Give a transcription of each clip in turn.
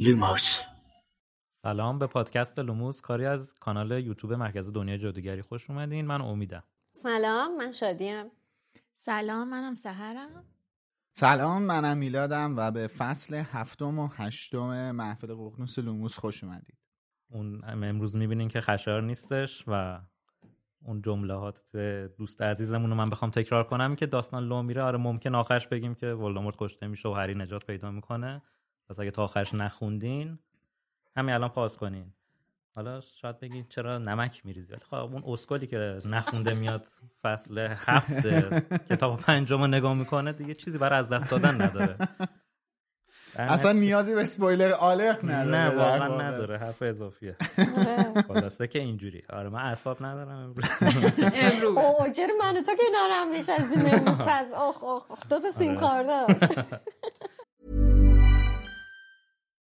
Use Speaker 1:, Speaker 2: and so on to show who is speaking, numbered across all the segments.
Speaker 1: لوموس.
Speaker 2: سلام به پادکست لوموس. کاری از کانال یوتیوب مرکز دنیا جادوگری خوش اومدین. من امیدم.
Speaker 3: سلام من شادیم.
Speaker 4: سلام منم سحرم.
Speaker 5: سلام منم میلادم و به فصل هفتم و هشتم محفل ققنوس لوموس خوش اومدید.
Speaker 2: اون امروز می‌بینین که خشایار نیستش و اون جملات دوست عزیزمون رو من بخوام تکرار کنم که داستان لو میره. آره ممکن آخرش بگیم که ولدمورت کشته میشه و هری نجات پیدا می‌کنه. پس اگه تا آخرش نخوندین همین الان پاس کنین. حالا شاید بگید چرا نمک میریزی؟ ولی خب اون اسکلی که نخونده میاد فصل هفت کتاب پنجم رو نگاه می‌کنه دیگه چیزی برای از دست دادن نداره.
Speaker 5: اصلا نیازی به سپویلر آلرت نداره
Speaker 2: نه واقعا نداره. حرف اضافیه. خلاصه که اینجوری. آره من اعصاب ندارم امروز.
Speaker 4: امروز.
Speaker 3: اوه چرا من تو که نارم نشستیم امروز پس اخ اخ اخ دو تا سیم کارت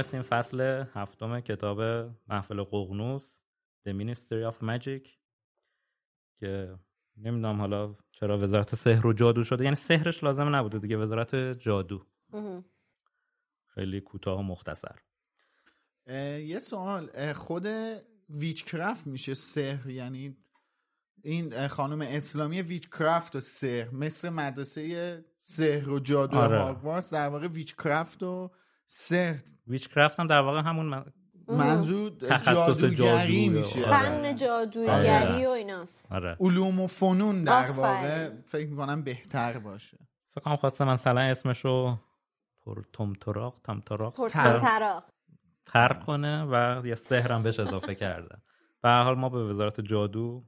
Speaker 2: می‌رسیم فصل هفتم کتاب محفل ققنوس The Ministry of Magic که نمی‌دونم حالا چرا وزارت سحر و جادو شده. یعنی سحرش لازم نبوده دیگه وزارت جادو. خیلی کوتاه و مختصر.
Speaker 5: یه سوال. خود ویچکرافت میشه سحر؟ یعنی این خانم اسلامی ویچکرافت و سحر مثل مدرسه سحر و جادو
Speaker 2: آره.
Speaker 5: هاگوارتس در واقع ویچکرافت و سحر
Speaker 2: ویچکرافت هم در واقع همون من...
Speaker 5: منظور
Speaker 2: تخصص
Speaker 5: جادوگری میشه.
Speaker 2: آره.
Speaker 3: فن جادویگری
Speaker 2: آره.
Speaker 3: و ایناست.
Speaker 2: آره.
Speaker 5: علوم و فنون در. واقع فکر می‌کنم بهتر باشه.
Speaker 2: فکر کنم خواسته مثلا اسمشو پر تمتراق تمتراق
Speaker 3: پرتنطراق
Speaker 2: تر. کنه و یه سحرم بهش اضافه کرده. به هر حال ما به وزارت جادو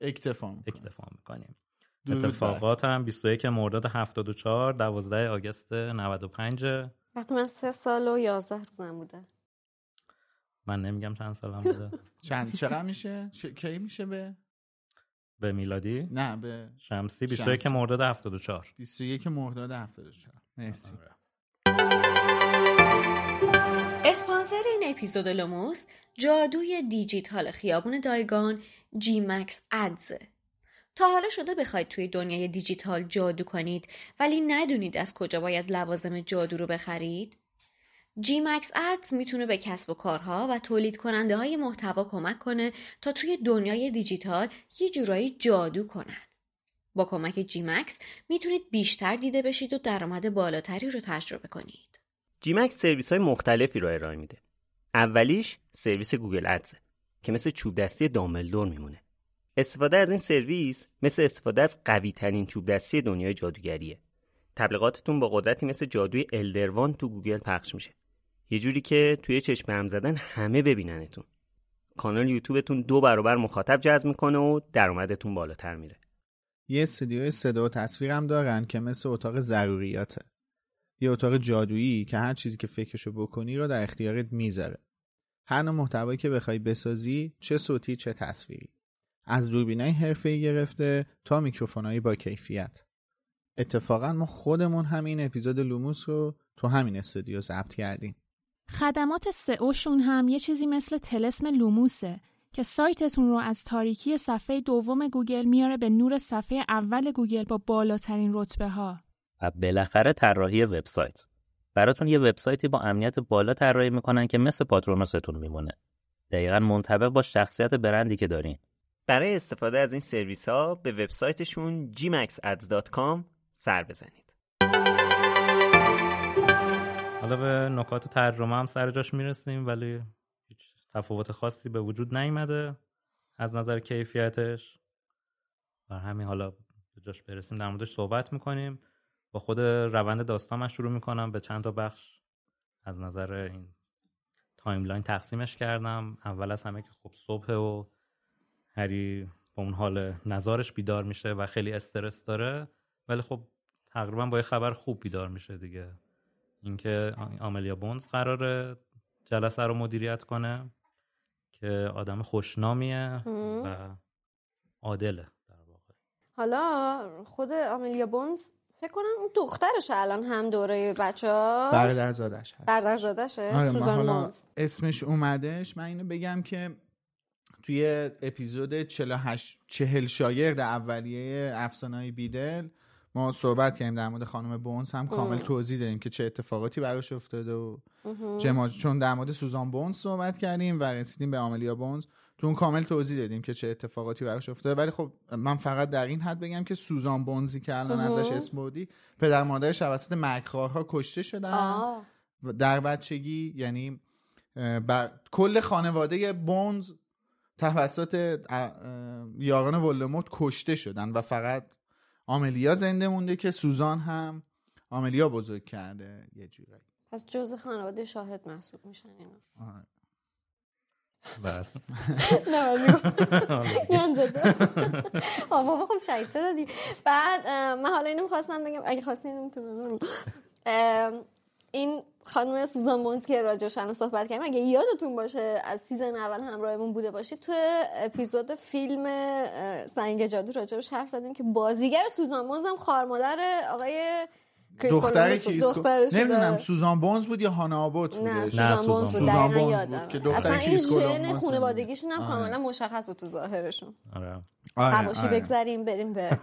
Speaker 5: اکتفا می‌کنم.
Speaker 2: اکتفا می‌کنیم. اتفاقات هم 21 مرداد 74 12 آگست 95
Speaker 3: وقتی من سه سال و یازده روزم بوده.
Speaker 2: من نمیگم چند سالم بوده.
Speaker 5: چند چقدر میشه؟ کی میشه به؟
Speaker 2: به میلادی؟
Speaker 5: نه به
Speaker 2: شمسی 21
Speaker 5: شمسی.
Speaker 2: مرداد 74
Speaker 5: 21 مرداد 74 مرسی.
Speaker 3: اسپانسر این اپیزود لوموس جادوی دیجیتال خیابون دایگان جی مکس ادزه تا حالا شده بخواید توی دنیای دیجیتال جادو کنید ولی ندونید از کجا باید لوازم جادو رو بخرید؟ جی مکس ادز می‌تونه به کسب و کارها و تولید کننده های محتوا کمک کنه تا توی دنیای دیجیتال یه جورایی جادو کنن. با کمک جی مکس می‌تونید بیشتر دیده بشید و درآمد بالاتری رو تجربه کنید.
Speaker 1: جی مکس سرویس های مختلفی رو ارائه میده. اولیش سرویس گوگل ادز که مثل چوب دستی داملدور میمونه. استفاده از این سرویس مثل استفاده از قوی ترین چوب دستی دنیای جادوگریه. تبلیغاتتون با قدرتی مثل جادوی الدروان تو گوگل پخش میشه. یه جوری که توی چشم هم زدن همه ببیننتون. کانال یوتیوبتون دو برابر مخاطب جذب می‌کنه و درآمدتون بالاتر میره.
Speaker 5: یه استودیوی صدا و تصویرم دارن که مثل اتاق ضروریاته. یه اتاق جادویی که هر چیزی که فکرشو بکنی رو در اختیارت می‌ذاره. هر نوع محتوایی که بخوای بسازی چه صوتی چه تصویری. از دوربینای حرفه‌ای گرفته تا میکروفونایی با کیفیت. اتفاقا ما خودمون همین اپیزود لوموس رو تو همین استودیو ضبط کردیم.
Speaker 4: خدمات سئوشون هم یه چیزی مثل تلسم لوموسه که سایتتون رو از تاریکی صفحه دوم گوگل میاره به نور صفحه اول گوگل با بالاترین رتبه ها.
Speaker 2: و بالاخره طراحی وبسایت. براتون یه وبسایتی با امنیت بالا طراحی می‌کنن که مثل پاترونوستون میمونه. دقیقا منطبق با شخصیت برندی که دارین.
Speaker 1: برای استفاده از این سرویس ها به وبسایتشون gmaxads.com سر بزنید.
Speaker 2: حالا به نکات ترجمه هم سر جاش می‌رسیم ولی هیچ تفاوت خاصی به وجود نیامده از نظر کیفیتش. و همین حالا به جاش برسیم در موردش صحبت می‌کنیم. با خود روند داستان من شروع می‌کنم. به چند تا بخش از نظر این timeline تقسیمش کردم. اول از همه که خب صبح و هری با اون حال نزارش بیدار میشه و خیلی استرس داره ولی خب تقریبا با یه خبر خوب بیدار میشه دیگه. اینکه آملیا بونز قراره جلسه رو مدیریت کنه که آدم خوشنامیه و عادله در واقع.
Speaker 3: حالا خود آملیا بونز فکر کنم اون دخترش الان هم دوره بچه ها
Speaker 5: برادرزادش هست.
Speaker 3: برادرزادشه
Speaker 5: آره،
Speaker 3: سوزان
Speaker 5: حالا
Speaker 3: بونز
Speaker 5: اسمش اومدش من اینو بگم که توی اپیزود 48 چهل شاگرد اولیه افسانه‌های بیدل ما صحبت کردیم در مورد خانم بونز هم کامل توضیح دادیم که چه اتفاقاتی براش افتاده و چه چون در مورد سوزان بونز صحبت کردیم و رسیدیم به آملیا بونز تو اون کامل توضیح دادیم که چه اتفاقاتی براش افتاده. ولی خب من فقط در این حد بگم که سوزان بونزی که الان ازش اسم بردی پدر مادرش توسط مرگخوارها کشته شدن. در بچگی یعنی بر... کل خانواده بونز توسط یاران ولدمورت کشته شدن و فقط آملیا زنده مونده که سوزان هم آملیا بزرگ کرده. یه جورایی
Speaker 3: پس جز خانواده شاهد محسوب میشن اینا.
Speaker 5: آره.
Speaker 2: بله.
Speaker 3: بابا خب شهید دادی. بعد من حالا اینو می‌خواستم بگم. اگه خواستی اینو می‌تونم این خانم سوزان بونز که راجعش الان صحبت کردیم اگه یادتون باشه از سیزن اول همراهمون بوده باشید تو اپیزود فیلم سنگ جادو راجعش حرف زدیم که بازیگر سوزان بونز هم خواهر مادر آقای کریس
Speaker 5: دختر
Speaker 3: بود.
Speaker 5: کریس
Speaker 3: دخترش.
Speaker 5: نمی‌دونم سوزان بونز بود یا هانا آبوت
Speaker 3: نه
Speaker 5: بودش
Speaker 2: نه،
Speaker 3: سوزان بونز
Speaker 2: سوزان
Speaker 3: بود
Speaker 5: بونز.
Speaker 3: دقیقا یادم
Speaker 5: بود که دختر
Speaker 3: اصلا این ژن
Speaker 5: کولومبوس
Speaker 3: خانوادگیشون هم
Speaker 5: آره.
Speaker 3: کاملا مشخص بود تو ظاهرشون
Speaker 2: آره.
Speaker 5: آره،
Speaker 3: حواشی
Speaker 5: آره.
Speaker 3: بگذریم بریم به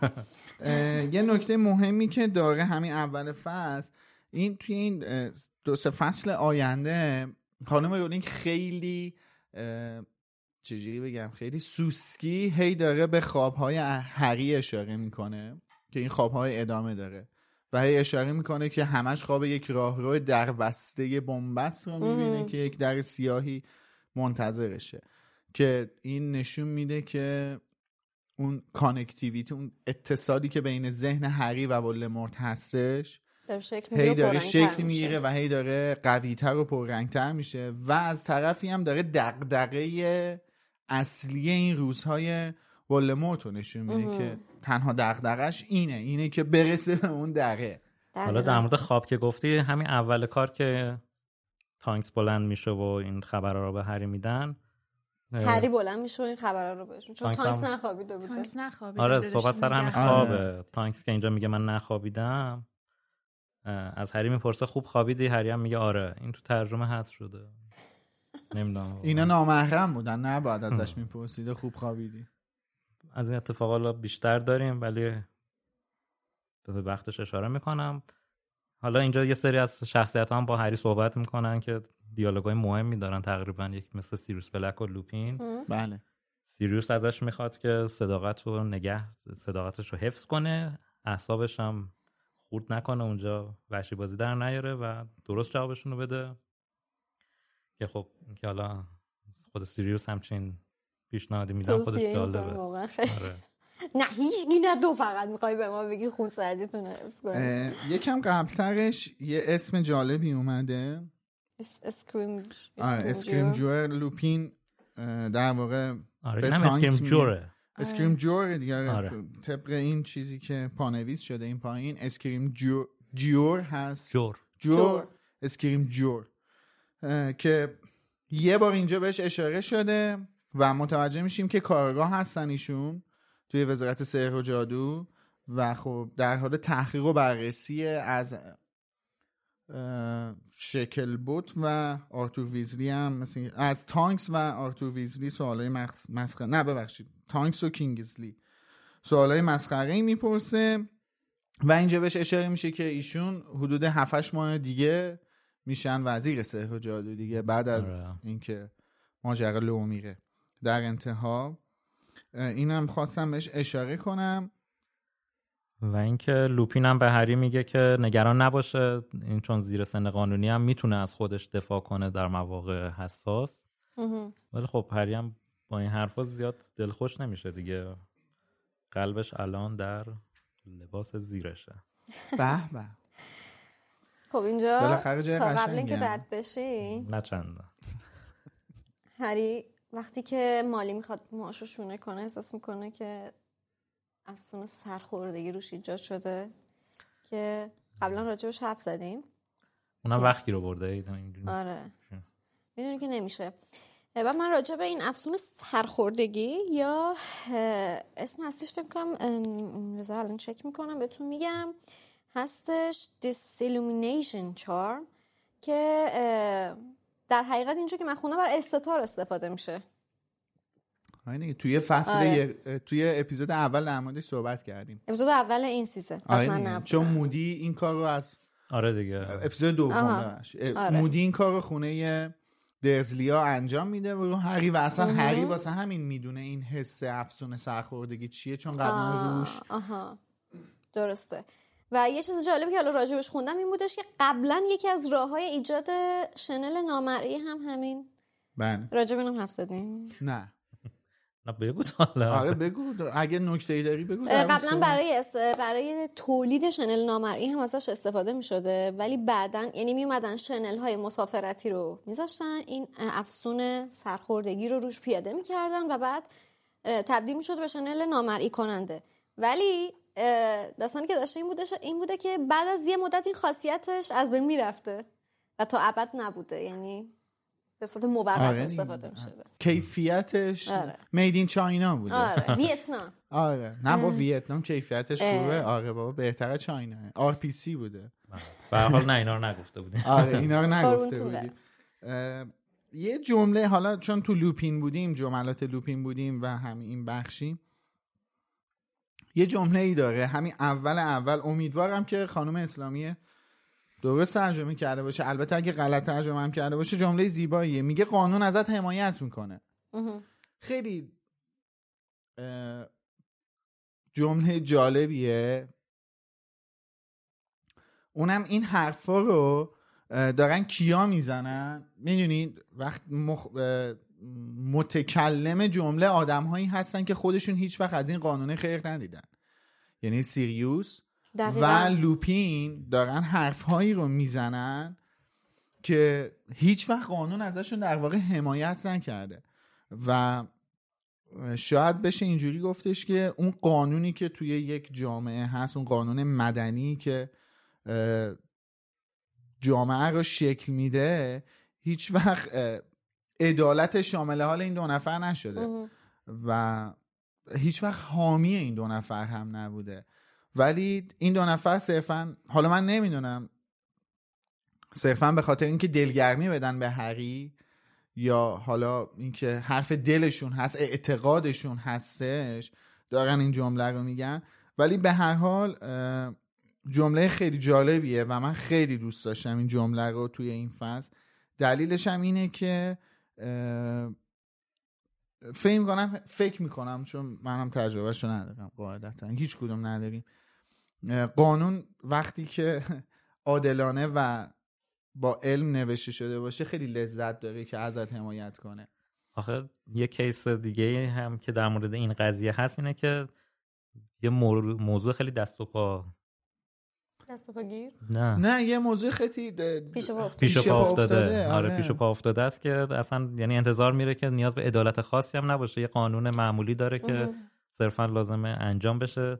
Speaker 5: یه نکته مهمی که داره همین اول فصل این توی این دو سه فصل آینده خانم رولینگ خیلی چجوری بگم خیلی سوسکی هی داره به خوابهای هری اشاره می‌کنه که این خوابهای ادامه داره و هی اشاره می‌کنه که همش خواب یک راهرو در بسته بنبست رو می‌بینه. که یک در سیاهی منتظرشه که این نشون میده که اون connectivity اون اتصالی که بین ذهن هری و ولدمورت هستش
Speaker 3: داره شکل می‌گیره
Speaker 5: هی داره شکل
Speaker 3: میشه.
Speaker 5: می‌گیره و هی داره قویتر و پررنگتر میشه و از طرفی هم داره دغدغه اصلی این روزهای ولدمورت رو نشون میده. که تنها دقدقش اینه اینه که برسه به اون دقه
Speaker 2: حالا در مورد خواب که گفتی همین اول کار که تانکس بلند میشه و این خبرها رو به هری میدن
Speaker 3: هری بلند میشه و این خبرها رو بهشون. چون
Speaker 2: تانکس
Speaker 3: تانکس
Speaker 2: هم-
Speaker 3: نخوابیده بوده.
Speaker 4: تانکس نخوابیده
Speaker 2: آره صحبت سر همین. خوابه. تانکس که اینجا میگه من نخوابیدم. از هری می‌پرسه خوب خوابیدی؟ هری هم میگه آره. این تو ترجمه هست شده. نمی‌دونم
Speaker 5: اینا نامحرم بودن نه بعد ازش میپرسیده خوب خوابیدی؟
Speaker 2: از این اتفاقا حالا بیشتر داریم ولی به وقتش اشاره می‌کنم. حالا اینجا یه سری از شخصیت هم با هری صحبت می‌کنن که دیالوگای مهمی دارن تقریبا یک مثل سیروس بلک و لوپین.
Speaker 5: بله.
Speaker 2: سیریوس ازش می‌خواد که صداقت رو نگه صداقتش رو حفظ کنه اعصابش هم خورد نکنه اونجا وحشی بازی در نیاره و درست جوابشون رو بده. که خب که حالا خود سیریوس همچین پیشنهادی میدم خودش جالبه. آره.
Speaker 3: نه هیچ نه دو فقط می‌خوای به ما بگی خون سردیتون حفظ کنه
Speaker 5: یکم قبلترش یه اسم جالبی اومده.
Speaker 3: اسکریم
Speaker 5: اسکریم جور لوپین در واقع
Speaker 2: آره اینم اسکریم جوره
Speaker 5: اسکریم جور دیگه آره. طبق این چیزی که پانویس شده این پایین اسکریم جو... جور هست.
Speaker 2: جور.
Speaker 5: جور. اسکریم‌جور. که یه بار اینجا بهش اشاره شده و متوجه میشیم که کارگاه هستن ایشون توی وزارت سحر و جادو و خب در حال تحقیق و بررسی از شکلبولت و آرتور ویزلی هم مثل از تانکس و آرتور ویزلی سوالای مسخره نه ببخشید. تانکس و کینگزلی سوالای مسخره می‌پرسه و اینجا بهش اشاره میشه که ایشون حدود 7 ماه دیگه میشن وزیر سحر و جادو دیگه بعد از آره. اینکه ماجرا لو میره. در انتها اینم خواستم بهش اشاره کنم.
Speaker 2: و اینکه لوپین هم به هری میگه که نگران نباشه. این چون زیر سن قانونی هم می‌تونه از خودش دفاع کنه در مواقع حساس. ولی خب هری هم با این حرفا زیاد دلخوش نمیشه دیگه. قلبش الان در لباس زیرشه.
Speaker 5: به به.
Speaker 3: خب اینجا تا قبل اینکه رد بشی.
Speaker 2: نه چند.
Speaker 3: هری وقتی که مالی می‌خواد معاشو شونه کنه احساس می‌کنه که افسون سرخوردگی روش ایجاد شده که قبلا راجبش حرف زدیم.
Speaker 2: اونم وقتی رو برده
Speaker 3: آره. می‌دونی که نمیشه. و من راجع به این افسون سرخوردگی یا اسم هستش فکر کنم رضا الان چک می‌کنم بهتون میگم. هستش Disillumination Charm که در حقیقت اینجا که من خونه بر استتار استفاده میشه.
Speaker 5: آره توی فصل آره. توی اپیزود اول در موردش صحبت کردیم.
Speaker 3: اپیزود اول این سیزن آره
Speaker 5: چون مودی این کار رو از
Speaker 2: آره دیگه.
Speaker 5: اپیزود دوم آره. مودی این کار رو خونه درزلیا انجام میده و هری و اصلا هری واسه همین می‌دونه این حس افسون سرخوردگی چیه چون قبلا روش
Speaker 3: آها. درسته. و یه چیز جالبی که حالا راجبش خوندم این بودش که قبلا یکی از راه های ایجاد شنل نامرئی هم همین.
Speaker 5: بله.
Speaker 3: راجب اینم حرف زدیم.
Speaker 5: نه.
Speaker 2: بگو حالا.
Speaker 5: آره بگو. اگه نکته ای داری بگو.
Speaker 3: قبلا برای است... برای تولید شنل نامرئی هم ازش استفاده می شده ولی بعدا یعنی می اومدن شنل های مسافرتی رو میذاشتن. این افسون سرخوردگی رو روش پیاده می‌کردن و بعد تبدیل می شده به شنل نامرئی کننده. ولی داستانی که داشته این بوده این بوده که بعد از یه مدت این خاصیتش از بین می‌رفته و تا ابد نبوده. یعنی به صورت موقت آره استفاده می شده
Speaker 5: کیفیتش آره. میدین چاینا بوده.
Speaker 3: آره. ویتنام.
Speaker 5: آره. نه با ویتنام کیفیتش خوبه. آره بابا بهتره چاینا. آر پی سی بوده.
Speaker 2: به حال نه اینا رو نگفته بودیم.
Speaker 5: آره اینا رو نگفته بودیم. یه جمله حالا چون تو لوپین بودیم جملات لوپین بودیم و همین این بخشی یه جمله ای داره. همین اول اول امیدوارم که خانم اسلامی درست ترجمه کرده باشه. البته اگه غلط ترجمه هم کرده باشه جمله زیباییه. میگه قانون ازت حمایت می‌کنه. خیلی جمله جالبیه. اونم این حرفا رو دارن کیا می‌زنن؟ می‌دونید وقت مخ... متکلم جمله آدم هایی هستن که خودشون هیچ وقت از این قانون خیر ندیدن. یعنی سیریوس و لوپین دارن حرفهایی رو می‌زنن که هیچ وقت قانون ازشون در واقع حمایت نکرده. و شاید بشه اینجوری گفتش که اون قانونی که توی یک جامعه هست اون قانون مدنی که جامعه رو شکل میده هیچ وقت عدالت شامل حال این دو نفر نشده. و هیچ وقت حامی این دو نفر هم نبوده. ولی این دو نفر صرفا حالا من نمی‌دونم. صرفا به خاطر اینکه دلگرمی بدن به هری یا حالا اینکه حرف دلشون هست اعتقادشون هستش دارن این جمله رو میگن. ولی به هر حال جمله خیلی جالبیه و من خیلی دوست داشتم این جمله رو توی این فصل. دلیلش هم اینه که فکر کنم فکر می‌کنم چون منم تجربهشو ندارم قاعدتا هیچ کدوم نداریم. قانون وقتی که عادلانه و با علم نوشته شده باشه خیلی لذت داره که ازت حمایت کنه.
Speaker 2: آخه یه کیس دیگه هم که در مورد این قضیه هست اینه که یه موضوع خیلی دست و پا.
Speaker 3: دست و گیر؟
Speaker 2: نه.
Speaker 5: نه یه موضوع خیلی
Speaker 3: پیش پا افتاده.
Speaker 2: پیش پا افتاده. آره.
Speaker 5: آره
Speaker 2: پیش پا افتاده است که اصلا یعنی انتظار میره که نیاز به عدالت خاصی هم نباشه. یه قانون معمولی داره که صرفا لازمه انجام بشه.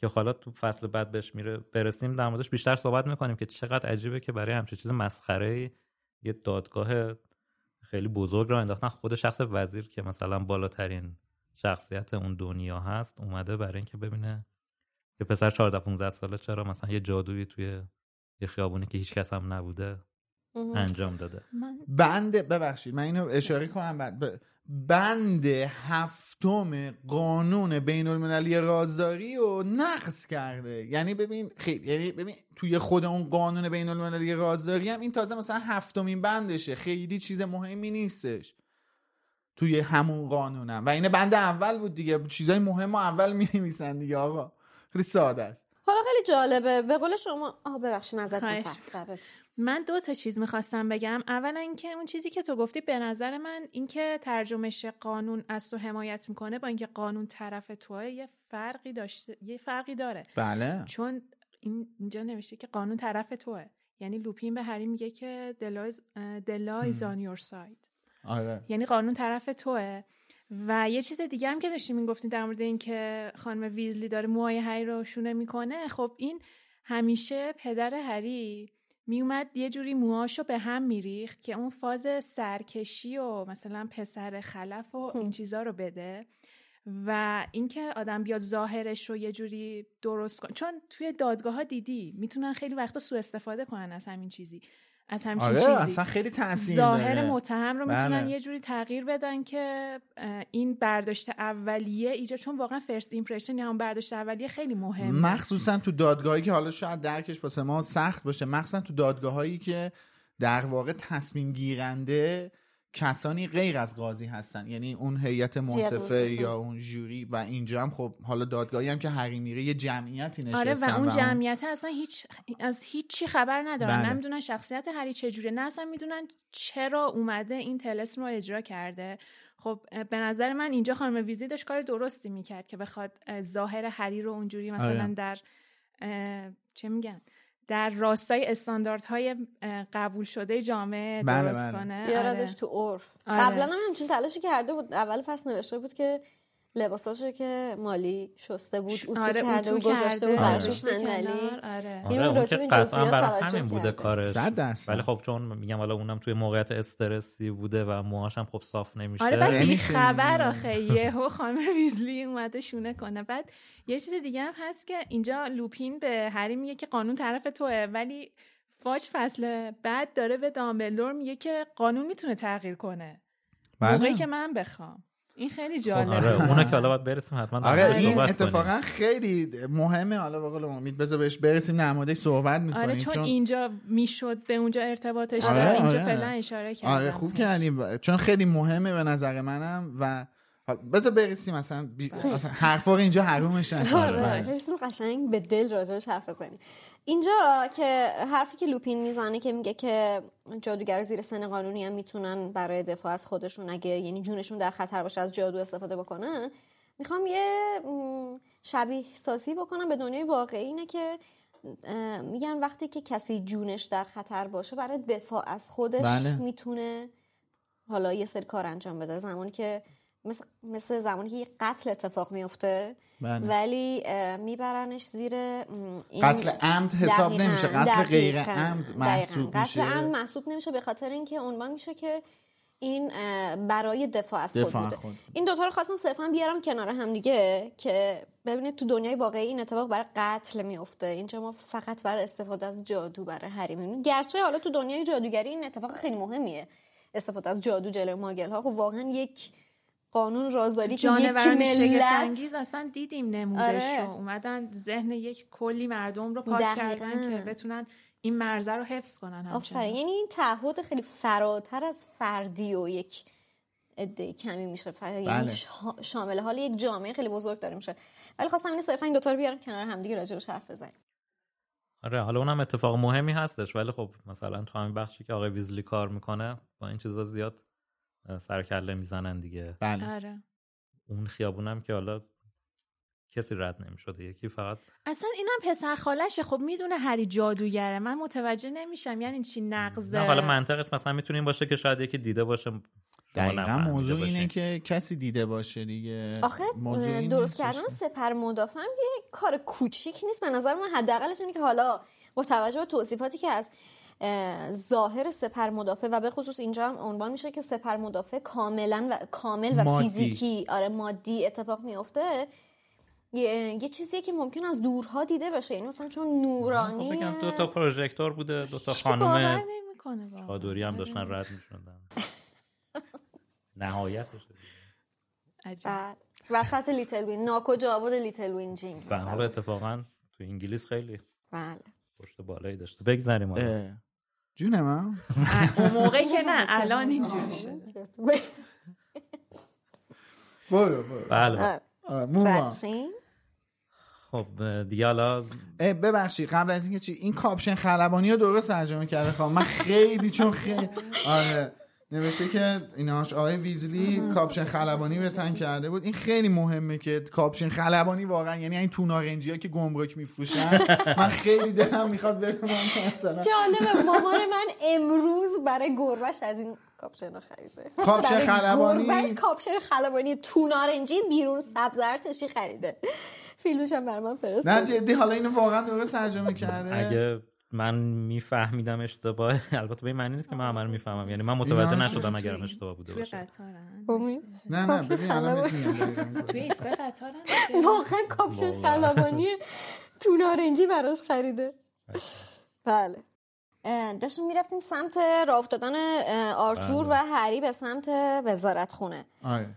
Speaker 2: که حالا تو فصل بعد بهش میره برسیم در موردش بیشتر صحبت می‌کنیم که چقدر عجیبه که برای همچین چیز مسخره یه دادگاه خیلی بزرگ را انداختن. خود شخص وزیر که مثلا بالاترین شخصیت اون دنیا هست اومده برای اینکه ببینه که پسر 14 15 ساله چرا مثلا یه جادویی توی یه خیابونی که هیچ کس هم نبوده انجام داده.
Speaker 5: بند ببخشید من اینو اشاره کنم. بعد بند هفتم قانون بین المللی رازداری رو نقض کرده. یعنی ببین خیلی یعنی ببین توی خود اون قانون بین المللی رازداری هم این تازه مثلا هفتمین بندشه. خیلی چیز مهمی نیستش. توی همون قانونم و این بند اول بود دیگه. چیزای مهم و اول می نویسن دیگه آقا. خیلی ساده است.
Speaker 3: حالا خیلی جالبه. به قول شما آه ببخشید نظر
Speaker 4: من دو تا چیز می‌خواستم بگم. اولا اینکه اون چیزی که تو گفتی به نظر من اینکه ترجمهش قانون از تو حمایت می‌کنه با اینکه قانون طرف توه یه فرقی داشته یه فرقی داره.
Speaker 5: بله.
Speaker 4: چون اینجا نوشته که قانون طرف توه. یعنی لوپین به هری میگه که دلایز آن یور ساید
Speaker 5: آره.
Speaker 4: یعنی قانون طرف توه. و یه چیز دیگه هم که داشتیم می‌گفتیم در مورد اینکه خانم ویزلی داره موهای هری رو شونه می‌کنه. خب این همیشه پدر هری میومد یه جوری موهاشو به هم میریخت که اون فاز سرکشی و مثلا پسر خلف و این چیزا رو بده و اینکه آدم بیاد ظاهرش رو یه جوری درست کن. چون توی دادگاه ها دیدی می‌تونن خیلی وقتا سوء استفاده کنن از همین چیزی. از همچین
Speaker 5: آره
Speaker 4: چیزی
Speaker 5: اصلا خیلی تاثیر
Speaker 4: ظاهر. متهم رو می‌تونن
Speaker 5: بله.
Speaker 4: یه جوری تغییر بدن که این برداشت اولیه ایجاد چون واقعا first impression یا هم برداشت اولیه خیلی مهمه
Speaker 5: مخصوصا تو دادگاهی که حالا شاید درکش واسه ما سخت باشه مخصوصا تو دادگاهایی که در واقع تصمیم گیرنده کسانی غیر از قاضی هستن یعنی اون هیئت منصفه. یا اون جوری و اینجا هم خب حالا دادگاهی هم که هری میره یه جمعیتی نشستن
Speaker 4: آره و اون جمعیت اصلا هیچ از هیچی خبر ندارن
Speaker 5: بله.
Speaker 4: نمی‌دونن شخصیت هری چجوره نه اصلا می‌دونن چرا اومده این طلسم رو اجرا کرده خب به نظر من اینجا خانم ویزی داشت کار درستی می‌کرد که بخواد اه، ظاهر هری رو اونجوری مثلا
Speaker 5: آره.
Speaker 4: در چه میگن در راستای استانداردهای قبول شده جامعه
Speaker 5: بله،
Speaker 4: درست
Speaker 5: بله.
Speaker 4: کنه
Speaker 3: بیاردش
Speaker 4: آره.
Speaker 3: تو عرف
Speaker 4: آره.
Speaker 3: قبلا هم همچین تلاشی کرده بود اول فصل نوشته بود که لباساشو که مالی شسته بود اوتو
Speaker 4: آره،
Speaker 3: کرده
Speaker 4: اتو
Speaker 3: بود گذاشته بود
Speaker 4: گذاشته
Speaker 3: صندلی
Speaker 4: آره.
Speaker 3: این
Speaker 2: اون که قطعا
Speaker 3: توجه
Speaker 2: همین بوده. کارش. ولی خب چون میگم حالا اونم توی موقعیت استرسی بوده و موهاش هم خب صاف نمیشه
Speaker 4: آره بعد بی
Speaker 5: نمیشه
Speaker 4: خبر. آخه یهو خانم ویزلی اومده شونه کنه بعد یه چیز دیگه هم هست که اینجا لوپین به هری میگه که قانون طرف توه ولی فاج فصل بعد داره به دامبلدور میگه که قانون می‌تونه تغییر کنه
Speaker 5: بله.
Speaker 4: موقعی که من بخوام این خیلی
Speaker 2: خب
Speaker 4: جالبه
Speaker 2: آره اونا که حالا باید برسیم حتما
Speaker 5: آره این. اتفاقا خیلی مهمه حالا به قول امید بذار بهش برسیم در موردش صحبت می‌کنیم
Speaker 4: آره چون, اینجا می‌شد به اونجا ارتباطش
Speaker 5: آره،
Speaker 4: داد اینجا
Speaker 5: آره.
Speaker 4: فعلا اشاره کردم
Speaker 5: آره خوب کردیم چون خیلی مهمه به نظر منم و بذار برسیم اصلا, بی... اصلا حرفا رو اینجا حرومش نکنیم.
Speaker 3: آره
Speaker 5: بله.
Speaker 3: حسن قشنگ به دل راجعش حرف بزنیم اینجا که حرفی که لوپین می‌زنه که میگه که جادوگر زیر سن قانونی هم می‌تونن برای دفاع از خودشون اگه یعنی جونشون در خطر باشه از جادو استفاده بکنن می‌خوام یه شبیه سازی بکنم به دنیای واقعی اینه که میگن وقتی که کسی جونش در خطر باشه برای دفاع از خودش
Speaker 5: بله.
Speaker 3: می‌تونه حالا یه سری کار انجام بده زمانی که مثل, مثل زمانی که قتل اتفاق میفته
Speaker 5: بله.
Speaker 3: ولی میبرنش زیر این
Speaker 5: قتل عمد حساب
Speaker 3: دقیقاً،
Speaker 5: نمیشه. قتل غیر عمد
Speaker 3: دقیقاً.
Speaker 5: محسوب
Speaker 3: قتل
Speaker 5: میشه.
Speaker 3: عمد محسوب نمیشه به خاطر اینکه عنوان میشه که این برای دفاع از خود بوده.
Speaker 5: خود.
Speaker 3: این دوتا رو خواستم صرفا بیارم کنار هم دیگه که ببینید تو دنیای واقعی این اتفاق برای قتل میفته اینجا ما فقط برای استفاده از جادو برای می‌بینیم. گرچه حالا تو دنیای جادوگری این اتفاق خیلی مهمیه. استفاده از جادو جلوی ماگل ها خب واقعا یک قانون رازداری که یک ملت
Speaker 4: انگیز اصلا دیدیم نمودش
Speaker 3: آره.
Speaker 4: رو اومدن ذهن یک کلی مردم رو پاک
Speaker 3: دقیقاً.
Speaker 4: کردن که بتونن این مرزه رو حفظ کنن
Speaker 3: آفرین. یعنی این تعهد خیلی فراتر از فردی و یک عده کمی میشه. یعنی
Speaker 5: بله.
Speaker 3: شا- شامل حال یک جامعه خیلی بزرگ داره میشه. ولی خواستم این صرفا این دوتا رو بیارم کنار همدیگه راجبش حرف بزنیم.
Speaker 2: آره حالا اونم اتفاق مهمی هستش. ولی خب مثلا تو همین بخشی که آقای ویزلی کار می‌کنه با این چیزا زیاد اه، سرکله می‌زنن دیگه.
Speaker 5: بله.
Speaker 4: آره.
Speaker 2: اون خیابونم که حالا کسی رد نمی‌شده یکی فقط
Speaker 4: اصلا اینم پسر خالشه. خب می‌دونه هری جادوگره. من متوجه نمیشم. یعنی چی نقضه
Speaker 2: نه حالا منطقش مثلا می‌تونه این باشه که شاید یکی دیده باشه.
Speaker 5: دقیقا موضوع اینه. که کسی دیده باشه دیگه.
Speaker 3: آخه درست کردن سپر مدافع یه کار کوچیک نیست. به نظر من حداقلش اینه که حالا با توجه به توصیفاتی که از ظاهر سپر مدافع و به خصوص اینجا هم عنوان میشه که سپر مدافع کاملا و کامل و
Speaker 5: مادی.
Speaker 3: فیزیکی. آره مادی اتفاق میفته یه, یه چیزیه که ممکن از دورها دیده بشه یعنی مثلا چون
Speaker 2: خب
Speaker 3: نورانی
Speaker 2: بگم دو تا پروژکتور بوده دو تا خانم. چادری هم داشتن
Speaker 4: آره.
Speaker 2: رد می‌شدن. نهایتش
Speaker 4: عجیب.
Speaker 3: بعد وسط لیتل وین. ناکجا آباد لیتل
Speaker 2: وینجینگ
Speaker 3: مثلا.
Speaker 2: اتفاقا تو انگلیس خیلی
Speaker 3: بله.
Speaker 2: پشت بالایی داشته. بگذریم حالا.
Speaker 5: اه. جون من
Speaker 4: اه، اون موقعی که نه الان اینجوری شده
Speaker 5: برو
Speaker 2: بله
Speaker 3: آره.
Speaker 2: خب دیگه حالا
Speaker 5: ببخشید قبل از اینکه چی این کاپشن خلبانی رو درست ترجمه کرده خواهم من خیلی چون خیلی آره نوشته که ایناش آقای ویزلی کاپشن خلبانی به تن کرده بود. این خیلی مهمه که کاپشن خلبانی واقعا یعنی این تو نارنجی‌ها که گمرک میفروشن. من خیلی دلم می‌خواد بدونم مثلا
Speaker 3: جالبه مامان من امروز برای گربش از این کاپشن خریده.
Speaker 5: کاپشن خلبانی؟
Speaker 3: گربش کاپشن خلبانی تو نارنجی بیرون سبز ارتشی خریده. فیلمش هم برای من
Speaker 5: نه
Speaker 3: فرستاد
Speaker 5: جدی حالا اینو واقعا درست ترجمه کرده.
Speaker 2: اگه من میفهمیدم اشتباه البته به این معنی نیست که من همه رو می‌فهمم. یعنی من متوجه نشدم اگرم اشتباه بوده باشه؟
Speaker 5: نه نه ببین الان.
Speaker 4: توی ایستگاه قطارن؟
Speaker 3: واقعا کاپشن خلبانی تونارنجی براش خریده. بله. داشتیم می‌رفتیم سمت راه افتادن آرتور
Speaker 2: بله.
Speaker 3: و هری به سمت وزارت خونه
Speaker 5: آره.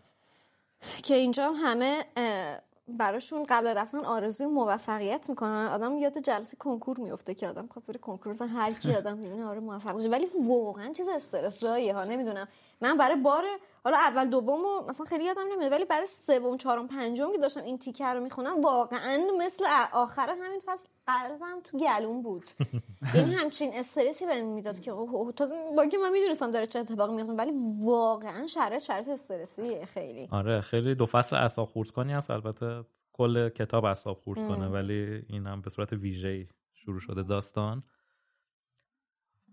Speaker 3: که اینجا هم همه براشون قبل رفتن آرزوی موفقیت می‌کنن. آدم یاد جلسه کنکور میفته که آدم خب بره کنکور. مثلا هر کی آدم می‌بینه آره موفق بشه ولی واقعا چیز استرساییه ها نمی‌دونم. من برای بار حالا اول دوم رو مثلا خیلی یادم نمیاد ولی برای سوم چهارم پنجم که داشتم این تیکر رو می‌خونم واقعا مثل آخر همین فصل قلبم تو گلوم بود. یعنی همچین استرسی بهم می‌داد که تازه با که من می‌دونستم داره چه اتفاقی میفته ولی واقعا شرایط شرایط استرسیه خیلی.
Speaker 2: آره خیلی دو فصل اعصاب خورد کنی هست البته کل کتاب اعصاب خورد کنه ولی این هم به صورت ویژه‌ای شروع شده داستان.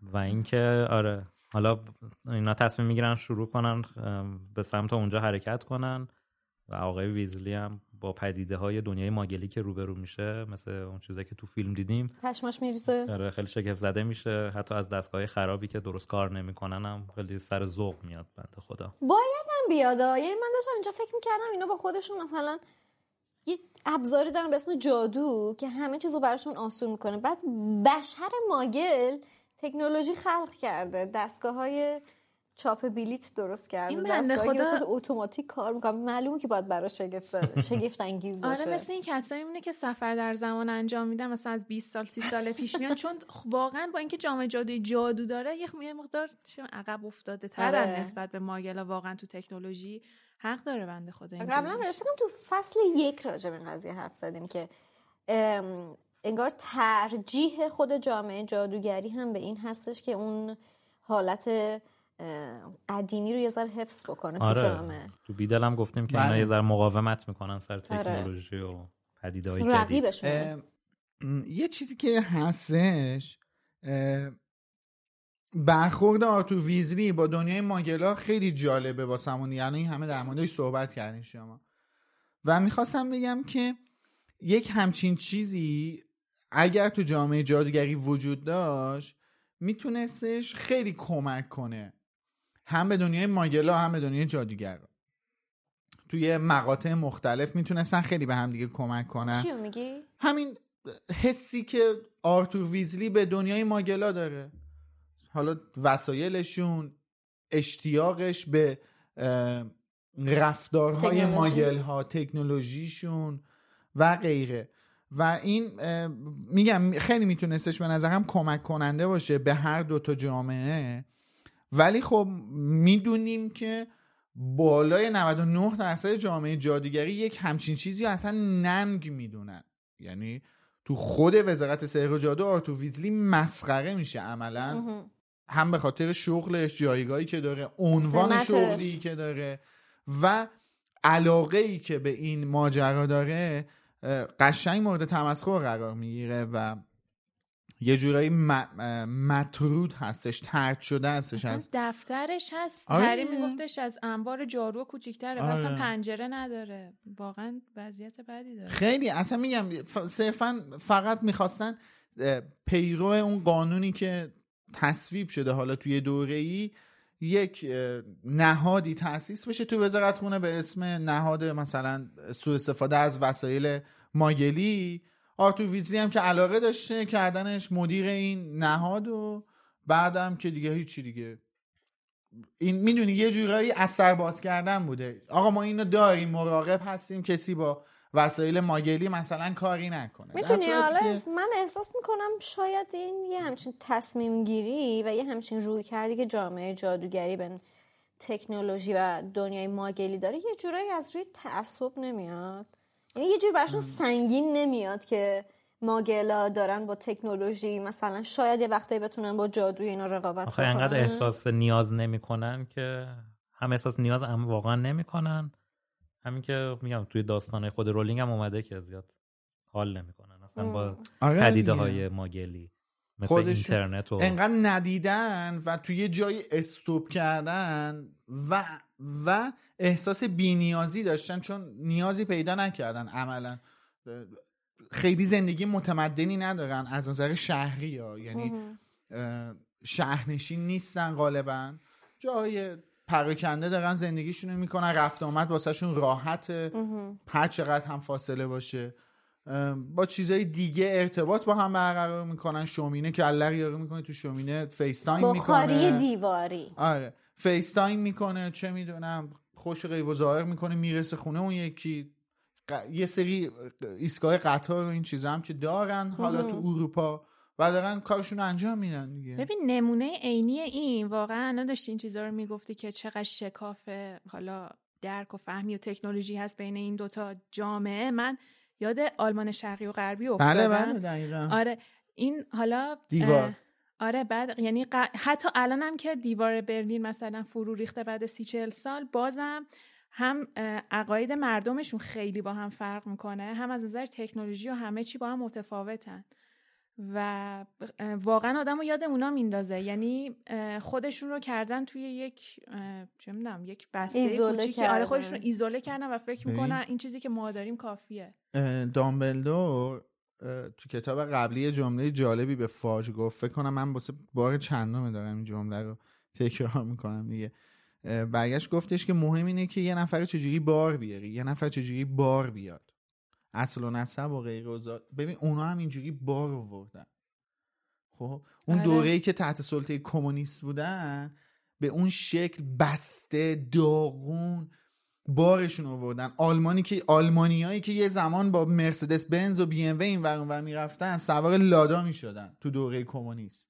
Speaker 2: و اینکه آره حالا اینا تصمیم می‌گیرن شروع کنن به سمت اونجا حرکت کنن. و آقای ویزلی هم با پدیده های دنیای ماگلی که روبرو میشه مثل اون چیزایی که تو فیلم دیدیم.
Speaker 3: پشماش میریزه.
Speaker 2: آره خیلی شگفت زده میشه. حتی از دستگاه خرابی که درست کار نمی‌کنن هم خیلی سر ذوق میاد بنده خدا.
Speaker 3: باید هم بیاد. یعنی من داشتم اینجا فکر می‌کردم اینا با خودشون مثلا یه ابزاری دارن به اسم جادو که همه چیز رو براشون آسون می‌کنه. بعد بشر ماگل تکنولوژی خلق کرده. دستگاه های چاپ بلیت درست کرده.
Speaker 4: این بنده خدا-
Speaker 3: اتوماتیک کار می‌کنه معلومه که باید برای شگفت شگفت انگیز باشه.
Speaker 4: آره مثل این کسایی میمونه که سفر در زمان انجام میدن مثلا از 20 سال 30 سال پیش میان. چون خ- واقعا با اینکه جامعه جادوی جادو داره یه مقدار عقب افتاده ترن
Speaker 3: آره.
Speaker 4: نسبت به ماگلا واقعا تو تکنولوژی حق داره بنده خدا
Speaker 3: قبلا. فکر تو فصل یک راجع به این قضیه حرف زدیم که انگار ترجیح خود جامعه جادوگری هم به این هستش که اون حالت قدیمی رو یه ذره حفظ بکنه تو
Speaker 2: آره
Speaker 3: جامعه.
Speaker 2: تو بیدل هم گفتیم که
Speaker 5: بله.
Speaker 2: اینا یه ذره مقاومت می‌کنن سر
Speaker 3: آره.
Speaker 2: تکنولوژی و پدیده های جدید.
Speaker 5: یه چیزی که هستش برخورد آرتور ویزلی با دنیای ماگلا خیلی جالبه واسمون. یعنی همه در موردش صحبت کردین شما. و می‌خواستم بگم که یک همچین چیزی اگر تو جامعه جادوگری وجود داشت میتونستش خیلی کمک کنه. هم به دنیای ماگلا هم به دنیای جادوگرا توی مقاطع مختلف می‌تونستن خیلی به هم دیگه کمک کنن.
Speaker 3: چی رو میگی؟
Speaker 5: همین حسی که آرتور ویزلی به دنیای ماگلا داره. حالا وسایلشون اشتیاقش به رفتارهای. ماگل ها تکنولوژیشون و غیره. و این میگم خیلی میتونستش به نظرم کمک کننده باشه به هر دوتا جامعه. ولی خب می‌دونیم که بالای 99 درصد جامعه جادوگری یک همچین چیزی رو اصلا ننگ می‌دونن. یعنی تو خود وزارت سحر و جادو آرتو ویزلی مسخره میشه عملا. هم به خاطر شغلش جایگاهی که داره عنوان. شغلی که داره و علاقه ای که به این ماجرا داره قشنگ مورد تمسخر قرار می‌گیره و یه جورایی مطرود هستش ترد شده هستش
Speaker 4: اصلا
Speaker 5: از
Speaker 4: دفترش هست
Speaker 5: آره.
Speaker 4: هری میگفتش از انبار جارو کوچیک‌تره اصلا
Speaker 5: آره.
Speaker 4: پنجره نداره واقعا وضعیت بدی داره
Speaker 5: خیلی اصلا میگم صرفا فقط می‌خواستن پیرو اون قانونی که تصویب شده حالا توی دوره ای یک نهادی تاسیس بشه تو وزارت خونه به اسم نهاد مثلا سوء استفاده از وسایل ماگلی آرتور ویزلی هم که علاقه داشته کردنش مدیر این نهاد و بعدم که دیگه هیچی دیگه. این می‌دونی یه جورایی اثر باز کردن بوده. آقا ما اینو داریم مراقب هستیم کسی با وسایل ماگلی مثلا کاری نکنه.
Speaker 3: می‌تونی
Speaker 5: که-
Speaker 3: من احساس می‌کنم شاید این یه همچین تصمیم گیری و یه همچین روی کردی که جامعه جادوگری به تکنولوژی و دنیای ماگلی داره یه جورایی از روی تعصب نمیاد. یعنی یه جور براشون سنگین نمیاد که ماگلا دارن با تکنولوژی مثلا شاید یه وقتایی بتونن با جادو اینا رقابت
Speaker 2: آخه
Speaker 3: بکنن.
Speaker 2: انقدر احساس نیاز نمی‌کنن که هم احساس نیاز هم واقعا نمی‌کنن. همین که میگم توی داستان خود رولینگ هم اومده که زیاد حال نمی‌کنن اصلا با
Speaker 5: آره
Speaker 2: پدیده. های ماگلی مثل
Speaker 5: خودشون
Speaker 2: اینترنت و
Speaker 5: انقدر ندیدن و توی یه جایی استوب کردن و و احساس بینیازی داشتن چون نیازی پیدا نکردن عملا. خیلی زندگی متمدنی ندارن از نظر شهری ها. یعنی شهرنشین نیستن غالبا. جای پراکنده دارن زندگیشون می‌کنن. رفت آمد واسهشون راحته. هر چقدر هم فاصله باشه. با چیزای دیگه ارتباط با هم برقرار می‌کنن. شومینه که کله یارو می‌کنه تو شومینه FaceTime
Speaker 3: بخاری
Speaker 5: می‌کنه
Speaker 3: دیواری.
Speaker 5: آره. FaceTime می‌کنه چه می‌دونم خودش غیب و ظاهر می‌کنه می‌رسه خونه اون یکی. ق- یه سری ایستگاه قطار و این چیزا هم که دارن. حالا تو اروپا و دارن کارشون رو انجام میدن دیگه.
Speaker 4: ببین نمونه عینی این واقعا الان داشتی این چیزا رو می‌گفتی که چقدر شکاف حالا درک و فهمی و تکنولوژی هست بین این دوتا جامعه. من یاد آلمان شرقی و غربی افتادم.
Speaker 5: بله بله
Speaker 4: آره این حالا
Speaker 5: دیوار.
Speaker 4: آره بعد یعنی ق- حتی الانم که دیوار برلین مثلا فرو ریخته بعد سی چل سال بازم هم عقاید مردمشون خیلی با هم فرق می‌کنه هم از نظر تکنولوژی و همه چی با هم متفاوتن. و واقعا آدم رو یاد اونا میندازه. یعنی خودشون رو کردن توی یک چه می‌دونم یک بسته
Speaker 3: ایزوله
Speaker 4: کوچیکی. آره. خودشون رو ایزوله کردن و فکر. می‌کنن این چیزی که ما داریم کافیه.
Speaker 5: دامبلدور تو کتاب قبلی جمله جالبی به فاج گفت. فکر کنم من واسه بار چندمه دارم این جمله رو تکرار می‌کنم دیگه. برگشت گفتش که مهم اینه که یه نفر چجوری بار بیاری یه نفر چجوری بار بیاد. اصل و نسب و غیر ببین اونا هم اینجوری بار آوردن. خب؟ اون
Speaker 4: آره.
Speaker 5: دوره‌ای که تحت سلطه کمونیست بودن به اون شکل بسته داغون بارشون آوردن. آلمانی که آلمانیایی که یه زمان با مرسدس بنز و بی ام و این ور اون ور می‌رفتن سوار لادا می‌شدن تو دوره کمونیست.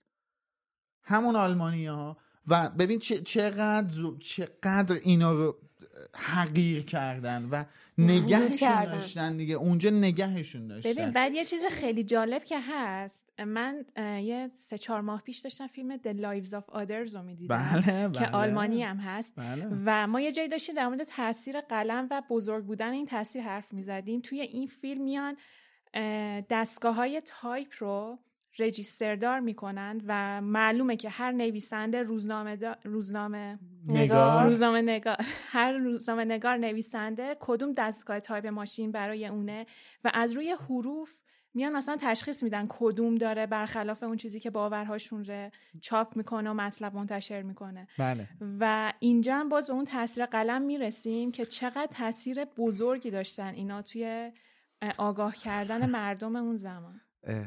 Speaker 5: همون آلمانی ها و ببین چقدر چقدر اینا رو حقیر کردن و نگهشون
Speaker 3: کردن.
Speaker 5: داشتن دیگه اونجا نگهشون
Speaker 4: ببین
Speaker 5: داشتن
Speaker 4: بعد یه چیز خیلی جالب که هست من یه سه چهار ماه پیش داشتم فیلم The Lives of Others رو می‌دیدم
Speaker 5: بله
Speaker 4: که
Speaker 5: بله.
Speaker 4: آلمانی هم هست
Speaker 5: بله.
Speaker 4: و ما یه جایی داشتیم در مورد تاثیر قلم و بزرگ بودن این تاثیر حرف می‌زدیم توی این فیلم میان دستگاه های تایپ رو register دار می‌کنن و معلومه که هر نویسنده روزنامه دا- روزنامه
Speaker 3: نگار.
Speaker 4: روزنامه نگار. هر روزنامه نگار نویسنده کدوم دستگاه تایپ ماشین برای اونه و از روی حروف میان مثلا تشخیص میدن کدوم داره برخلاف اون چیزی که باورهاشون رو چاپ می‌کنه و مطلب منتشر می‌کنه.
Speaker 5: بله.
Speaker 4: و اینجا هم باز به اون تاثیر قلم می‌رسیم که چقدر تاثیر بزرگی داشتن اینا توی اه، آگاه کردن مردم اون زمان.
Speaker 5: اه.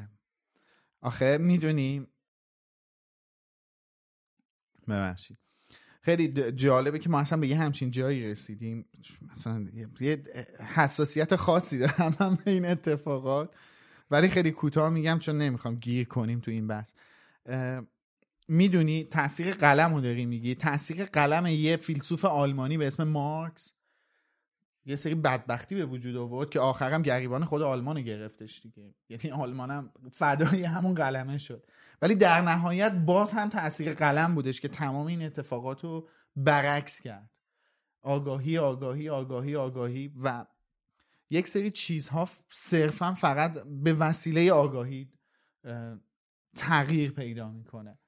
Speaker 5: آخه می‌دونیم ببخشید. خیلی جالبه که ما اصلا به یه همچین جایی رسیدیم. مثلا یه حساسیت خاصی دارم هم به این اتفاقات. ولی خیلی کوتاه میگم چون نمی‌خوام گیر کنیم تو این بحث. می‌دونی تاثیر قلم رو داری میگی؟ تاثیر قلم یه فیلسوف آلمانی به اسم مارکس یه سری بدبختی به وجود آورد که آخرم گریبان خود آلمان گرفتش دیگه. یعنی آلمانم فدای همون قلمه شد. ولی در نهایت باز هم تاثیر قلم بودش که تمام این اتفاقات رو برعکس کرد. آگاهی آگاهی آگاهی آگاهی و یک سری چیزها صرفا فقط به وسیله آگاهی تغییر پیدا می‌کنه.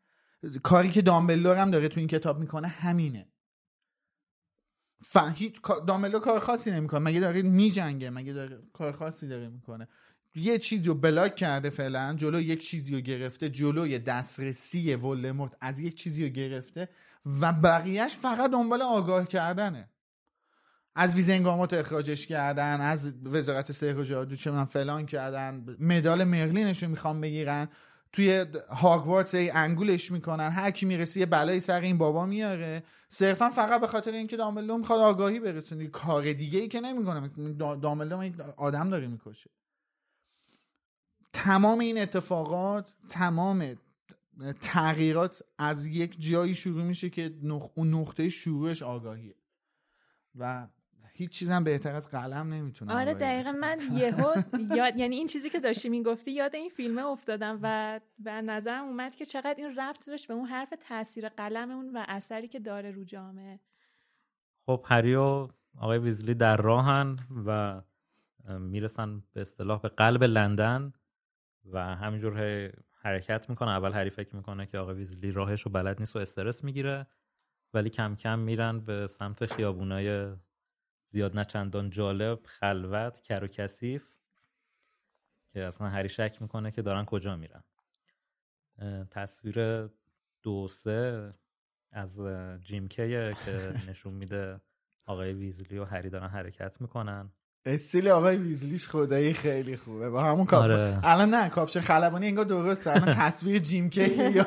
Speaker 5: کاری که دامبلور هم داره تو این کتاب می‌کنه همینه. ف... دامبلور کار خاصی نمی‌کنه. مگه داره میجنگه مگه داره کار خاصی داره می‌کنه؟ یه چیزی رو بلاک کرده فعلا جلو یک چیزی رو گرفته جلوی دسترسی ولدمورت از یک چیزی رو گرفته و بقیهش فقط دنبال آگاه کردنه. از ویزنگامات اخراجش کردن از وزارت سحر و جادو چه من فلان کردن مدال مرلینش رو می‌خوام بگیرن. توی هاگوارتس انگولش می‌کنن. هر کی می‌رسه یه بلایی سر این بابا میاره. صرفا فقط به خاطر اینکه دامبلدور می‌خواد آگاهی برسونه. کار دیگه ای که نمی‌کنه. دامبلدور آدم داره می‌کشه. تمام این اتفاقات تمام تغییرات از یک جایی شروع میشه که اون نقطه شروعش آگاهیه. و هیچ چیزم بهتر از قلم نمی‌تونه
Speaker 4: آره دقیقا من یهو یاد یعنی این چیزی که داشتی می‌گفتی یاد این فیلمه افتادم و به نظرم اومد که چقدر این ربط داشت به اون حرف تاثیر قلم اون و اثری که داره رو جامعه.
Speaker 2: خب هری و آقای ویزلی در راهن و می‌رسن به اصطلاح به قلب لندن و همینجور حرکت می‌کنه. اول هری فکر می‌کنه که آقای ویزلی راهش رو بلد نیست و استرس می‌گیره ولی کم کم میرن به سمت خیابونای زیاد نه چندان جالب خلوت کر و کثیف که اصلا هری شک می‌کنه که دارن کجا میرن. تصویر دو سه از جیم که نشون میده آقای ویزلی و هری دارن حرکت می‌کنن.
Speaker 5: استیل آقای ویزلیش خدایی خیلی خوبه. با همون کاپ آره. الان نه کاپشن خلبانی انگار درسته. الان تصویر جیم کی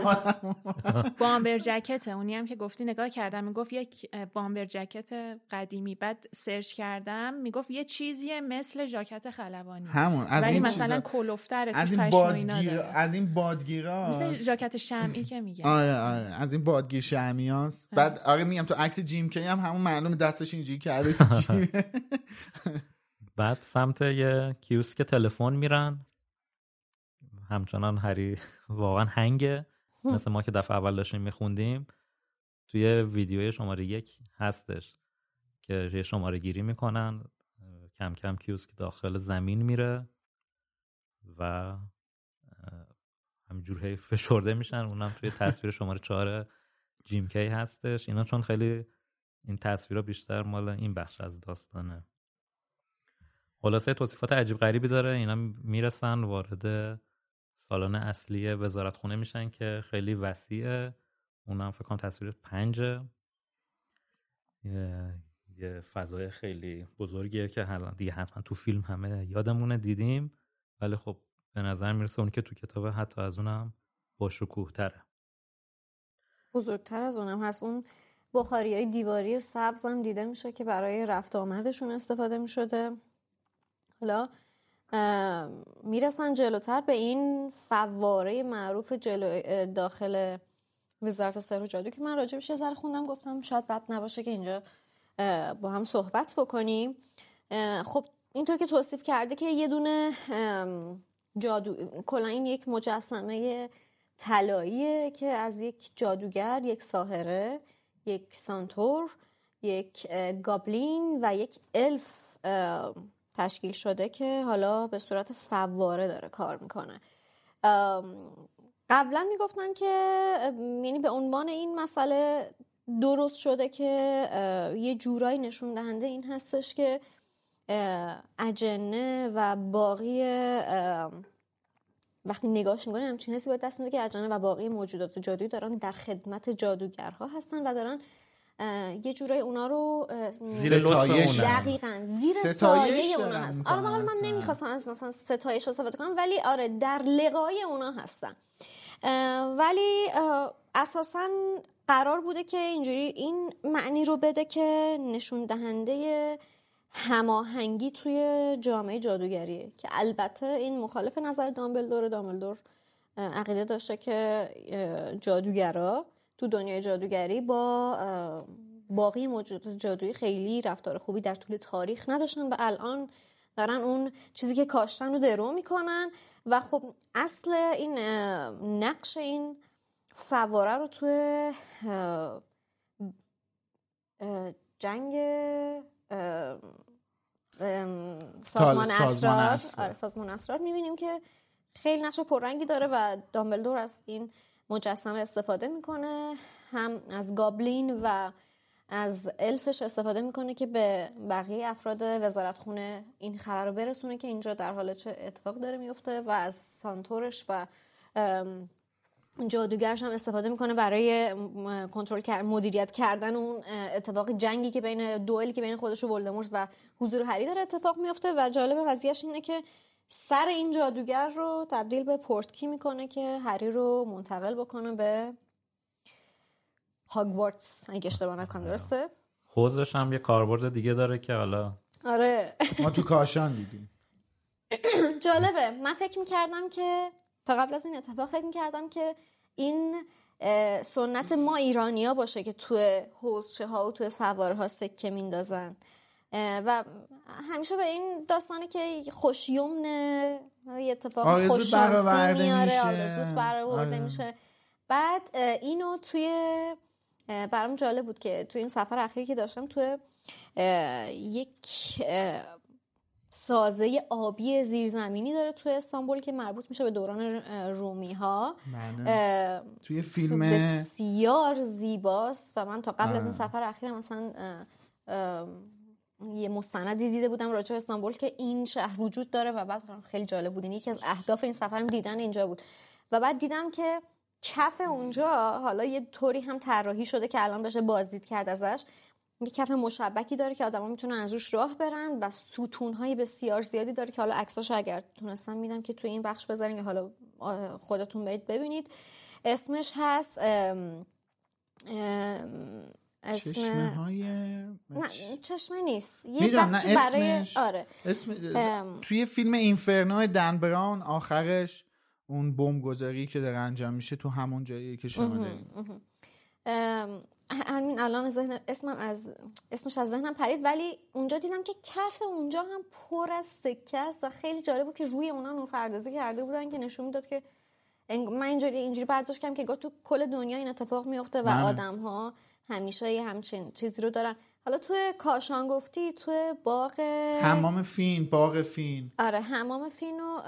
Speaker 4: bomber jacket اونی هم که گفتی نگاه کردم می‌گفت یک bomber jacket قدیمی. بعد سرچ کردم می‌گفت یه چیزیه مثل ژاکت خلبانی.
Speaker 5: همون. از
Speaker 4: ولی
Speaker 5: این
Speaker 4: مثلا کلفت‌تره
Speaker 5: از این بادگیر از این بادگیرا
Speaker 4: مثل ژاکت شمعی که میگه
Speaker 5: آره آره. از این بادگیر شمعیاست بعد آره میگم تو عکس جیم کی هم همون معلوم دستش اینجوری کرده
Speaker 2: بعد سمت یه کیوسک تلفن میرن. همچنان هری واقعا هنگه. مثل ما که دفعه اول داشتیم میخوندیم. توی ویدیوی شماره یک هستش که یه شماره گیری می‌کنن. کم کم کیوسک داخل زمین میره و همجور فشرده میشن. اونم توی تصویر شماره چهار جیم کی هستش. اینا چون خیلی این تصویرها بیشتر مال این بخش از داستانه. خلاصه توصیفات عجیب غریبی داره. اینا می‌رسن وارد سالن اصلی وزارت خونه میشن که خیلی وسیعه. اونم فکر کنم تصویر پنجه. یه, یه فضای خیلی بزرگیه که دیگه حتما تو فیلم همه یادمونه دیدیم. ولی خب به نظر می‌رسه اونی که تو کتابه حتی از اونم با شکوه تره
Speaker 3: بزرگتر از اونم هست. اون بخاری های دیواری سبز هم دیده میشه که برای رفت آمدشون استفاده می‌شده. حالا می‌رسن جلوتر به این فواره معروف جلو داخل وزارت سر و جادو که من راجبش یه ذره خوندم گفتم شاید بد نباشه که اینجا با هم صحبت بکنیم. خب اینطور که توصیف کرده که یه دونه جادو کلا این یک مجسمه طلاییه که از یک جادوگر یک ساهره یک سانتور یک گابلین و یک الف تشکیل شده که حالا به صورت فواره داره کار می‌کنه. قبلا می‌گفتن که یعنی به عنوان این مسئله درست شده که یه جورایی نشون دهنده این هستش که اجنه و باقی وقتی نگاهش می‌کنه همچین حسی باید دست میده که اجنه و باقی موجودات جادویی دارن در خدمت جادوگرها هستن و دارن یه جورای اونا رو
Speaker 2: زیر ستایش
Speaker 3: دقیقا زیر سایه اونا هست. آره حالا من نمی‌خواستم از مثلا ستایش استفاده کنم ولی آره در لقای اونا هستن. ولی اساسا قرار بوده که اینجوری این معنی رو بده که نشون دهنده هماهنگی توی جامعه جادوگریه که البته این مخالف نظر دامبلدور دامبلدور عقیده داشته که جادوگرا تو دنیای جادوگری با باقی موجودات جادویی خیلی رفتار خوبی در طول تاریخ نداشتن و الان دارن اون چیزی که کاشتن رو درو می‌کنن و خب اصل این نقش این فواره رو توی جنگ سازمان اسرار. آره سازمان اسرار می‌بینیم که خیلی نقش پررنگی داره و دامبلدور از این مجسمه استفاده می‌کنه هم از گابلین و از الفش استفاده می‌کنه که به بقیه افراد وزارت خونه این خبر رو برسونه که اینجا در حال چه اتفاق داره میفته و از سانتورش و جادوگرش هم استفاده می‌کنه برای کنترل کرد مدیریت کردن اون اتفاق جنگی که بین دوئلی که بین خودش و ولدمورت و حضور هری داره اتفاق میفته و جالب قضیهش اینه که سر این جادوگر رو تبدیل به پورتکی می‌کنه که هری رو منتقل بکنه به هاگوارتس اگه اشتباه نکنم درسته؟
Speaker 2: حوزش هم یه کاربرد دیگه داره که حالا
Speaker 3: آره.
Speaker 5: ما تو کاشان دیدیم.
Speaker 3: جالبه. من فکر می‌کردم که تا قبل از این اتفاق فکر می‌کردم که این سنت ما ایرانیا باشه که توی حوزچه ها و توی فواره ها سکه میندازن. و همیشه به این داستانی که خوشیومنه یه اتفاق خوششانسی میاره آرزوت برآورده آره. میشه بعد اینو توی برام جالب بود که توی این سفر اخیری که داشتم توی یک سازه آبی زیرزمینی داره توی استانبول که مربوط میشه به دوران رومی ها
Speaker 5: بله. توی فیلم
Speaker 3: بسیار زیباست و من تا قبل از این سفر اخیر مثلا یه مستندی دیده بودم راجع به استانبول که این شهر وجود داره و بعد خیلی جالب بود. یکی از اهداف این سفرم دیدن اینجا بود. و بعد دیدم که کف اونجا حالا یه طوری هم طراحی شده که الان بشه بازدید کرد ازش یه کف مشبکی داره که آدما می‌تونن از روش راه برن و های بسیار زیادی داره که حالا عکساشو اگر تونستم میدم که توی این بخش بذاریم حالا خودتون برید ببینید. اسمش هست
Speaker 5: اسم چشمه های
Speaker 3: نه چشمه نیست. یه بخشی برای آره.
Speaker 5: اسم... توی فیلم اینفرنو دن براون آخرش اون بمب گذاری که داره انجام میشه تو همون جایی که شما دارید.
Speaker 3: همین الان ذهن اسمم از اسمش از ذهنم پرید ولی اونجا دیدم که کف اونجا هم پر از سکه است و خیلی جالب بود که روی اونا نور پردازی کرده بودن که نشون می‌داد که من اینجوری اینجوری برداشت کردم که گفت تو کل دنیا این اتفاق میفته و. آدم ها همیشه یه همچین چیزی رو دارن. حالا توی کاشان گفتی توی باغ
Speaker 5: حمام فین باغ فین.
Speaker 3: آره حمام فین و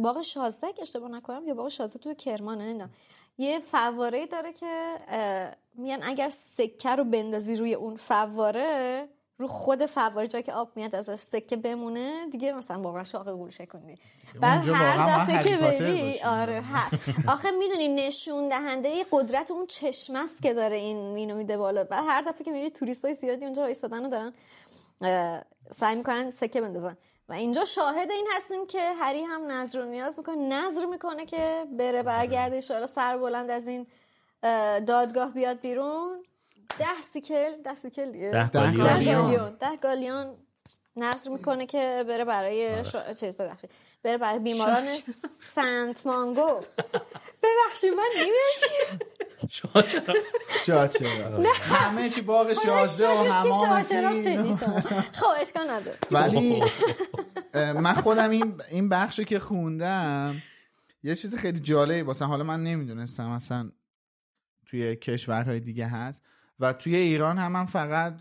Speaker 3: باغ شازده که اشتباه نکنم یا باغ شازده توی کرمانه نه یه فواره داره که میگن اگر سکه رو بندازی روی اون فواره رو خود فواره جا که آب میاد ازش سکه بمونه دیگه مثلا واقعا شاقه گوشه کنی بعد هر دفعه که بری آره آخه می‌دونی نشون دهنده قدرت اون چشم است که داره این اینو میده بالا. بعد هر دفعه که میری های زیادی اونجا ایستادن دارن سعی می‌کنن سکه بندازن. و اینجا شاهد این هستیم که هری هم نظر رو نیاز می‌کنه. نظر می‌کنه که بره برگرده اشاره سر بلند از این دادگاه بیاد بیرون. ده سیکل ده سیکل دیگه.
Speaker 2: ده گالیون.
Speaker 3: ده گالیون. نظر می‌کنه که بره برای آره. شا... چیز ببخشید. بره برای بیماران سنت مانگو. ببخشید من نمی‌دونم
Speaker 5: شاچرا. همه چی باغ شازده و همه
Speaker 3: خب اشکال نداره.
Speaker 5: ولی من خودم این این بخشو که خوندم یه چیز خیلی جالبی واسه حالا من نمی‌دونستم اصلا توی کشورهای دیگه هست. و توی ایران هم من فقط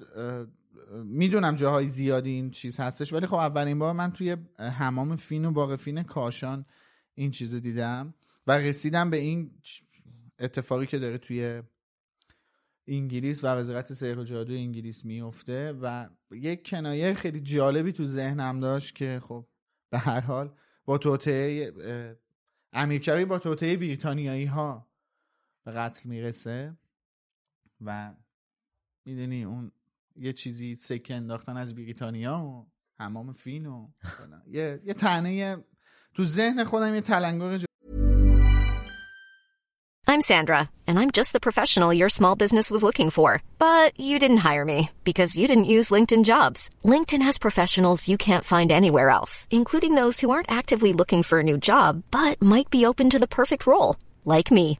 Speaker 5: می‌دونم جاهای زیادی این چیز هستش ولی خب اولین بار من توی حمام فین و باغ فین کاشان این چیز دیدم و رسیدم به این اتفاقی که داره توی انگلیس و وزارت سحر و جادو انگلیس میفته و یک کنایه خیلی جالبی تو ذهنم داشت که خب به هر حال با توطعه امیرکبی با توطعه بریتانیایی ها به قتل می‌رسه و می‌دونی اون یه چیزی سکه انداختن از بریتانیا و حمام فین و یه یه تنه تو ذهن خودم یه تلنگر
Speaker 6: I'm Sandra, and I'm just the professional your small business was looking for. But you didn't hire me because you didn't use LinkedIn jobs. LinkedIn has professionals you can't find anywhere else, including those who aren't actively looking for a new job but might be open to the perfect role, like me.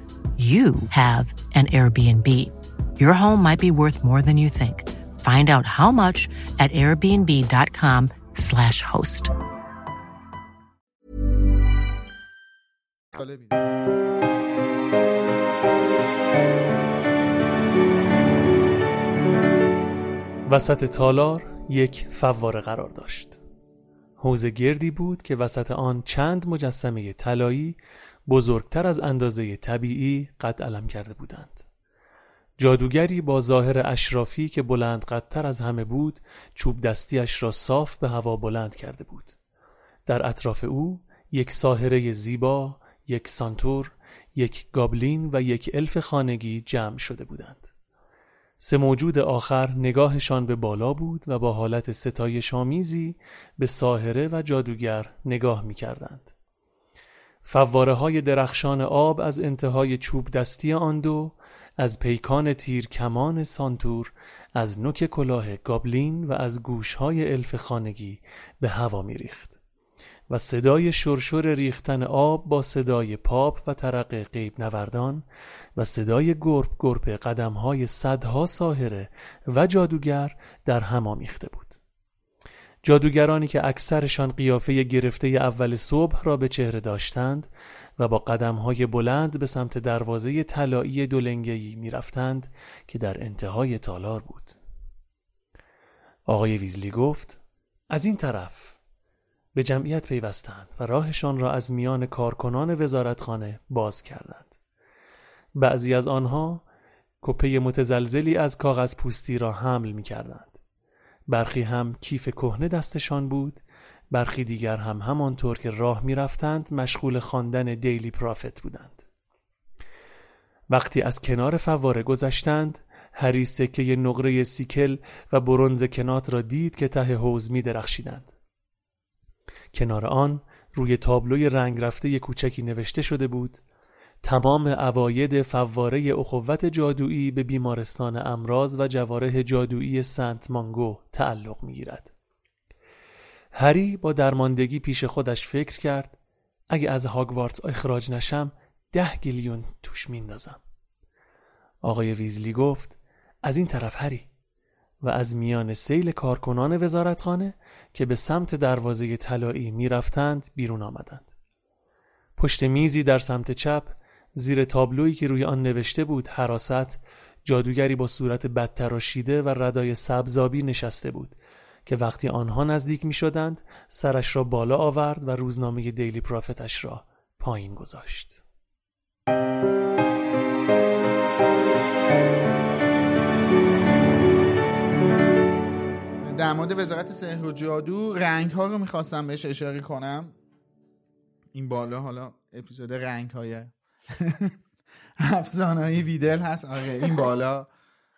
Speaker 7: you have an Airbnb. Your home might be worth more than you think. Find out how much at airbnb.com/slash host.
Speaker 8: وسط تالار یک فواره قرار داشت. حوز گردی بود که وسط آن چند مجسمه طلایی بزرگتر از اندازه طبیعی قد علم کرده بودند. جادوگری با ظاهر اشرافی که بلند قدتر از همه بود چوب دستیش را صاف به هوا بلند کرده بود. در اطراف او یک ساهره زیبا، یک سانتور، یک گابلین و یک الف خانگی جمع شده بودند. سه موجود آخر نگاهشان به بالا بود و با حالت ستایش آمیزی به ساهره و جادوگر نگاه می کردند. فواره های درخشان آب از انتهای چوب دستی آن دو از پیکان تیر کمان سانتور از نوک کلاه گابلین و از گوشهای الف خانگی به هوا می ریخت و صدای شرشر ریختن آب با صدای پاپ و ترق غیب نوردان و صدای گرپ گرپ قدمهای صدها ساهره و جادوگر در هم آمیخته بود. جادوگرانی که اکثرشان قیافه گرفته اول صبح را به چهره داشتند و با قدمهای بلند به سمت دروازه طلایی دولنگهی می‌رفتند که در انتهای تالار بود. آقای ویزلی گفت از این طرف به جمعیت پیوستند و راهشان را از میان کارکنان وزارتخانه باز کردند. بعضی از آنها کپه متزلزلی از کاغذ پوستی را حمل می کردند. برخی هم کیف کهنه دستشان بود برخی دیگر هم همانطور که راه می‌رفتند مشغول خواندن دیلی پرافت بودند وقتی از کنار فواره گذشتند هری سکه نقره سیکل و برونز کنات را دید که ته حوز می درخشیدند. کنار آن روی تابلوی رنگ رفته کوچکی نوشته شده بود تمام عواید فواره اخوت جادویی به بیمارستان امراض و جواره جادویی سنت مانگو تعلق می‌گیرد. هری با درماندگی پیش خودش فکر کرد اگه از هاگوارتس اخراج نشم ده گیلیون توش میندازم. آقای ویزلی گفت از این طرف هری و از میان سیل کارکنان وزارتخانه که به سمت دروازه طلایی می‌رفتند بیرون آمدند. پشت میزی در سمت چپ زیر تابلویی که روی آن نوشته بود حراست جادوگری با صورت بدتراشیده و ردای سبزابی نشسته بود که وقتی آنها نزدیک می شدند سرش را بالا آورد و روزنامه دیلی پرافتش را پایین گذاشت.
Speaker 5: در مورد وزارت سحر و جادو رنگ ها رو می‌خواستم بهش اشاره کنم این بالا حالا اپیزود رنگ های افسانه‌ای ویدل هست. آره این بالا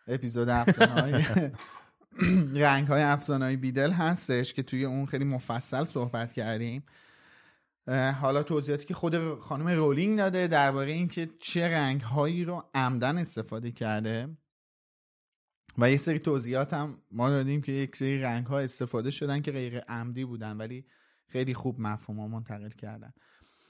Speaker 5: اپیزود افسانه‌ای رنگ های افسانه‌ای بیدل هستش که توی اون خیلی مفصل صحبت کردیم. حالا توضیحاتی که خود خانم رولینگ داده درباره اینکه چه رنگ هایی رو عمدن استفاده کرده. و یه سری توضیحات هم ما دادیم که یک سری رنگ ها استفاده شدن که غیر عمدی بودن ولی خیلی خوب مفهوم ها منتقل کردن.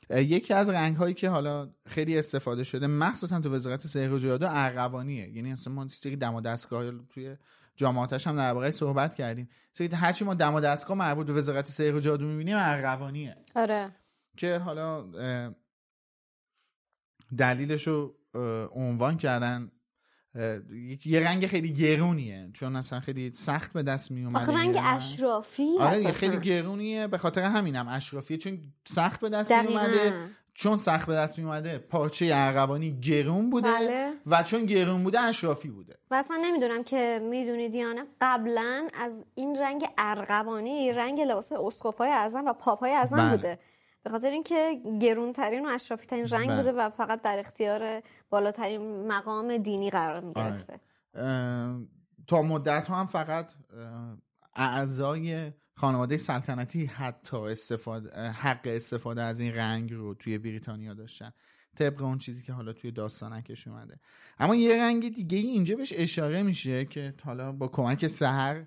Speaker 5: یکی از رنگ هایی که حالا خیلی استفاده شده مخصوصا تو وزارت سحر و جادو ارغوانیه یعنی اصلا ما سری دم و دستگاه توی جامعاتش هم درباره صحبت کردیم. سری هرچی ما دم و دستگاه مربوط به وزارت سحر و جادو می‌بینیم ارغوانیه
Speaker 3: آره.
Speaker 5: که حالا دلیلش رو عنوان کردن یه رنگ خیلی گرونیه چون اصلا خیلی سخت به دست می اومده
Speaker 3: آخه رنگ اشرافی
Speaker 5: آره خیلی گرونیه به خاطر همینم اشرافیه چون سخت به دست می اومده چون سخت به دست می اومده پارچه ارغوانی گرون بوده
Speaker 3: بله.
Speaker 5: و چون گرون بوده اشرافی بوده
Speaker 3: و اصلا نمی‌دونم که می‌دونید یا نه قبلا از این رنگ ارغوانی رنگ لباس اسقفای اعظم و پاپای اعظم
Speaker 5: بله.
Speaker 3: بوده به خاطر اینکه گرونترین و اشرافی ترین رنگ
Speaker 5: بله.
Speaker 3: بوده و فقط در اختیار بالاترین مقام دینی قرار می
Speaker 5: آره.
Speaker 3: گرفته
Speaker 5: تا مدت ها هم فقط اعضای خانواده سلطنتی حتی استفاده حق استفاده از این رنگ رو توی بریتانیا داشتن طبق اون چیزی که حالا توی داستانکش اومده اما یه رنگ دیگه ای اینجا بهش اشاره میشه که حالا با کمک سحر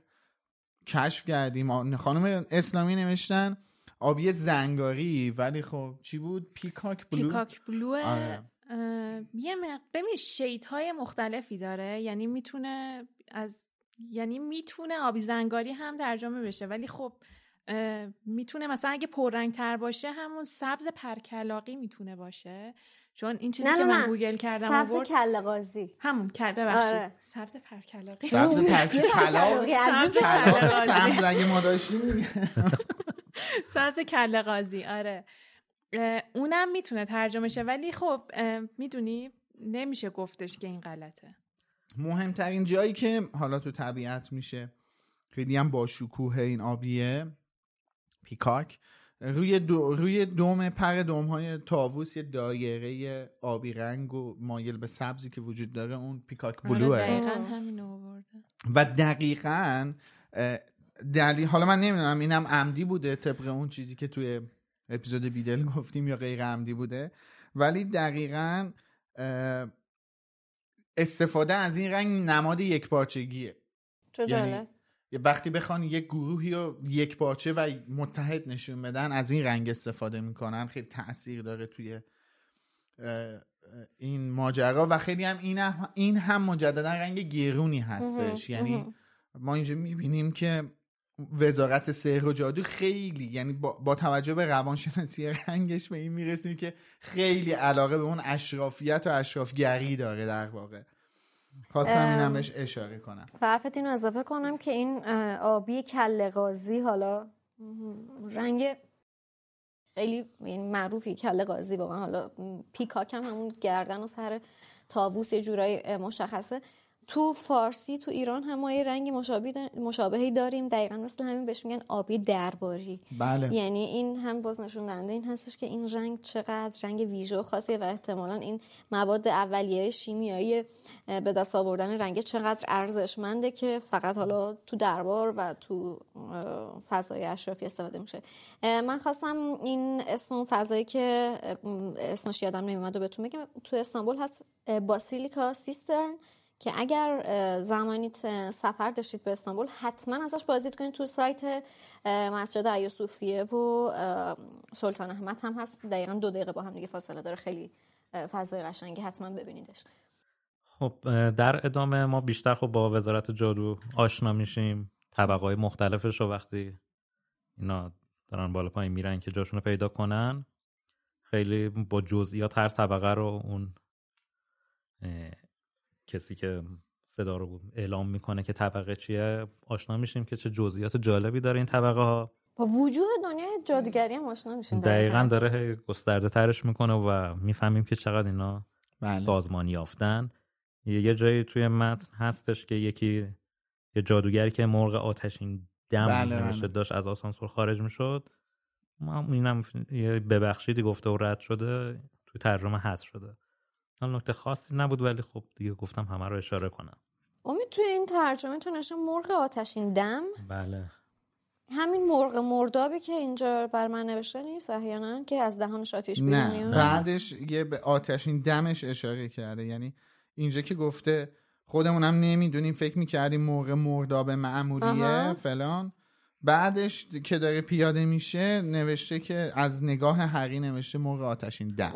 Speaker 5: کشف کردیم خانم اسلامی نوشتن آبی زنگاری ولی خب چی بود peacock blue
Speaker 4: peacock blue
Speaker 5: آره.
Speaker 4: یه مق... ببین shade های مختلفی داره یعنی می‌تونه از یعنی می‌تونه آبی زنگاری هم ترجمه بشه ولی خب می‌تونه مثلا اگه پررنگ تر باشه همون سبز پرکلاغی می‌تونه باشه چون این چیزی
Speaker 3: نه
Speaker 4: که
Speaker 3: نه
Speaker 4: من. گوگل کردم
Speaker 3: سبز
Speaker 4: آورد
Speaker 3: کله غازی
Speaker 4: همون کل ببخشید
Speaker 3: آره.
Speaker 4: سبز پرکلاقی
Speaker 5: سبز پرکی کلاق
Speaker 3: سبز
Speaker 5: کلاق
Speaker 4: کلاق.
Speaker 5: سبز اگه ما داشتیم
Speaker 4: سبز کله قازی آره. اونم می‌تونه ترجمه شه ولی خب می‌دونی نمیشه گفتش که این غلطه.
Speaker 5: مهمترین جایی که حالا تو طبیعت میشه خیلی هم با شکوه این آبیه پیکاک روی دو روی دوم پر دوم های تاووس یه دایره آبی رنگ و مایل به سبزی که وجود داره اون پیکاک
Speaker 4: آره
Speaker 5: بلوه.
Speaker 4: دقیقا همین
Speaker 5: و دقیقا دلیل حالا من نمی‌دونم اینم عمدی بوده طبق اون چیزی که توی اپیزود بیدل گفتیم یا غیر عمدی بوده. ولی دقیقا استفاده از این رنگ نماد یک پارچگیه یعنی وقتی بخوان یک گروهی رو یک پارچه و متحد نشون بدن از این رنگ استفاده می‌کنن. خیلی تاثیر داره توی این ماجرا. و خیلی هم این هم, این هم مجددا رنگ گرونی هستش. یعنی. ما اینجا می‌بینیم که وزارت سحر و جادو خیلی یعنی با, با توجه به روانشناسی رنگش به این می‌رسیم که خیلی علاقه به اون اشرافیت و اشرافگری داره در واقع خواستم. اینم بهش اشاره کنم
Speaker 3: فرفت اینو اضافه کنم که این آبی کله قازی حالا رنگ خیلی این معروفی کله قازی واقعا حالا پیکاک هم همون گردن و سر تاووس یه جورایی مشخصه تو فارسی تو ایران هم ما یه رنگ مشابه مشابهی داریم. دقیقا مثل همین بهش میگن آبی درباری.
Speaker 5: بله.
Speaker 3: یعنی این هم باز نشون دهنده این هستش که این رنگ چقدر رنگ ویژه و خاصیه و احتمالا این مواد اولیه شیمیایی به دست آوردن رنگ چقدر ارزشمنده که فقط حالا تو دربار و تو فضای اشرافی استفاده میشه. من خواستم این اسم اون فضایی که اسمش یادم نمیومد و بهتون بگم. تو استانبول هست باسیلیکا سیسترن. که اگر زمانی سفر داشتید به استانبول حتما ازش بازدید کنید تو سایت مسجد ایا صوفیه و سلطان احمد هم هست. دقیقا دو دقیقه با هم دیگه فاصله داره. خیلی فضای قشنگی. حتما ببینیدش.
Speaker 2: خب در ادامه ما بیشتر خب با وزارت جادو آشنا میشیم. طبقه مختلفش رو وقتی اینا دارن بالا پایین میرن که جاشون رو پیدا کنن خیلی با جزئیات هر طبقه رو اون کسی که صدا رو اعلام می‌کنه که طبقه چیه آشنا میشیم که چه جزئیات جالبی داره این طبقه ها
Speaker 3: با وجود دنیای جادوگری هم آشنا میشیم.
Speaker 2: دقیقا داره هی گسترده ترش می‌کنه و می‌فهمیم که چقدر اینا
Speaker 5: بله.
Speaker 2: سازمان یافتن. یه جایی توی متن هستش که یکی یه جادوگری که مرغ آتشین دم
Speaker 5: بله،
Speaker 2: نوشته
Speaker 5: بله.
Speaker 2: داشت از آسانسور خارج می‌شد. ما اینم یه ببخشیدی گفته و رد شده توی ترجمه هست شده. حالا نکته خاصی نبود ولی خب دیگه گفتم همه رو اشاره کنم.
Speaker 3: امید توی این ترجمه تو نشه مرغ آتشین دم؟
Speaker 2: بله.
Speaker 3: همین مرغ مردابی که اینجا بر من نوشته نیست احیانا که از دهانش آتیش
Speaker 5: نه بعدش یه به آتشین دمش اشاره کرده. یعنی اینجا که گفته خودمونم نمی‌دونیم فکر می‌کردیم موقع مرداب معمولیه
Speaker 3: آها.
Speaker 5: فلان. بعدش که داره پیاده میشه نوشته که از نگاه حقی نوشته موقع آتشین دم.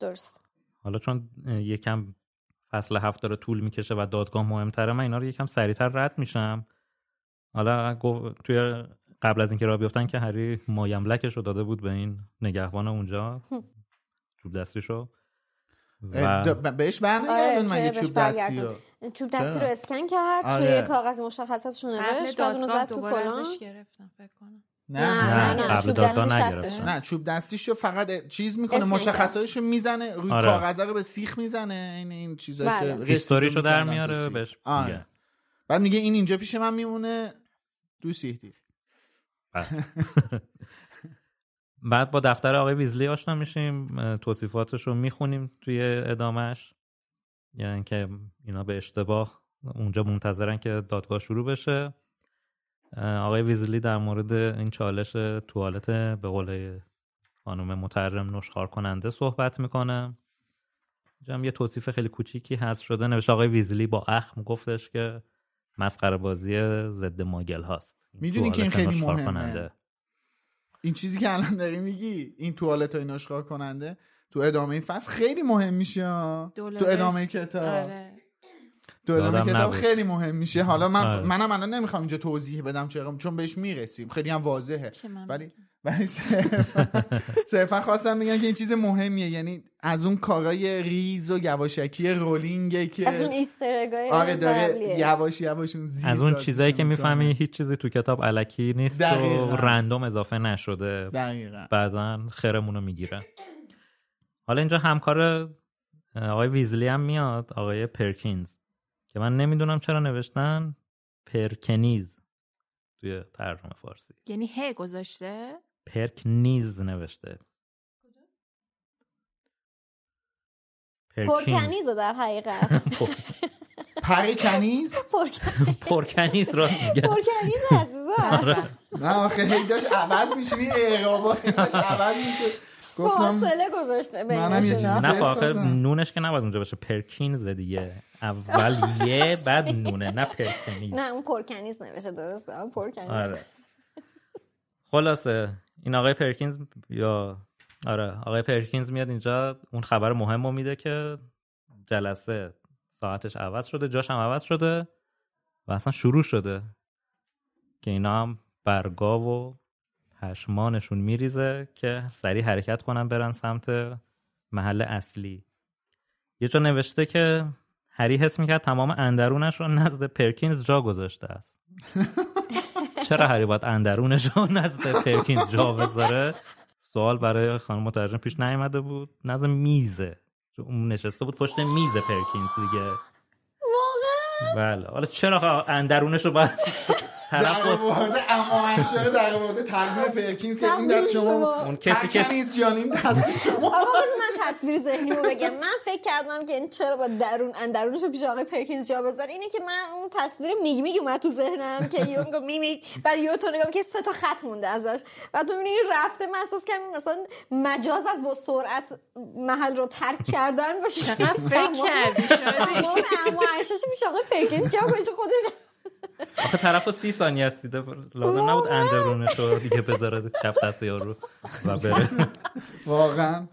Speaker 3: درست.
Speaker 2: حالا چون یکم فصل هفت داره طول می‌کشه و دادگاه مهمتره من اینا رو یکم سریعتر رد میشم حالا گفت توی قبل از اینکه راه بیفتن که هری مایملکش رو داده بود به این نگهبان اونجا چوب دستیشو و
Speaker 5: بهش
Speaker 3: آره،
Speaker 5: برنگردون مگه
Speaker 3: بهش
Speaker 5: چوب دستی. رو
Speaker 3: چوب دستی؟ رو اسکن کرد
Speaker 5: آره.
Speaker 3: توی کاغذ مشخصاتش نوشت بعد اونو
Speaker 4: دادگاه
Speaker 3: زد تو فلان
Speaker 4: گرفتم فکر کنم
Speaker 5: نه
Speaker 3: نه
Speaker 2: نه،
Speaker 3: چوب
Speaker 2: دادگاه
Speaker 3: دستیش
Speaker 2: نگرفتن.
Speaker 3: دستشه.
Speaker 5: نه چوب دستیشو فقط چیز می‌کنه
Speaker 3: اسکن
Speaker 5: مشخصاتشو می‌زنه روی
Speaker 2: آره.
Speaker 5: کاغذ رو به سیخ می‌زنه این این چیزایی
Speaker 3: بله.
Speaker 5: که
Speaker 2: هیستوریشو در میاره. بهش
Speaker 5: آره.
Speaker 2: میگه.
Speaker 5: بعد میگه این اینجا پیش من میمونه دو سیخ دیگه
Speaker 2: بعد با دفتر آقای ویزلی آشنا میشیم توصیفاتش رو می‌خونیم توی ادامش یعنی که اینا به اشتباه اونجا منتظرن که دادگاه شروع بشه آقای ویزلی در مورد این چالش توالت به قول خانم مترم نشخار کننده صحبت می‌کنه هم یه توصیف خیلی کوچیکی هست شده نوشته آقای ویزلی با اخم گفتش که مسخره بازی ضد ماگل هاست
Speaker 5: می‌دونی که این خیلی مهمه.
Speaker 2: کننده.
Speaker 5: این چیزی که الان داری میگی این توالت های نشخار کننده تو ادامه این فصل خیلی مهم میشه. تو. ادامه کتاب
Speaker 4: آره.
Speaker 5: تو ادامه کتاب
Speaker 2: نبود.
Speaker 5: خیلی مهم میشه. حالا من
Speaker 2: آره.
Speaker 5: منم الان نمی‌خوام اینجا توضیح بدم چرا چون بهش می‌رسیم. خیلی هم واضحه. ولی ولی صرفا خواستم بگم که این چیز مهمیه. یعنی از اون کارای ریز و یواشکی رولینگه که
Speaker 3: از اون ایسترگای
Speaker 5: آره داره یواش یواش اون
Speaker 2: از اون چیزایی که. می‌فهمی هیچ چیزی تو کتاب الکی نیست و
Speaker 5: دقیقاً.
Speaker 2: random اضافه نشده.
Speaker 5: دقیقا.
Speaker 2: بعدا خرمون رو می‌گیره. حالا اینجا همکار آقای ویزلی هم میاد آقای پرکینز. که من نمی‌دونم چرا نوشتن پرکنیز توی ترجمه فارسی.
Speaker 4: یعنی ه گذاشته؟
Speaker 2: پرکنیز نوشته. پرکینز.
Speaker 3: پرکنیزه در حقیقت. پرکنیز؟
Speaker 2: پرکنیز. راست میگه.
Speaker 3: پرکنیز عزیزم.
Speaker 5: نه آخه هی داشت عوض میشه این اعرابا هی داشت عوض میشه. گفتم
Speaker 3: فاصله گذاشته بینشون.
Speaker 2: نه آخه. نونش که نباید اونجا باشه پرکینز دیگه. اول یه بعد نونه نه پرکنیز.
Speaker 3: نه اون پرکنیز نوشته درسته پرکنیز.
Speaker 2: آره. خلاصه این آقای پرکینز یا آره آقای پرکینز میاد اینجا اون خبر مهم رو میده که جلسه ساعتش عوض شده جاش هم عوض شده و اصلا شروع شده که اینا هم برگا و پشمانشون میریزه که سریع حرکت کنن برن سمت محل اصلی. یه جا نوشته که هری حس می‌کرد تمام اندرونش رو نزد پرکینز جا گذاشته است. چرا هری باید اندرونش رو نزد پرکینز جا بذاره؟ سوال برای خانم مترجم پیش نیامده بود. نزد میزه. اون نشسته بود پشت میز پرکینز دیگه. بله. حالا چرا خ- اندرونش رو باید طرف رو-
Speaker 5: مورد اما انشاره در مورد تقدیم پرکینز که این دست شما
Speaker 2: اون کسی که
Speaker 5: جان این دست شما.
Speaker 3: آقا من تصویر ذهنی رو بگم. من فکر کردم که این چرا با درون اندرونش رو پیش آقای پرکینز جا بذار اینه که من اون تصویر میگ میگ اومد تو ذهنم که یهو میگم میمیگ. بعد یهو تو نگام که سه تا خط مونده ازش. بعد تو می‌بینی رفته من احساس کردم مثلا مجاز از با سرعت محل رو ترک کردن باشه.
Speaker 4: چقدر فکر کردی
Speaker 3: تمام اما عشاش پیش آقای پرکینز جا خودش
Speaker 2: آخه طرف سی ثانیه است دیده لازم نبود اندرونش رو دیگه بذاره کف دست یارو و بره.
Speaker 5: واقعا.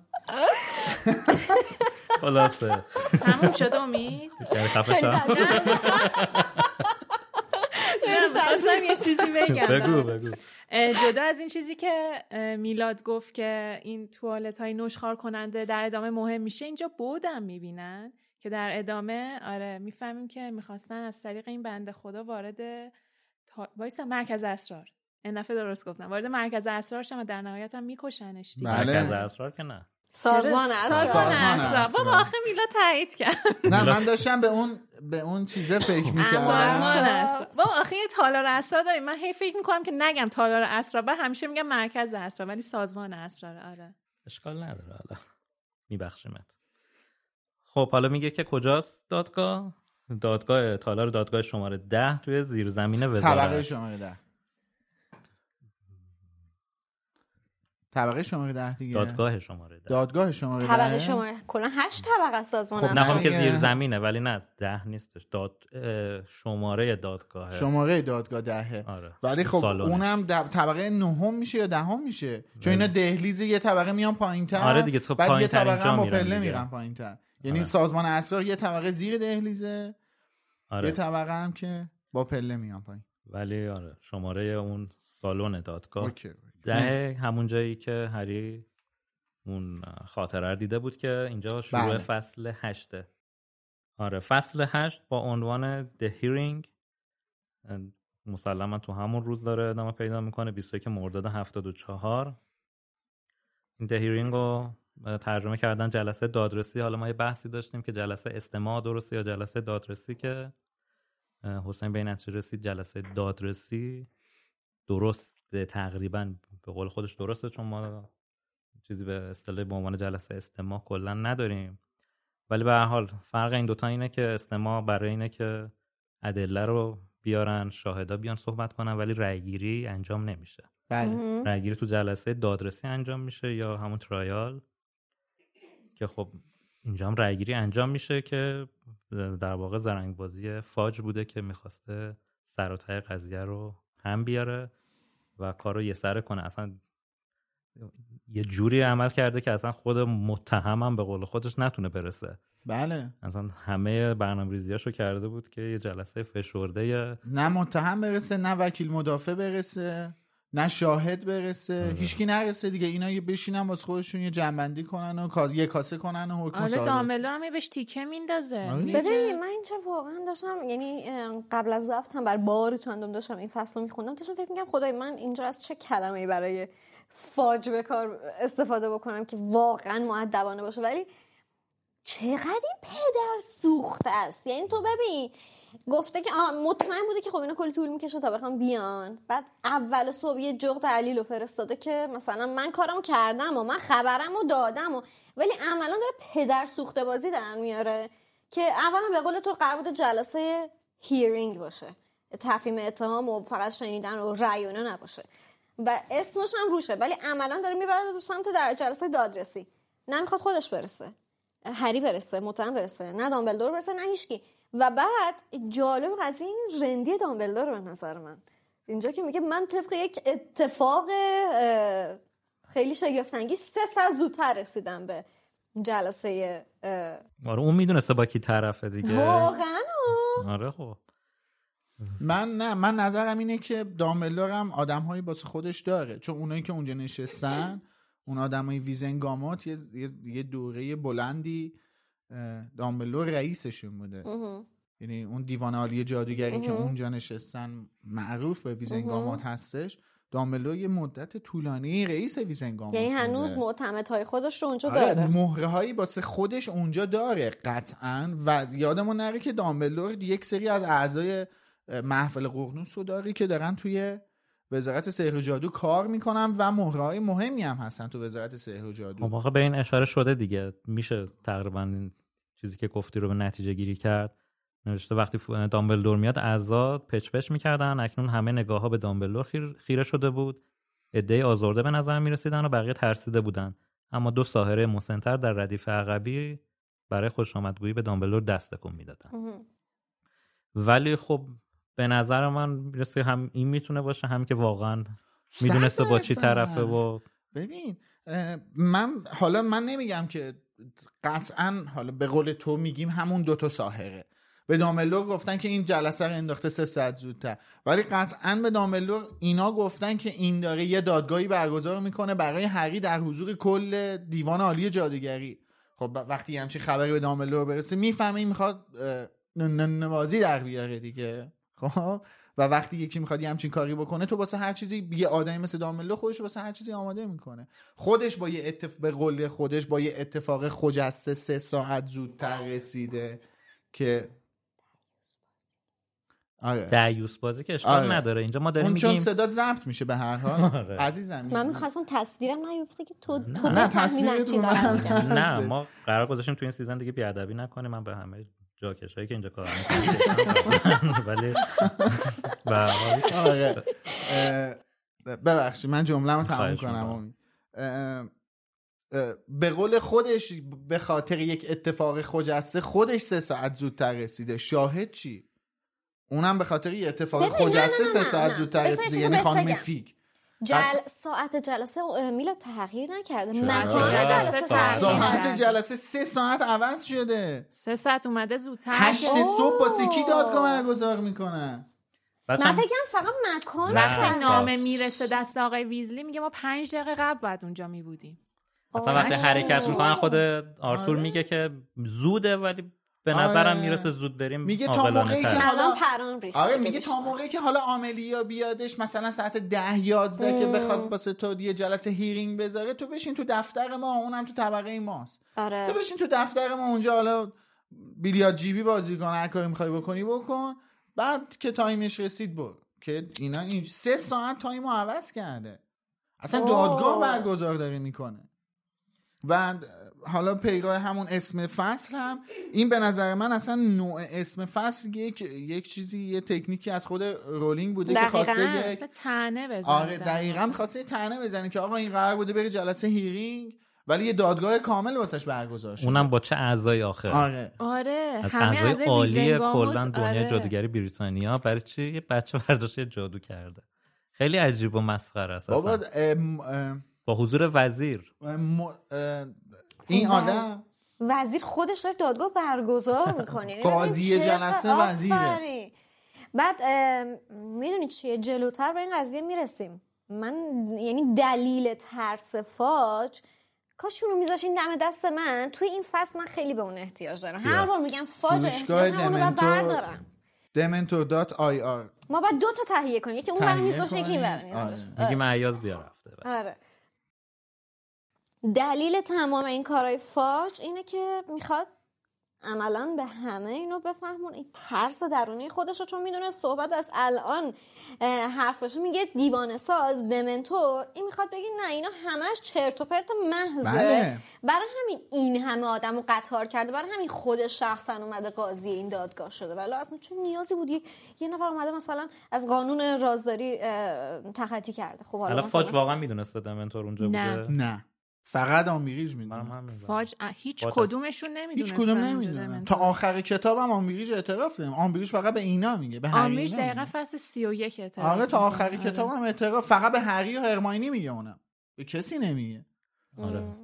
Speaker 2: خلاصه.
Speaker 4: تموم شد امید؟
Speaker 2: یعنی خفه
Speaker 4: یه چیزی بگم.
Speaker 2: بگو بگو.
Speaker 4: جدا از این چیزی که میلاد گفت که این توالت های نشخار کننده در ادامه مهم میشه اینجا بودم می‌بینن. که در ادامه آره می‌فهمیم که می‌خواستن از طریق این بنده خدا وارد تا... وایسا مرکز اسرار. این دفعه درست گفتم. وارد مرکز اسرار شدن و در نهایت هم میکشنش دیگه.
Speaker 5: بله.
Speaker 2: مرکز اسرار که نه.
Speaker 3: سازمان
Speaker 4: سازمان
Speaker 3: اسرار.
Speaker 5: سازمان
Speaker 4: اسرار.
Speaker 5: اسرار.
Speaker 4: بابا آخه میلاد تایید کرد.
Speaker 5: نه من داشتم به اون به اون چیزه فکر
Speaker 4: سازمان.
Speaker 5: می‌کردم
Speaker 4: اسرار. بابا آخه یه تالار اسرار داریم. من هی فکر می‌کنم که نگم تالار اسرار. و همیشه میگم مرکز اسرار ولی سازمان اسرار آره.
Speaker 2: اشکال نداره حالا. میبخشیمت. خب حالا میگه که کجاست دادگاه؟ دادگاه تالار دادگاه شماره ده توی زیرزمین
Speaker 5: طبقه
Speaker 2: وزارت
Speaker 5: شماره ده. طبقه شماره ده دیگه.
Speaker 2: دادگاه شماره ده.
Speaker 5: دادگاه شماره
Speaker 3: طبقه
Speaker 5: ده
Speaker 3: شماره کلا هشت طبقه است سازمان
Speaker 2: خب. نخوام که. زیر زمینه ولی نه ده نیستش. داد شماره دادگاه.
Speaker 5: شماره دادگاه دهه.
Speaker 2: آره
Speaker 5: ولی خب
Speaker 2: سالنه.
Speaker 5: اونم د- طبقه نهم میشه یا دهم میشه؟ چون اینا دهلیز یه طبقه میان پایینتر
Speaker 2: آره دیگه، تو
Speaker 5: بعد یه طبقه هم با
Speaker 2: میرن
Speaker 5: پله. میرن پایینتر. یعنی
Speaker 2: آره.
Speaker 5: سازمان اسرار یه طبقه زیر دهلیزه
Speaker 2: آره.
Speaker 5: یه طبقه هم که با پله میان پایین.
Speaker 2: ولی آره شماره اون سالن دادگاه.
Speaker 5: اوکی.
Speaker 2: ده همون جایی که هری اون خاطره رو دیده بود که اینجا شروع
Speaker 5: بله.
Speaker 2: فصل هشته آره فصل هشت با عنوان The Hearing. مسلما تو همون روز داره ادامه پیدا می‌کنه 21 مرداد 74 این The Hearing رو ترجمه کردن جلسه دادرسی. حالا ما یه بحثی داشتیم که جلسه استماع درسته یا جلسه دادرسی که حسین به نتیجه رسید جلسه دادرسی. درسته تقریبا به قول خودش درسته چون ما چیزی به اصطلاح به عنوان جلسه استماع کلا نداریم. ولی به هر حال فرق این دوتا اینه که استماع برای اینه که ادله رو بیارن شاهدا بیان صحبت کنن ولی رأیگیری انجام نمیشه.
Speaker 5: بله.
Speaker 2: رأیگیری تو جلسه دادرسی انجام میشه یا همون ترایال که خب اینجا هم رأیگیری انجام میشه که در واقع زرنگ بازی فاج بوده که می‌خواسته سر و ته قضیه رو هم بیاره و کار رو یه سره کنه. اصلا یه جوری عمل کرده که اصلا خود متهمم به قول خودش نتونه برسه.
Speaker 5: بله.
Speaker 2: اصلا همه برنامه ریزیاشو کرده بود که یه جلسه فشرده
Speaker 5: نه متهم برسه نه وکیل مدافع برسه. نه شاهد برسه. هیچکی نرسه دیگه. اینا یه بشینن واسه خودشون یه جنبندی کنن و کا- یه کاسه کنن و حکم
Speaker 4: آره
Speaker 5: صادر
Speaker 4: دامبلدور هم بهش تیکه میندازه.
Speaker 5: آره.
Speaker 3: ببین من اینجا واقعا داشتم یعنی قبل از رفتم بر بار چندم داشتم این فصل رو میخوندم. داشتم فکر می‌کنم خدای من اینجا از چه کلمه برای فاج به کار استفاده بکنم که واقعا معدبانه باشه؟ ولی چقدر این پدر سوخته است؟ یعنی تو ببین گفته که آه مطمئن بوده که خب اینا کلی طول می‌کشه تا بخوام بیان. بعد اول صبح یه جغد علیل فرستاده که مثلا من کارم کردم و من خبرم دادم و ولی عملا داره پدر سوخته بازی در میاره که اولا به قول تو قرار بوده جلسه هیرینگ باشه. تفهیم اتهام و فقط شنیدن و رأی نباشه. و اسمش هم روشه ولی عملا داره می‌بره تو سمت در جلسه دادرسی. نمی‌خواد خودش برسه. هری برسه متهم برسه. نه دامبلدور برسه نه هیچکی. و بعد جالب قضیه این رندی دامبلدور به نظر من. اینجا که میگه من طبق یک اتفاق خیلی شگفتانگیز سه ساعت زودتر رسیدم به جلسه
Speaker 2: آره اون می‌دونسته با کی طرفه دیگه.
Speaker 3: واقعا.
Speaker 2: آره خب.
Speaker 5: من نه من نظرم اینه که دامبلدور هم آدم هایی باسه خودش داره. چون اونایی که اونجا نشستن اون آدم های ویزنگامات یه, یه, یه دوره بلندی اه، دامبلدور رئیسشون بوده. یعنی اون دیوان عالی جادوگری که. اونجا نشستن معروف به ویزنگامات هستش دامبلدور یه مدت طولانی رئیس ویزنگامات
Speaker 3: یعنی. هنوز معتمدهای خودش رو اونجا
Speaker 5: آره
Speaker 3: داره
Speaker 5: مهره هایی واسه خودش اونجا داره قطعا و یادمون نره که دامبلدور یک سری از اعضای محفل قرنوس رو داره که دارن توی وزارت سحر و جادو کار می‌کنن و مهره های مهمی هم هستن تو وزارت سحر و جادو.
Speaker 2: خب آقا به این اشاره شده دیگه. میشه تقریبا این چیزی که گفتی رو به نتیجه گیری کرد. نوشته وقتی دامبلدور میاد اعضا پچ پچ می‌کردن. اکنون همه نگاه ها به دامبلدور خیر- خیره شده بود. عدهای آزرده به نظر می‌رسیدن و بقیه ترسیده بودن. اما دو ساحره مسنتر در ردیف عقبی برای خوش آمدگویی به دامبلدور دست تکون می‌دادن. ولی خب به نظر من می‌رسه هم این می‌تونه باشه هم که واقعا می‌دونسته با چی طرفه. و
Speaker 5: ببین من حالا من نمیگم که قطعا حالا به قول تو میگیم همون دوتا ساحره. به داملور گفتن که این جلسه رو انداخته سه ساعت زودتر. ولی قطعا به داملور اینا گفتن که این داره یه دادگاهی برگزار می‌کنه برای هری در حضور کل دیوان عالی جادوگری. خب وقتی همچین خبری به داملور برسه می‌فهمه این می‌خواد نوازی در بیاره دیگه. خب؟ و وقتی یکی می‌خواد یه همچین کاری بکنه تو واسه هر چیزی یه آدمی مثل داملو خودش واسه هر چیزی آماده می‌کنه. خودش با یه اتف... به قول خودش با یه اتفاق خجسته سه ساعت زودتر رسیده که آره.
Speaker 2: دعیوس بازی که اشکال
Speaker 5: آره.
Speaker 2: نداره. اینجا ما داریم
Speaker 5: اون چون
Speaker 2: میگیم
Speaker 5: صدات ضبط میشه به هر حال.
Speaker 2: آره.
Speaker 5: عزیزم.
Speaker 3: من می‌خواستم تصویرم نیفته که تو تو
Speaker 5: نه، تصویرت
Speaker 3: چی دارم
Speaker 2: نه ما قرار گذاشتیم تو این سیزن دیگه بیادبی نکنیم. من به همه جاکش هایی که اینجا کار می‌کنم ولی
Speaker 5: آره. ببخشید من جمله رو تمام
Speaker 2: خواهش
Speaker 5: کنم. به قول خودش به خاطر یک اتفاق خجسته خودش سه ساعت زودتر رسیده. شاهد چی؟ اونم به خاطر یه اتفاق خجسته سه ساعت. زودتر رسیده. یعنی خانم
Speaker 3: بگم. جل... ساعت جلسه میلا تغییر نکرده؟ مکان
Speaker 4: جلسه
Speaker 5: ساعت. جلسه سه ساعت عوض شده
Speaker 4: سه ساعت اومده زودتر
Speaker 5: هشت صبح با کی دادگاه برگزار می‌کنن
Speaker 3: من
Speaker 2: هم-
Speaker 3: فکر کنم فقط مکان.
Speaker 4: وقتی نامه. می‌رسه دست آقای ویزلی میگه ما پنج دقیقه قبل باید اونجا میبودیم
Speaker 2: مثلا وقتی. حرکت می‌کنن خود آرتور
Speaker 5: آره.
Speaker 2: میگه که زوده ولی به نظرم
Speaker 5: آره.
Speaker 2: می‌رسه زود بریم
Speaker 5: میگه تا
Speaker 2: عاقلانه
Speaker 5: موقعی که. حالا- آره میگه. تا موقعی که حالا آملیا بیادش مثلا ساعت ده یازده که بخواد واسه تو یه جلسه hearing بذاره تو بشین تو دفتر ما اونم تو طبقه ماست
Speaker 3: آره
Speaker 5: تو بشین تو دفتر ما اونجا حالا بیلیارد جیبی بازی کن هر کاری می‌خوای بکنی بکن بعد که time ش رسید برو که اینا این سه ساعت time و عوض کرده اصلا. دادگاه برگزار داره می‌کنه و حالا بیراه همون اسم فصل هم این به نظر من اصلا نوع اسم فصل یک یک چیزی یه تکنیکی از خود رولینگ بوده که
Speaker 3: دقیقاً.
Speaker 5: خواسته یک
Speaker 4: تنه بزنه.
Speaker 5: آره دقیقا
Speaker 4: واقع.
Speaker 5: می‌خواسته تنه بزنه که آقا این قرار بوده بره جلسه hearing ولی یه دادگاه کامل واسش برگزار شده.
Speaker 2: اونم با چه اعضایی آخه؟
Speaker 5: آره.
Speaker 4: آره
Speaker 2: از
Speaker 4: همه
Speaker 2: اعضای عالی کلا دنیای
Speaker 4: آره.
Speaker 2: جادوگری بریتانیا برای چی؟ یه بچه برداشته جادو کرده. خیلی عجیب و مسخره است
Speaker 5: بابا
Speaker 2: با حضور وزیر.
Speaker 5: این آدم
Speaker 3: وزیر خودش داره دادگاه برگزار می‌کنه. یعنی
Speaker 5: قاضی جلسه. وزیره.
Speaker 3: بعد می‌دونی چیه؟ جلوتر به این قضیه می‌رسیم. من یعنی دلیل ترس فاج کاش اونو میذاشین دم دست من. توی این فصل من خیلی به اون احتیاج دارم. هر بار میگم فاج احتیاج
Speaker 5: دمنتور
Speaker 3: بردارم
Speaker 5: دمنتور dot IR.
Speaker 3: ما باید دو تا تهیه کنیم. یکی اون برای میز باشه یکی این. برای میز
Speaker 5: آره.
Speaker 3: باشه.
Speaker 2: میگیم عیاز بیا رفته.
Speaker 3: آره. دلیل تمام این کارهای فاج اینه که می‌خواد عملا به همه اینو بفهمونه. این ترس درونی خودش رو چون می‌دونه صحبت از الان اه، حرفشو میگه دیوانه ساز دمنتور. این می‌خواد بگه نه اینا همش چرت و پرت محضه.
Speaker 5: بله.
Speaker 3: برای همین این همه آدم رو قطار کرده. برای همین خود شخصا اومده قاضی این دادگاه شده. ولی اصلا چه نیازی بود؟ یک یه نفر اومده مثلا از قانون رازداری تخطی کرده. خب حالا
Speaker 2: فاج واقعا می‌دونسته دمنتور اونجا
Speaker 4: نه.
Speaker 2: بوده؟
Speaker 5: نه. فقط آمیریج
Speaker 2: زدم.
Speaker 4: فاج هیچ کدومشون نمی‌دونستن
Speaker 5: هیچ کدوم
Speaker 4: دمنتور.
Speaker 5: تا آخر کتابم آمیریج اعتراف داریم. آمیریج فقط به اینا میگه به اینا
Speaker 4: دقیقا. فصل سی و یک
Speaker 5: آره تا آخر
Speaker 4: آره.
Speaker 5: کتابم اعتراف. فقط به هری و هرماینی میگه اونم. به کسی نمیگه.
Speaker 2: آره.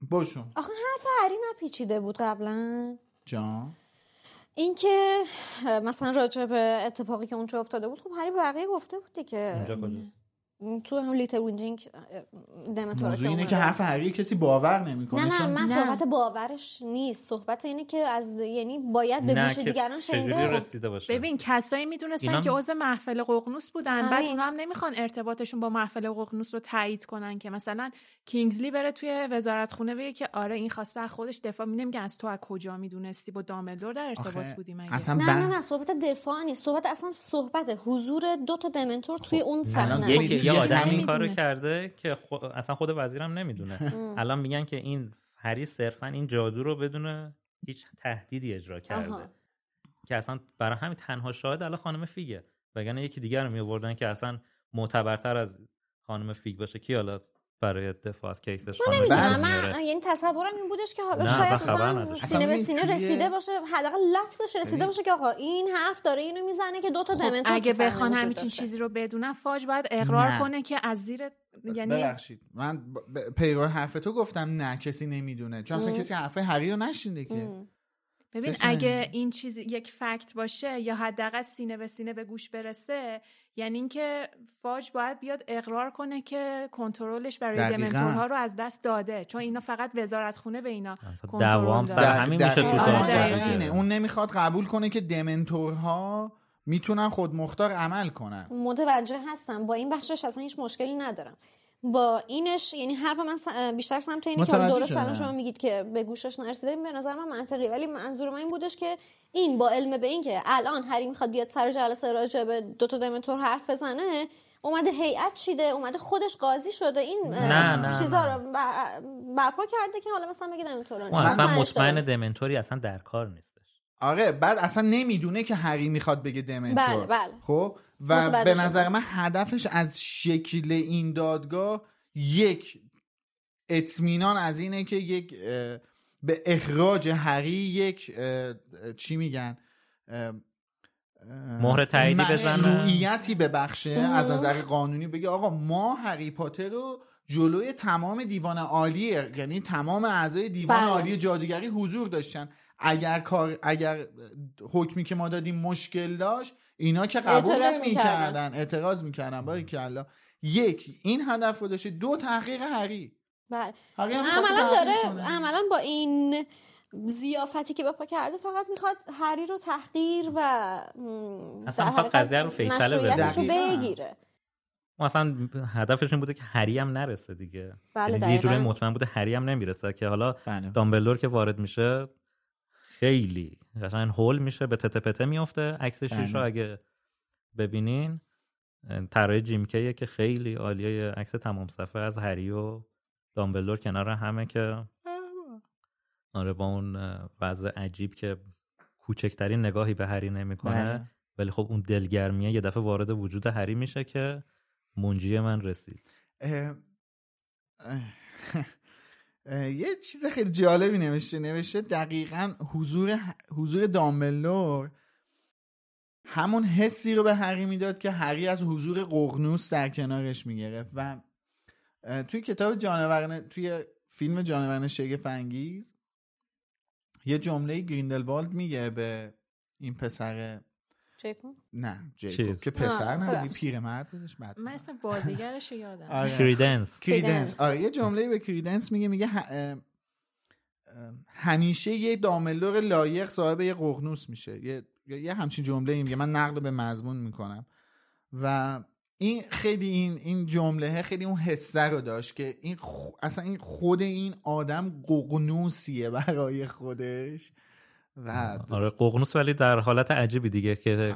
Speaker 5: باشون.
Speaker 3: آخه حرف هری نپیچیده بود قبلا.
Speaker 5: جان.
Speaker 3: اینکه مثلا راجع به اتفاقی که اونجا افتاده بود خب هری بقیه گفته بود دیگه.
Speaker 2: اونجا کجاست؟
Speaker 3: تو هم لیتل وینجینگ
Speaker 5: موضوع اینه. که حرف هری کسی باور نمی‌کنه
Speaker 3: نه نه
Speaker 5: چون
Speaker 3: من
Speaker 4: نه.
Speaker 3: صحبت باورش نیست. صحبت اینه که از یعنی باید به گوش
Speaker 2: که
Speaker 3: دیگران شنیده.
Speaker 2: باشه؟
Speaker 4: ببین کسایی می‌دونستن
Speaker 2: اینا-
Speaker 4: که عضو محفل ققنوس بودن بعد
Speaker 3: همین.
Speaker 4: اونا هم نمی‌خوان ارتباطشون با محفل ققنوس رو تایید کنن که مثلا کینگزلی بره توی وزارت خونه بگه که آره این خواسته از خودش دفاع می نمیگه از تو از کجا می‌دونستی؟ با دامبلدور در ارتباط
Speaker 5: آخه
Speaker 4: بودی مگه؟
Speaker 5: اصلا
Speaker 3: نه نه نه صحبت دفاع نیست. صحبت اصلا صحبت حضور دو تا دمنتور توی اون
Speaker 5: خب،
Speaker 3: صحنه.
Speaker 5: یه
Speaker 2: آدم این کارو. کرده که خو- اصلا خود وزیرم نمی‌دونه. الان میگن که این هری صرفا این جادو رو بدون هیچ تهدیدی اجرا کرده.
Speaker 3: آها.
Speaker 2: که اصلا برای همین تنها شاهد الان خانم فیگه. وگرنه یکی دیگر رو میآوردن که اصلا معتبرتر از خانم فیگ باشه. کی حالا برای دفاع از case ش خانم فیگ
Speaker 3: نمی‌دونم؟ من یعنی تصورم این بودش که حالا شاید مثلا. سینه به سینه رسیده باشه حداقل لفظش رسیده. باشه که آقا این حرف داره اینو می‌زنه که دو تا
Speaker 4: خب اگه بخوان همچین
Speaker 3: داشته.
Speaker 4: چیزی رو بدونن فاج باید اقرار
Speaker 5: نه.
Speaker 4: کنه که از زیر یعنی
Speaker 5: ببخشید من ب- ب- پیرو حرف تو گفتم نه کسی نمی‌دونه چون اصلا کسی حرف هری رو نشینده که
Speaker 4: ببین اگه. این چیز یک فکت باشه یا حداقل سینه به سینه به گوش برسه یعنی اینکه فاج باید بیاد اقرار کنه که کنترلش برای. دمنتورها رو از دست داده چون اینا فقط وزارت خونه به اینا داره.
Speaker 2: سر همین میشه تو
Speaker 4: آره،.
Speaker 5: اینه. اون نمی‌خواد قبول کنه که دمنتورها می‌تونن خودمختار عمل کنن
Speaker 3: متوجه هستم با این بخشش اصلا هیچ مشکلی ندارم با اینش یعنی حرف من بیشتر سمت اینه که درست الان. شما میگید که به گوشش نرسیده به نظر من منطقی ولی منظور من این بودش که این با علم به این که الان هری می‌خواد بیاد سر جلسه راجع به دو تا دمنتور حرف بزنه اومده هیئت چیده اومده خودش قاضی شده این
Speaker 2: نه، نه،
Speaker 3: چیزا
Speaker 2: نه.
Speaker 3: رو بر- برپا کرده که حالا مثلا بگه
Speaker 2: ما
Speaker 3: نیست.
Speaker 2: اصلا مطمئن دمنتوری اصلا در کار نیستش
Speaker 5: آره بعد اصلا نمی‌دونه که هری می‌خواد بگه دمنتور
Speaker 3: بله، بله.
Speaker 5: خب و به. نظر من هدفش از شکل این دادگاه یک اطمینان از اینه که یک به اخراج هری یک چی میگن
Speaker 2: مهر تاییدی بزنه.
Speaker 5: مشروعیتی ببخشه از نظر قانونی بگه آقا ما هری پاتر رو جلوی تمام دیوان عالی یعنی تمام اعضای دیوان
Speaker 3: بله.
Speaker 5: عالی جادوگری حضور داشتن اگر کار اگر حکمی که ما دادیم مشکل داشت اینا که قبول نمی‌کردن اعتراض می‌کردن. که الله. یک این هدف رو داشته دو تحقیق هری
Speaker 3: بله. عملا داره. عملا با این زیافتی که به پا کرده فقط می‌خواد هری رو تحقیر و
Speaker 2: اصلا
Speaker 3: حقیقت
Speaker 2: قضیه رو فیصله بده.
Speaker 3: بگیره.
Speaker 2: اصلا هدفش این بوده که هری هم نرسه دیگه.
Speaker 3: بله
Speaker 2: یعنی یه جوری. مطمئن بوده هری هم نمی‌رسه. که حالا
Speaker 5: بله.
Speaker 2: دامبلدور که وارد میشه خیلی. قشنگ هول میشه به تته پته میفته عکس شیش رو
Speaker 5: بله.
Speaker 2: اگه ببینین طراح جیم کیه که خیلی عالیه. عکس تمام صفحه از هری و دامبلدور کنار همه که آره با اون وضع عجیب که کوچکترین نگاهی به هری نمی‌کنه.
Speaker 5: بله.
Speaker 2: ولی خب اون دلگرمیه. یه دفعه وارد وجود هری میشه که منجی من رسید.
Speaker 5: اه، اه، اه، یه چیز خیلی جالبی نوشته. نوشته دقیقا حضور حضور دامبلور همون حسی رو به هری می‌داد که هری از حضور ققنوس در کنارش می‌گرفت. و توی کتاب جانورن توی فیلم جانورن شگفت یه جمله گریندلوالد میگه به این پسر
Speaker 3: جیکوب؟
Speaker 5: نه؟ جیکوب که پسر
Speaker 3: ببخشید.
Speaker 5: پیرمرد بودش بعد
Speaker 4: من اسم بازیگرش رو یادم
Speaker 5: آره.
Speaker 2: کریدنس
Speaker 5: کریدنس. آره یه جمله به کریدنس میگه میگه همیشه یه داملور لایق صاحب یه ققنوس میشه یه یه یه همچین جمله میگه من نقل به مضمون می‌کنم و این خیلی این این جمله خیلی اون حسه رو داشت که این خ- اصلا این خود این آدم ققنوسیه برای خودش و
Speaker 2: آره ققنوس ولی در حالت عجیبی دیگه که.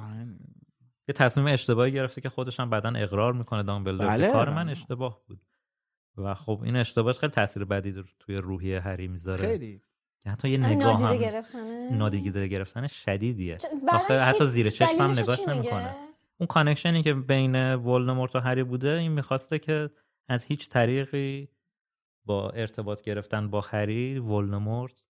Speaker 2: یه تصمیم اشتباهی گرفته که خودش هم بعدا اقرار می‌کنه دامبلدور
Speaker 5: بله،
Speaker 2: کار. من اشتباه بود. و خب این اشتباهش خیلی تاثیر بدی در- توی روحیه هری می‌ذاره.
Speaker 5: خیلی.
Speaker 2: حتی یه نگاه
Speaker 3: نادیده
Speaker 2: هم
Speaker 3: گرفتنه؟
Speaker 2: نادیده گرفتن شدیدیه. حتی زیر چشم هم نگاش؟ نمی‌کنه. اون کانکشنی که بین ولدمورت و هری بوده این می‌خواسته که از هیچ طریقی با ارتباط گرفتن با هری ولدمورت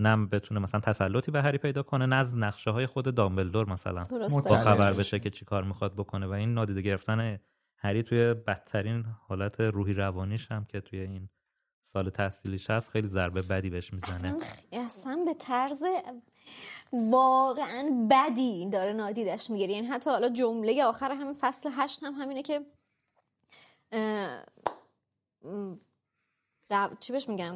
Speaker 2: نه بتونه مثلا تسلطی به هری پیدا کنه نه از نقشه های خود دامبلدور مثلا. با خبر
Speaker 5: بشه.
Speaker 2: که چی کار می‌خواد بکنه و این نادیده گرفتن هری توی بدترین حالت روحی روانیش هم که توی این سال تحصیلیش هست خیلی ضربه بدی بهش می‌زنه.
Speaker 3: اصلا, خ- اصلا به طرز واقعا بدی داره نادیدش می‌گیره. یعنی حتی حالا جمله آخر همین فصل هشت هم همینه که اه، دع- چی بهش میگم؟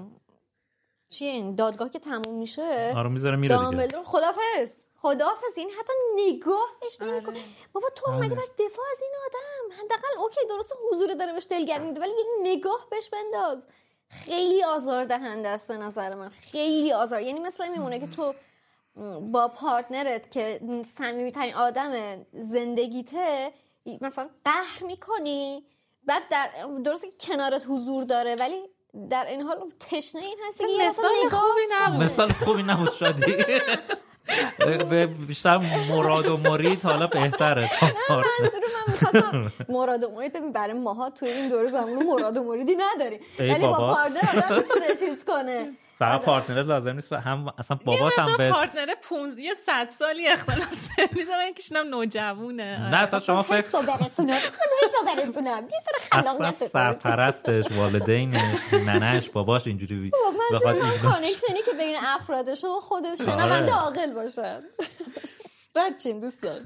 Speaker 3: چیه این دادگاه که تموم میشه؟
Speaker 2: آره می‌ذاره میره دیگه.
Speaker 3: دامبلدور خدافظ خدافظ این حتی نگاهش نمی‌کنه. بابا تو اومدی
Speaker 5: آره.
Speaker 3: بر دفاع از این آدم. حداقل اوکی درست حضور داره بهش دلگرمی میده ولی یک نگاه بهش بنداز. خیلی آزار دهنده است به نظر من. خیلی آزار. یعنی مثل این میمونه که تو با پارتنرت که صمیمی ترین آدم زندگیته مثلا قهر می‌کنی بعد در درسته که کنارت حضور داره ولی در این حال تشنه این هستی که
Speaker 4: مثال خوبی. نبود.
Speaker 2: مثال خوبی نبود شادی به- بیشتر مراد و مرید حالا بهتره
Speaker 3: من می‌خواستم مراد و مرید ببین برای ماها توی این دور زمان مراد و مریدی نداریم
Speaker 2: ای
Speaker 3: ولی با
Speaker 2: بابا.
Speaker 3: پارتنر آدم می‌تونه چیز کنه
Speaker 2: فقط پارتنر لازم نیست هم اصلا بابات هم
Speaker 4: یه
Speaker 2: به
Speaker 4: پارتنر 15 یه صد سالی اختلاف سنی دارن یکیشون هم نوجوونه
Speaker 2: نه اصلا شما فکر
Speaker 3: حسو برسونم حسو برسونم یه سر
Speaker 2: اصلا. سرپرستش والدینش ننش باباش اینجوری
Speaker 3: من
Speaker 2: ایگنور شه.
Speaker 3: connection ی که بین افراد شما
Speaker 2: آره.
Speaker 3: شنونده عاقل باشن بعد چین دوستان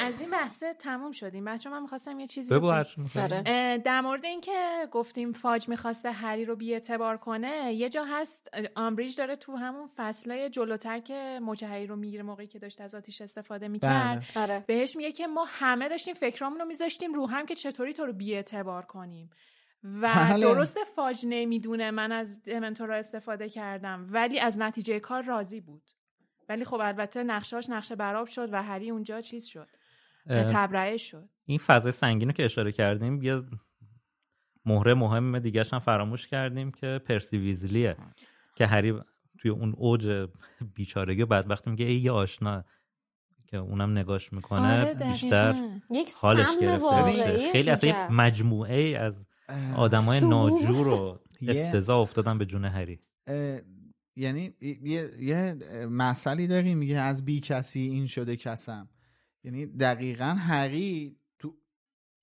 Speaker 4: از این بحثه تموم شدیم بچه من می‌خواستم یه چیزی
Speaker 2: بگو.
Speaker 3: آره.
Speaker 4: در مورد اینکه گفتیم فاج می‌خواسته هری رو بیاعتبار کنه یه جا هست آمبریج داره تو همون فصلای جلوتر که موج هری رو می‌گیره موقعی که داشت از آتیش استفاده می‌کرد
Speaker 5: بله.
Speaker 3: آره
Speaker 4: بهش میگه که ما همه داشتیم فکرامون رو میذاشتیم رو هم که چطوری تو رو بیاعتبار کنیم و
Speaker 5: بله.
Speaker 4: درست فاج نمی‌دونه من از دمنتورا استفاده کردم ولی از نتیجه کار راضی بود ولی خب البته نقشاش نقشه براب شد و هری اونجا چیز شد
Speaker 2: اه،
Speaker 4: تبرئه شد
Speaker 2: این فضای سنگین رو که اشاره کردیم یه مهره مهم دیگه هم فراموش کردیم که پرسی ویزلیه که هری توی اون اوج بیچارگی و بدبختی میگه ای یه آشنا که اونم نگاش می‌کنه
Speaker 4: آره،
Speaker 2: بیشتر.
Speaker 3: یک
Speaker 2: حالش گرفته خیلی. یه مجموعه ای از آدمای. ناجور و افتضاح افتادن به جون هری
Speaker 5: یعنی یه, یه مسئله داریم میگه از بی کسی این شده کسم. یعنی دقیقا هری تو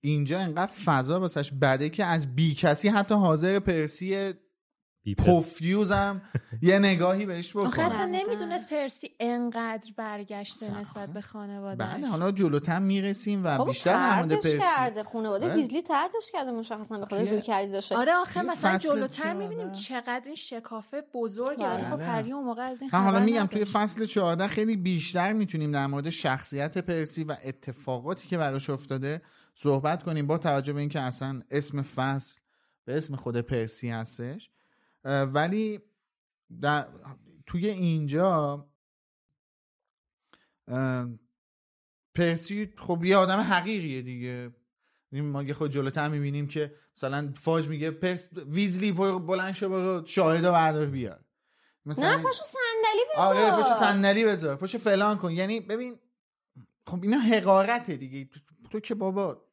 Speaker 5: اینجا انقدر فضا واسش بده که از بی کسی حتی حاضر پرسی پوفیوزم. یه نگاهی بهش
Speaker 4: آخه اصلا
Speaker 5: بکنم
Speaker 4: نمی‌دونست پرسی انقدر برگشته نسبت به خانواده
Speaker 5: بله حالا جلوتر می‌رسیم و
Speaker 3: بابا
Speaker 5: بیشتر در مورد
Speaker 3: تردش
Speaker 5: پرسی.
Speaker 3: کرده خانواده.
Speaker 5: بله.
Speaker 3: ویزلی تردش کرده مشخصا به خاطر روی کردی داشته.
Speaker 4: آره آخه مثلا
Speaker 5: فصل
Speaker 4: جلوتر. می‌بینیم چقدر این شکافه بزرگه. ولی خب
Speaker 5: بله.
Speaker 4: پری اون موقع از این
Speaker 5: حالا میگم. توی فصل 14 خیلی بیشتر می‌تونیم در مورد شخصیت پرسی و اتفاقاتی که براش افتاده صحبت کنیم با توجه به اینکه اصلا اسم فصل به اسم خود پرسی هستش. ولی در توی اینجا پرسی خب یه آدم حقیقیه دیگه. ما یه خود جلوتر می‌بینیم که مثلا فاج میگه پرس ویزلی بلند شو برو شاهدا بردار بیار. مثلا
Speaker 3: نه پاشو صندلی بذار.
Speaker 5: آره پشت صندلی بذار پشت فلان کن. یعنی ببین خب اینا حقارته دیگه. تو, تو که بابا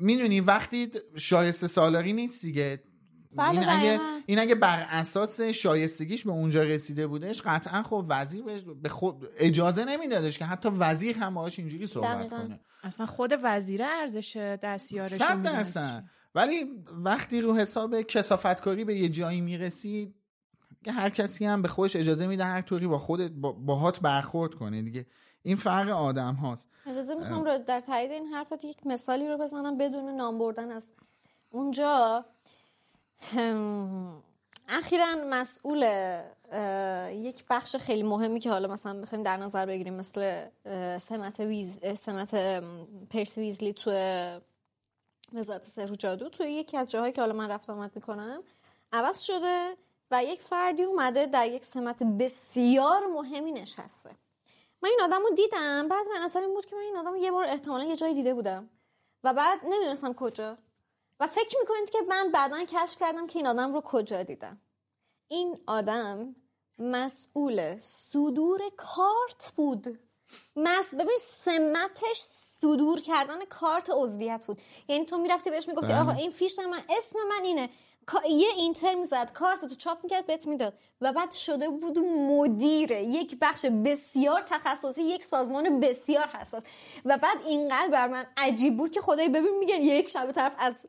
Speaker 5: می‌دونی وقتی شایسته سالاری نیست دیگه.
Speaker 3: بله،
Speaker 5: این اگه. این اگه بر اساس شایستگیش به اونجا رسیده بودش قطعا خب وزیر بهش- به خود اجازه نمیدادش که حتی وزیر هم باهاش اینجوری صحبت
Speaker 3: دقیقاً.
Speaker 5: کنه.
Speaker 4: اصلا خود وزیر ارزش دستیارش
Speaker 5: صد درصد. ولی وقتی رو حساب کسافتکاری به یه جایی می‌رسی که هر کسی هم به خودش اجازه میده هر طوری با خودت با باهات برخورد کنه دیگه. این فرق آدم هاست.
Speaker 3: اجازه می‌خوام رو در تایید این حرفات یک مثالی رو بزنم بدون نام بردن از اونجا. اخیرا مسئول یک بخش خیلی مهمی که حالا مثلا بخوایم در نظر بگیریم مثل سمت ویز سمت ام، پرسی ویزلی تو وزارت سحر و جادو. توی یکی از جاهایی که حالا من رفت آمد می‌کنم عوض شده و یک فردی اومده در یک سمت بسیار مهمی نشسته. من این آدم رو دیدم بعد من اصلا این بود که من این آدم یه بار احتمالا یه جایی دیده بودم. و بعد نمی‌دونستم کجا. و فکر می‌کنید که من بعدا کشف کردم که این آدم رو کجا دیدم. این آدم مسئول صدور کارت بود. مس ببین سمتش صدور کردن کارت عضویت بود. یعنی تو می‌رفتی بهش می‌گفتی
Speaker 5: بله.
Speaker 3: آقا این فیش من اسم من اینه. یه اینتر می‌زد کارت تو چاپ می‌کرد بهت می‌داد. و بعد شده بود مدیر یک بخش بسیار تخصصی یک سازمان بسیار حساس. و بعد اینقدر بر من عجیب بود که خدایی ببین میگن یک شب طرف از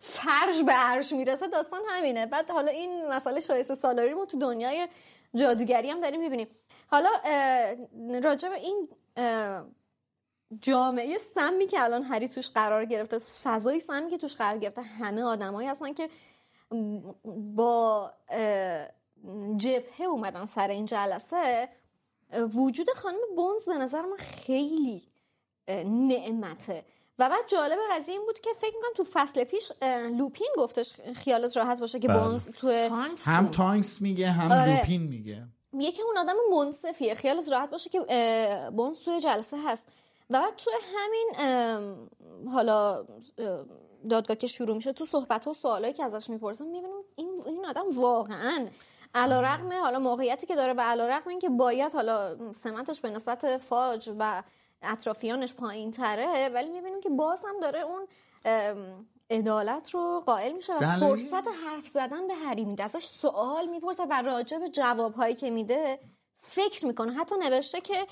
Speaker 3: فرش به عرش می‌رسه داستان همینه. بعد حالا این مسئله شایسته سالاری ما تو دنیای جادوگری هم داریم می‌بینیم. حالا راجع به این جامعه سمی که الان هری توش قرار گرفته فضای سمی که توش قرار گرفته همه آدمایی هستن که با جبهه اومدن سر این جلسه وجود خانم بونز به نظر من خیلی نعمته. و بعد جالب قضیه این بود که فکر می‌کنم تو فصل پیش لوپین گفتش خیالت راحت باشه که
Speaker 2: بله.
Speaker 3: بونز تو
Speaker 5: هم تانکس میگه هم
Speaker 3: آره.
Speaker 5: لوپین میگه
Speaker 3: یکی اون آدم منصفیه خیالت راحت باشه که بونز توی جلسه هست و بعد توی همین حالا اه، دادگاه که شروع میشه تو صحبت و سوالایی که ازش می‌پرسن می‌بینیم این این آدم واقعا علی‌رغم حالا موقعیتی که داره و علی‌رغم این که باید حالا سمتش به نسبت فاج و اطرافیانش پایین تره ولی می‌بینیم که باز هم داره اون عدالت رو قائل میشه و فرصت حرف زدن به هری میده. ازش سوال می‌پرسه و راجع به جوابهایی که میده فکر می‌کنه. حتی نوشته که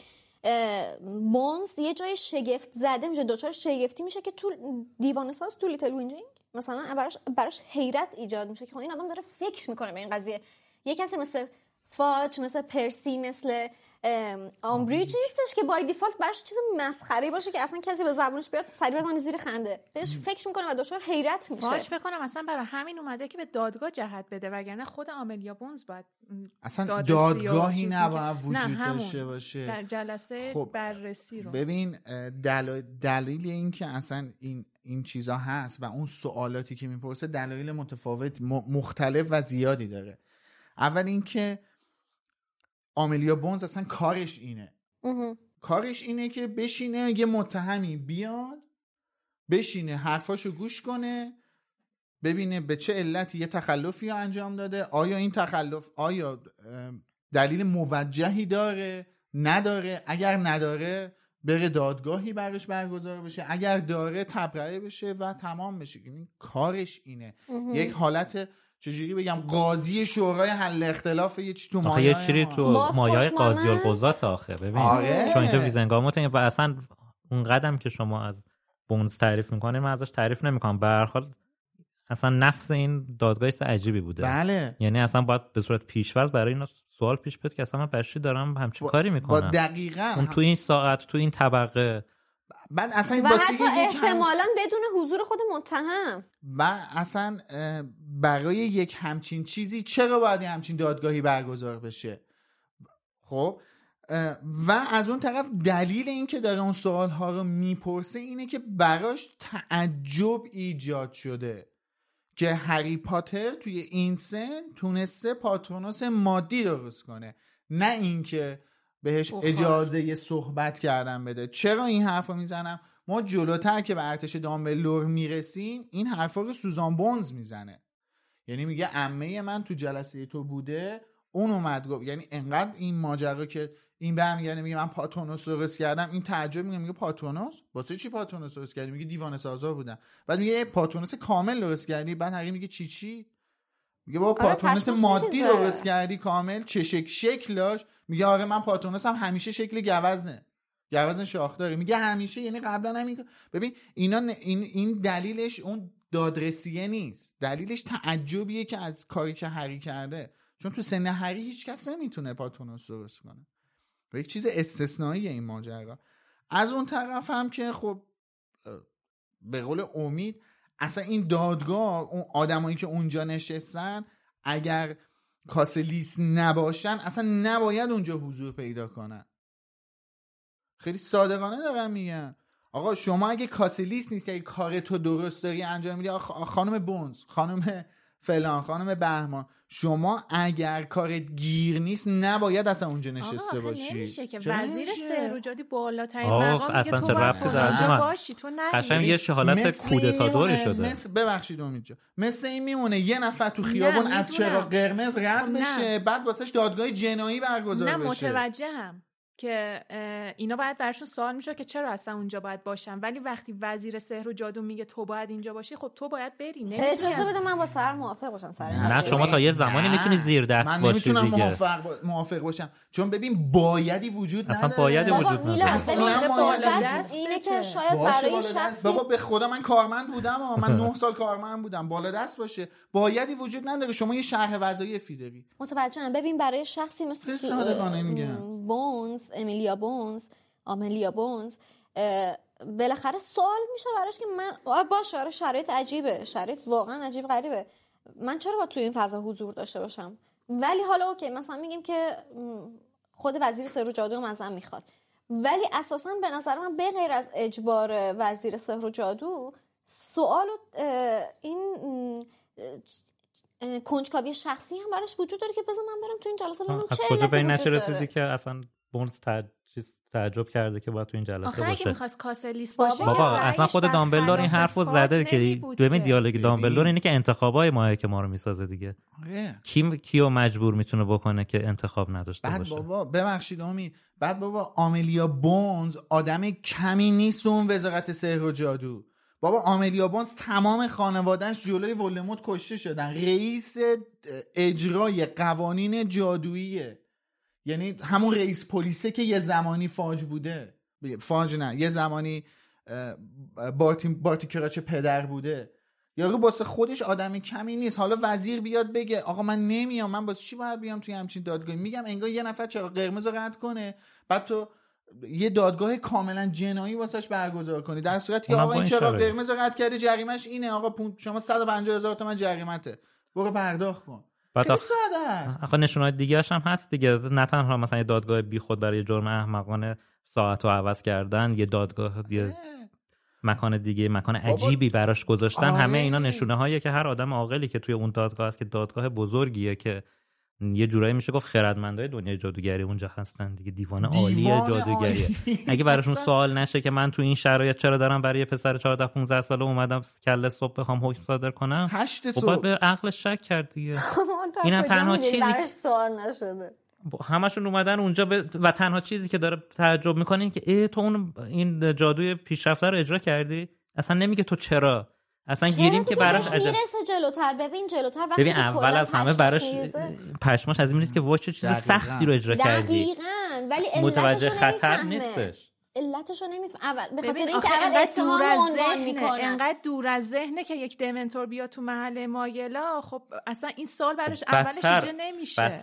Speaker 3: بونز یه جای شگفت زده میشه دچار شگفتی میشه که تو دیوانه ساز تو لیتل وینجینگ مثلا براش, براش حیرت ایجاد میشه که خب این آدم داره فکر می‌کنه به این قضیه. یه کسی مثل فاج مثل پرسی مثل آمبریج نیستش که بای دیفالت براش چیز مسخره باشه که اصلا کسی به زبونش بیاد سری بزنه زیر خنده. بهش فکر می‌کنه و دچار حیرت میشه.
Speaker 4: باش فکر کنم اصلا برای همین اومده که به دادگاه جهت بده وگرنه خود آملیا بونز باید
Speaker 5: اصلا دادگاهی نباید. وجود. داشته باشه.
Speaker 4: در جلسه
Speaker 5: خب،
Speaker 4: بررسی رو.
Speaker 5: ببین دل... دلیل این که اصلا این این چیزا هست و اون سوالاتی که می‌پرسه دلایل متفاوت م- مختلف و زیادی داره. اول اینکه آملیا بونز اصلا کارش اینه. کارش اینه که بشینه یه متهمی بیاد بشینه حرفاشو گوش کنه ببینه به چه علتی یه تخلفی رو انجام داده. آیا این تخلف آیا دلیل موجهی داره؟ نداره. اگر نداره بره دادگاهی براش برگزار بشه. اگر داره تبرئه بشه و تمام بشه. این کارش اینه. یک حالت چجوری بگم قاضی شورای حل اختلاف یه چی تو
Speaker 2: آخه
Speaker 5: مایه
Speaker 2: یه چیزی تو
Speaker 3: پست
Speaker 2: قاضی. القضات آخه ببین.
Speaker 5: آره.
Speaker 2: چون اینجا ویزنگاموت و اصلا اون قدم که شما از بونز تعریف می‌کنین من ازش تعریف نمی‌کنم. به هر حال اصلا نفس این دادگاه عجیبی بوده.
Speaker 5: بله.
Speaker 2: یعنی اصلا باید به صورت پیشورز برای اینا سوال پیش بیاد که اصلا من برشی دارم همچین
Speaker 5: با-
Speaker 2: کاری
Speaker 5: با
Speaker 2: می‌کنم؟
Speaker 5: دقیقا
Speaker 2: اون تو این ساعت تو این طبقه
Speaker 5: بعد اصلا
Speaker 3: و حتی
Speaker 5: یک هم...
Speaker 3: احتمالا بدون حضور خود متهم.
Speaker 5: و اصلا برای یک همچین چیزی چرا باید همچین دادگاهی برگزار بشه؟ خب و از اون طرف دلیل این که داره اون سوال ها رو می‌پرسه اینه که براش تعجب ایجاد شده که هری پاتر توی این سن تونسته پاترونوس مادی درست کنه. نه اینکه بهش. اجازه صحبت کردن بده. چرا این حرف رو می‌زنم؟ ما جلوتر که به ارتش دامبلور می‌رسیم این حرفا رو سوزان بونز می‌زنه. یعنی میگه عمه من تو جلسه تو بوده اون اومد گفت یعنی انقدر این ماجرا که این برمیگرده میگه من پاترونوس درست کردم این تعجب میگه میگه پاترونوس واسه چی پاترونوس درست کردی؟ میگه دیوانه سازا بودم بعد میگه ای پاترونوس کامل درست کردی؟ بعد هری میگه چی چی؟ میگه بابا
Speaker 3: آره،
Speaker 5: پاترونوس
Speaker 3: پشمش
Speaker 5: مادی. درست کردی کامل. چه شکل شکل داشت. میگه آره من پاترونوس هم همیشه شکل گوزنه. گوزن شاخداره. میگه همیشه یعنی قبلا هم این ببین اینا این این دلیلش اون دادرسیه نیست. دلیلش تعجبیه که از کاری که هری کرده. چون تو سن هری هیچ کس نمی‌تونه پاترونوس درست کنه. و یک چیز استثنایی این ماجرا. از اون طرف هم که خب به قول امید اصلا این دادگاه اون آدمایی که اونجا نشستن اگر کاسلیس نباشن اصلا نباید اونجا حضور پیدا کنن. خیلی صادقانه دارم میگم آقا شما اگه کاسلیس نیستی اگه کار تو درست داری انجام میدی خانم بونز خانم فلان خانم بهمان شما اگر کارت گیر نیست نباید اصلا اونجا نشسته باشی
Speaker 4: نمیشه که
Speaker 5: چرا
Speaker 4: وزیر
Speaker 5: نمیشه؟
Speaker 4: سهروجادی بالاترین مقام
Speaker 2: اصلا
Speaker 4: تو
Speaker 2: چه ربطی
Speaker 5: داره؟
Speaker 4: اونجا
Speaker 5: من-
Speaker 4: باشی تو نری
Speaker 2: قشنگ یه حالت
Speaker 5: مثل
Speaker 2: کودتادوری
Speaker 5: این
Speaker 2: شده
Speaker 5: میمونه- مثل ببخشید جان مثل این میمونه یه نفر تو خیابون
Speaker 4: نه،
Speaker 5: از. چراغ قرمز رد
Speaker 4: خب نه.
Speaker 5: بشه بعد واسش دادگاه جنایی برگزار
Speaker 4: نه
Speaker 5: بشه
Speaker 4: متوجه هم که اینا باید برشون سوال میشه که چرا اصلا اونجا باید باشن ولی وقتی وزیر سحر و جادو میگه تو باید اینجا باشی خب تو باید بری نمی‌تونی
Speaker 3: اجازه
Speaker 4: از-
Speaker 3: بده من با سر موافق باشم سر
Speaker 2: نه. شما تا یه زمانی
Speaker 5: نه،
Speaker 2: می‌تونی زیر دست
Speaker 5: من
Speaker 2: باشی
Speaker 5: نمی‌تونم
Speaker 2: دیگه.
Speaker 5: موافق, با- موافق باشم. چون ببین بایدی وجود
Speaker 2: اصلا
Speaker 5: نداره.
Speaker 2: بایدی
Speaker 3: بابا
Speaker 2: وجود نداره.
Speaker 5: اصلا
Speaker 3: اینه که. شاید برای. شخصی
Speaker 5: بابا به خدا من کارمند بودم آه. من نه سال کارمند بودم. بالا دست باشه. بایدی وجود نداره. شما یه شرح وظایفی داری.
Speaker 3: متوجهم. ببین برای شخصی مثل
Speaker 5: صادقانه میگم.
Speaker 3: بونز امیلیا بونز آملیا بونز بالاخره سوال میشه براش که من باشه آره شرایط عجیبه شرایط واقعا عجیب غریبه. من چرا باید توی این فضا حضور داشته باشم؟ ولی حالا اوکی مثلا میگیم که خود وزیر سر و جادو ازم می‌خواد. ولی اساسا به نظر من به غیر از اجبار وزیر سحر و جادو سوال این کنجکاوی شخصی هم براش وجود داره که بذار من برم تو این جلسه ببینم چه
Speaker 2: کجا به این. رسیدی که اصلا بونز چیز تعجب کرده که باید تو این جلسه
Speaker 4: آخه اگه
Speaker 2: باشه
Speaker 4: می‌خواست کاسلیس
Speaker 3: بابا،
Speaker 4: باشه
Speaker 2: بابا اصلا خود دامبلدور این حرف رو زده که ببین. دیالوگ. دامبلدور اینه که انتخابای ماه که ما رو می‌سازه دیگه
Speaker 5: آره.
Speaker 2: کی کیو مجبور می‌تونه بکنه که انتخاب نداشته
Speaker 5: بعد
Speaker 2: باشه
Speaker 5: بابا ببخشید امید بعد بابا آملیا بونز آدم کمی نیست اون وزارت سحر و جادو بابا آملیا بونز تمام خانوادهش جلوی ولدمورت کشته شدن. رئیس اجرای قوانین جادوییه. یعنی همون رئیس پلیسه که یه زمانی فاج بوده. فاج نه یه زمانی بارتی, بارتی کراچ پدر بوده. یارو واسه خودش آدم کمی نیست. حالا وزیر بیاد بگه آقا من نمیام من واسه چی باید بیام توی همچین دادگاهی؟ میگم انگار یه نفر چرا قرمز رد کنه. بعد تو یه دادگاه کاملا جنایی واسش برگزار کنی. در صورتی که آقا این چرا. قرمز رو رد کرده جریمش اینه. آقا پون- شما 150 هزار تومن جریمته. برو پرداخت کن.
Speaker 2: بعد آخ-
Speaker 5: است.
Speaker 2: آخه نشونهای دیگه هم هست دیگه. نه تنها مثلا یه دادگاه بیخود برای جرم احمقانه ساعت رو عوض کردن یه دادگاه یه مکان دیگه مکان عجیبی براش گذاشتن.
Speaker 5: آره.
Speaker 2: همه اینا نشونه هاییه که هر آدم عاقلی که توی اون دادگاه هست که دادگاه بزرگیه که یه جورایی میشه گفت خردمندای دنیای جادوگری اونجا هستن دیگه. دیوانه عالی جادوگریه. اگه براشون سوال نشه که من تو این شرایط چرا دارم برای یه پسر 14 15 ساله اومدم کله صبح بخوام حکم صادر کنم؟
Speaker 5: هشت
Speaker 2: خب
Speaker 5: صبح.
Speaker 2: به عقلش شک کرد دیگه.
Speaker 3: تا
Speaker 2: اینم تنها چیزی
Speaker 3: براش سوال نشده.
Speaker 2: همشون اومدن اونجا به... و تنها چیزی که داره تعجب می‌کنه این که ای تو اون این جادوی پیشرفته رو اجرا کردی؟ اصلا نمیگه تو چرا. اصلا گیریم که براش عجب
Speaker 3: می‌رسه جلوتر ببین جلوتر وقتی
Speaker 2: ببین اول از همه براش. پشماش از این نیست که چه چیز. سختی رو اجرا کردی
Speaker 3: دقیقاً ولی علتش
Speaker 2: متوجه خطر. نیستش
Speaker 3: علتشو نمیفهم اول به خاطر اینکه اول اتهام
Speaker 4: دور از
Speaker 3: عنوان
Speaker 4: ذهنه
Speaker 3: می‌کنن
Speaker 4: انقدر دور از ذهنه که یک دمنتور بیاد تو محل مایلا خب اصلا این سال براش اولش ایجاد نمیشه.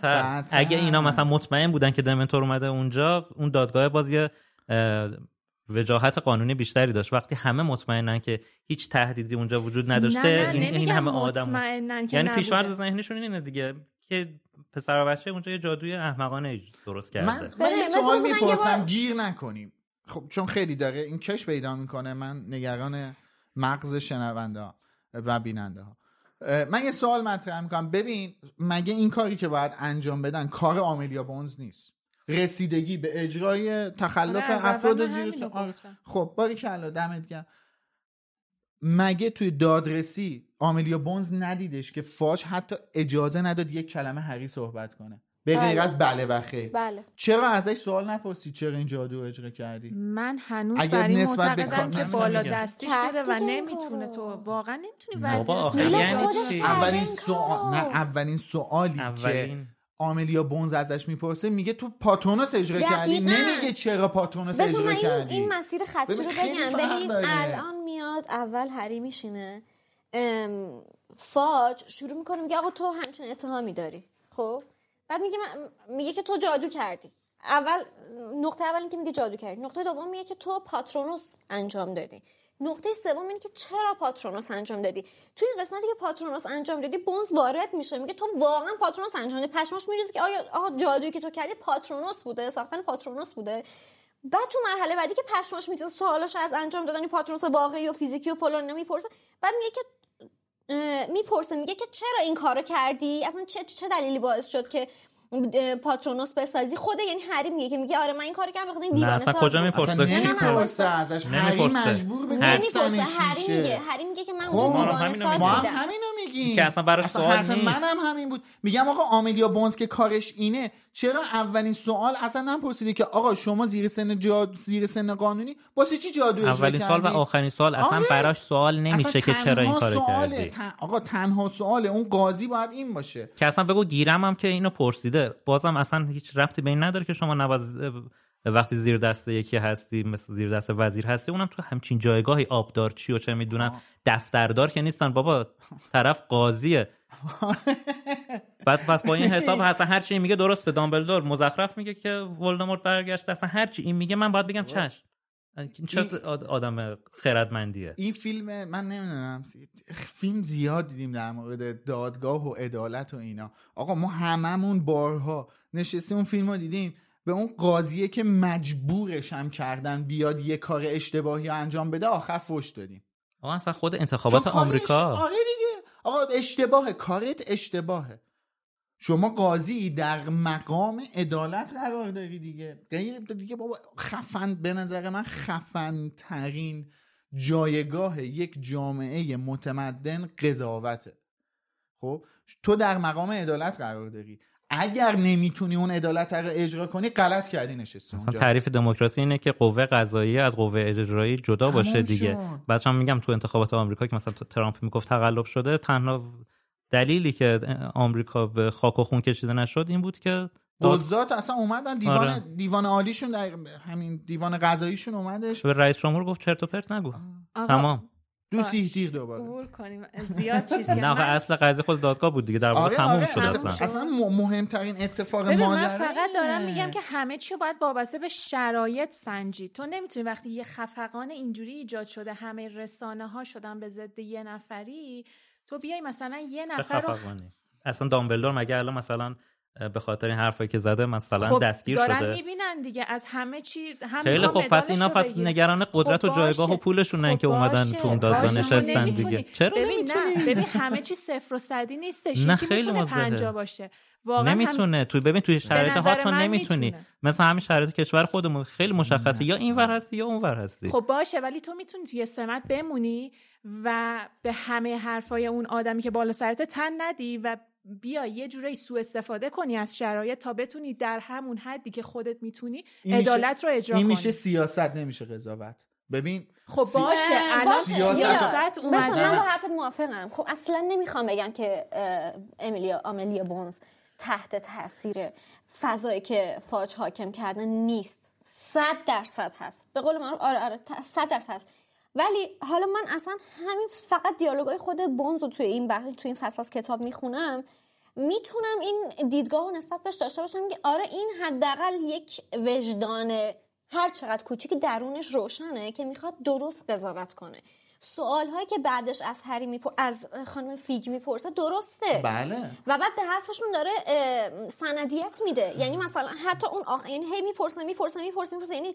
Speaker 2: اگه اینا مثلا مطمئن بودن که دمنتور اومده اونجا اون دادگاه باز یه اه، وجاهت قانونی بیشتری داشت. وقتی همه مطمئنن که هیچ تهدیدی اونجا وجود نداشته
Speaker 4: نه نه
Speaker 2: این, این همه آدم یعنی. پیشورد ذهنشون اینه دیگه که پسر و بچه اونجا یه جادوی احمقانه درست کرده.
Speaker 5: من, سوال
Speaker 3: من یه
Speaker 5: می‌پرسم گیر نکنیم. خب چون خیلی داره این کش پیدا می‌کنه من نگران مغز شنونده ها و بیننده ها. من یه سوال مطرح می‌کنم. ببین مگه این کاری که باید انجام بدن کار آملیا بونز نیست؟ رسیدگی به اجرای تخلف
Speaker 4: آره،
Speaker 5: افراد زیر سن- آره. خب باری کلا دمت گرم مگه توی دادرسی آملیا بونز ندیدش که فاش حتی اجازه نداد یک کلمه هری صحبت کنه به غیر
Speaker 3: بله.
Speaker 5: از بله و خیر
Speaker 3: بله
Speaker 5: چرا ازش سوال نپرسید چرا این جادو اجرا کردی
Speaker 4: من هنوز
Speaker 5: اگر
Speaker 4: بر این
Speaker 5: نسبت به
Speaker 4: معتقدم
Speaker 5: کار-
Speaker 4: که بالا. دستیش
Speaker 3: کرد
Speaker 4: بوده و نمی‌تونه. تو واقعا نمی‌تونی
Speaker 3: میلاد
Speaker 2: یعنی
Speaker 5: اولین سوال. نه اولین سوالی که
Speaker 2: اولین
Speaker 5: آملیا بونز ازش می‌پرسه میگه تو پاتونوس اجرا کردی. نمیگه چرا پاتونوس اجرا کردی؟
Speaker 3: این مسیر خطی رو بگم. ببین. الان میاد اول هری میشینه. فاج شروع می‌کنه میگه آقا تو همچین اتهامی داری. خب؟ بعد میگه من- میگه که تو جادو کردی. اول نقطه اول اینکه میگه جادو کردی. نقطه دوم میگه که تو پاترونوس انجام دادی. نقطه سوم اینه که چرا پاترونوس انجام دادی؟ توی این قسمتی که پاترونوس انجام دادی بونز وارد میشه میگه تو واقعا پاترونوس انجام دادی. پشماش میریزه که آیا آقا جادویی که تو کردی پاترونوس بوده ساختن پاترونوس بوده. بعد تو مرحله بعدی که پشماش میریزه سوالاشو از انجام دادن پاترونوس واقعی و فیزیکی و فلان اینا می‌پرسه. بعد میگه که می‌پرسه میگه که چرا این کارو کردی؟ اصلا چه چه دلیلی باعث شد که پاترونوس بسازی خود یعنی هری میگه که میگه آره من این کارو کردم بخاطر این
Speaker 2: نه
Speaker 3: دیوانه
Speaker 2: اصلا
Speaker 3: ساز
Speaker 2: کجا. می‌پرسه
Speaker 5: نمی‌پرسه ازش هری
Speaker 2: نمی‌پرسه.
Speaker 5: مجبور به گفتنش
Speaker 3: هری
Speaker 5: میشه.
Speaker 3: میگه هری میگه که من
Speaker 5: خب، ما
Speaker 2: هم
Speaker 3: دیوانه ساز
Speaker 2: میگیم.
Speaker 5: ما هم
Speaker 3: بودم
Speaker 5: همینو میگیم
Speaker 2: که اصلا براش سوال نیست.
Speaker 5: منم همین بود میگم آقا آملیا بونز که کارش اینه چرا اولین سوال اصلا نپرسیده که آقا شما زیر سن جاد... زیر سن قانونی واسه چی جادو اجرا
Speaker 2: اولین سال و؟ آخرین سال اصلا
Speaker 5: آره.
Speaker 2: براش سوال نمیشه که چرا این
Speaker 5: تنها
Speaker 2: کارو. کردی
Speaker 5: تن- آقا تنها سوال اون قاضی باید این باشه
Speaker 2: که اصلا بگو گیرم هم که اینو پرسیده بازم اصلا هیچ رفتی به این نداره که شما نباید وقتی زیر دست یکی هستی مثل زیر دست وزیر هستی اونم تو همچین جایگاهی آبدار چی و چه می‌دونم دفتردار که نیستن. بابا طرف قاضیه. بعد پس با این حساب اصلا هر چی میگه درسته. دامبلدور مزخرف میگه که ولدمورت برگشت اصلا هر چی این میگه من باید بگم این چه آد- آدم خردمندیه.
Speaker 5: این فیلم من نمی‌دونم فیلم زیاد دیدیم در مورد دادگاه و عدالت و اینا. آقا ما هممون بارها نشستیم اون فیلم رو دیدیم. به اون قاضیه که مجبورش هم کردن بیاد یه کار اشتباهی انجام بده آخر فوش دادیم.
Speaker 2: آقا اصلا خود انتخابات آمریکا.
Speaker 5: آره دیگه. آقا اشتباهه کارت اشتباهه. شما قاضی در مقام عدالت قرار داری دیگه. غیر دیگه بابا خفن به نظر من خفن ترین جایگاه یک جامعه متمدن قضاوته. خب؟ تو در مقام عدالت قرار داری. اگر نمی‌تونی اون عدالت رو اجرا کنی غلط کردی نشستی
Speaker 2: اصلا
Speaker 5: اونجا.
Speaker 2: تعریف دموکراسی اینه که قوه قضاییه از قوه اجرایی جدا باشه دیگه. هم میگم تو انتخابات آمریکا که مثلا ترامپ می‌گفت تقلب شده تنها دلیلی که آمریکا به خاک و خون کشیده نشد این بود که
Speaker 5: قضات اصلا اومدن دیوان
Speaker 2: آره.
Speaker 5: دیوان عالیشون در همین دیوان قضاییشون اومدش.
Speaker 2: به رئیس جمهور گفت چرت و پرت نگو. تمام.
Speaker 5: دو. سیح دوباره.
Speaker 4: عبور کنیم. زیاد چیزی
Speaker 2: نه
Speaker 4: من-
Speaker 2: اصل قضیه خود دادگاه بود دیگه در واقع
Speaker 5: آره
Speaker 2: تموم
Speaker 5: آره
Speaker 2: شد
Speaker 5: اصلا,
Speaker 2: اصلا.
Speaker 5: مهمترین اتفاق ماجرا
Speaker 4: من فقط دارم. میگم که همه چی باید وابسته به شرایط سنجید. تو نمی‌تونی وقتی یه خفقان اینجوری ایجاد شده همه رسانه ها شدن به ضد یه نفری تو بیای مثلا یه نفر رو
Speaker 2: اصلا دامبلدور مگه الان مثلا به خاطر این حرفایی که زده مثلا
Speaker 4: خب
Speaker 2: دستگیر
Speaker 4: دارن
Speaker 2: شده
Speaker 4: می‌بینن دیگه از همه چی هم
Speaker 2: خیلی خب پس اینا پس. نگران قدرت
Speaker 4: خب
Speaker 2: و جایگاه و. پولشونن
Speaker 4: خب
Speaker 2: که اومدن. تو اون دادگاه نشستن. دیگه چرا
Speaker 4: ببین نه ببین همه چی صفر و صدی نیستش
Speaker 2: نه، خیلی.
Speaker 4: پنجا باشه واقعا هم-
Speaker 2: نمی‌تونه توی ببین توی شرایط تو نمی‌تونی
Speaker 4: می‌تونه.
Speaker 2: مثل همین شرایط کشور خودمون خیلی مشخصه یا این ور هستی یا اون ور هستی
Speaker 4: خب باشه ولی تو می‌تونی توی سمت بمونی و به همه حرفای اون آدمی که بالا سرت تن ندی و بیا یه جورایی سوء استفاده کنی از شرایط تا بتونی در همون حدی که خودت می‌تونی
Speaker 5: این
Speaker 4: عدالت رو اجرا
Speaker 5: این
Speaker 4: کنی.
Speaker 5: میشه سیاست نمیشه قضاوت. ببین
Speaker 4: خب
Speaker 5: سی-
Speaker 4: باشه الان.
Speaker 5: سیاست-
Speaker 4: سیاست.
Speaker 3: مثلا من با
Speaker 4: اومده
Speaker 3: حرفت موافقم. خب اصلا نمی‌خوام بگم که امیلیا آملیا بونز تحت تاثیر فضایی که فاج حاکم کردن نیست. صد درصد هست. به قول من آره آره صد درصد هست. ولی حالا من اصلا همین فقط دیالوگای خود بونز رو توی این بحث توی این فصل از کتاب می‌خونم. می‌تونم این دیدگاه رو نسبت بهش داشته باشم که آره این حداقل یک وجدان هر چقدر کوچیک درونش روشنه که می‌خواد درست قضاوت کنه. سوال هایی که بعدش از هری میپر... از خانم فیگ می‌پرسه درسته.
Speaker 5: بله.
Speaker 3: و بعد به حرفشون داره سندیت میده. یعنی مثلا حتی اون آخ یعنی هی می‌پرسه می‌پرسه می‌پرسه می‌پرسه. یعنی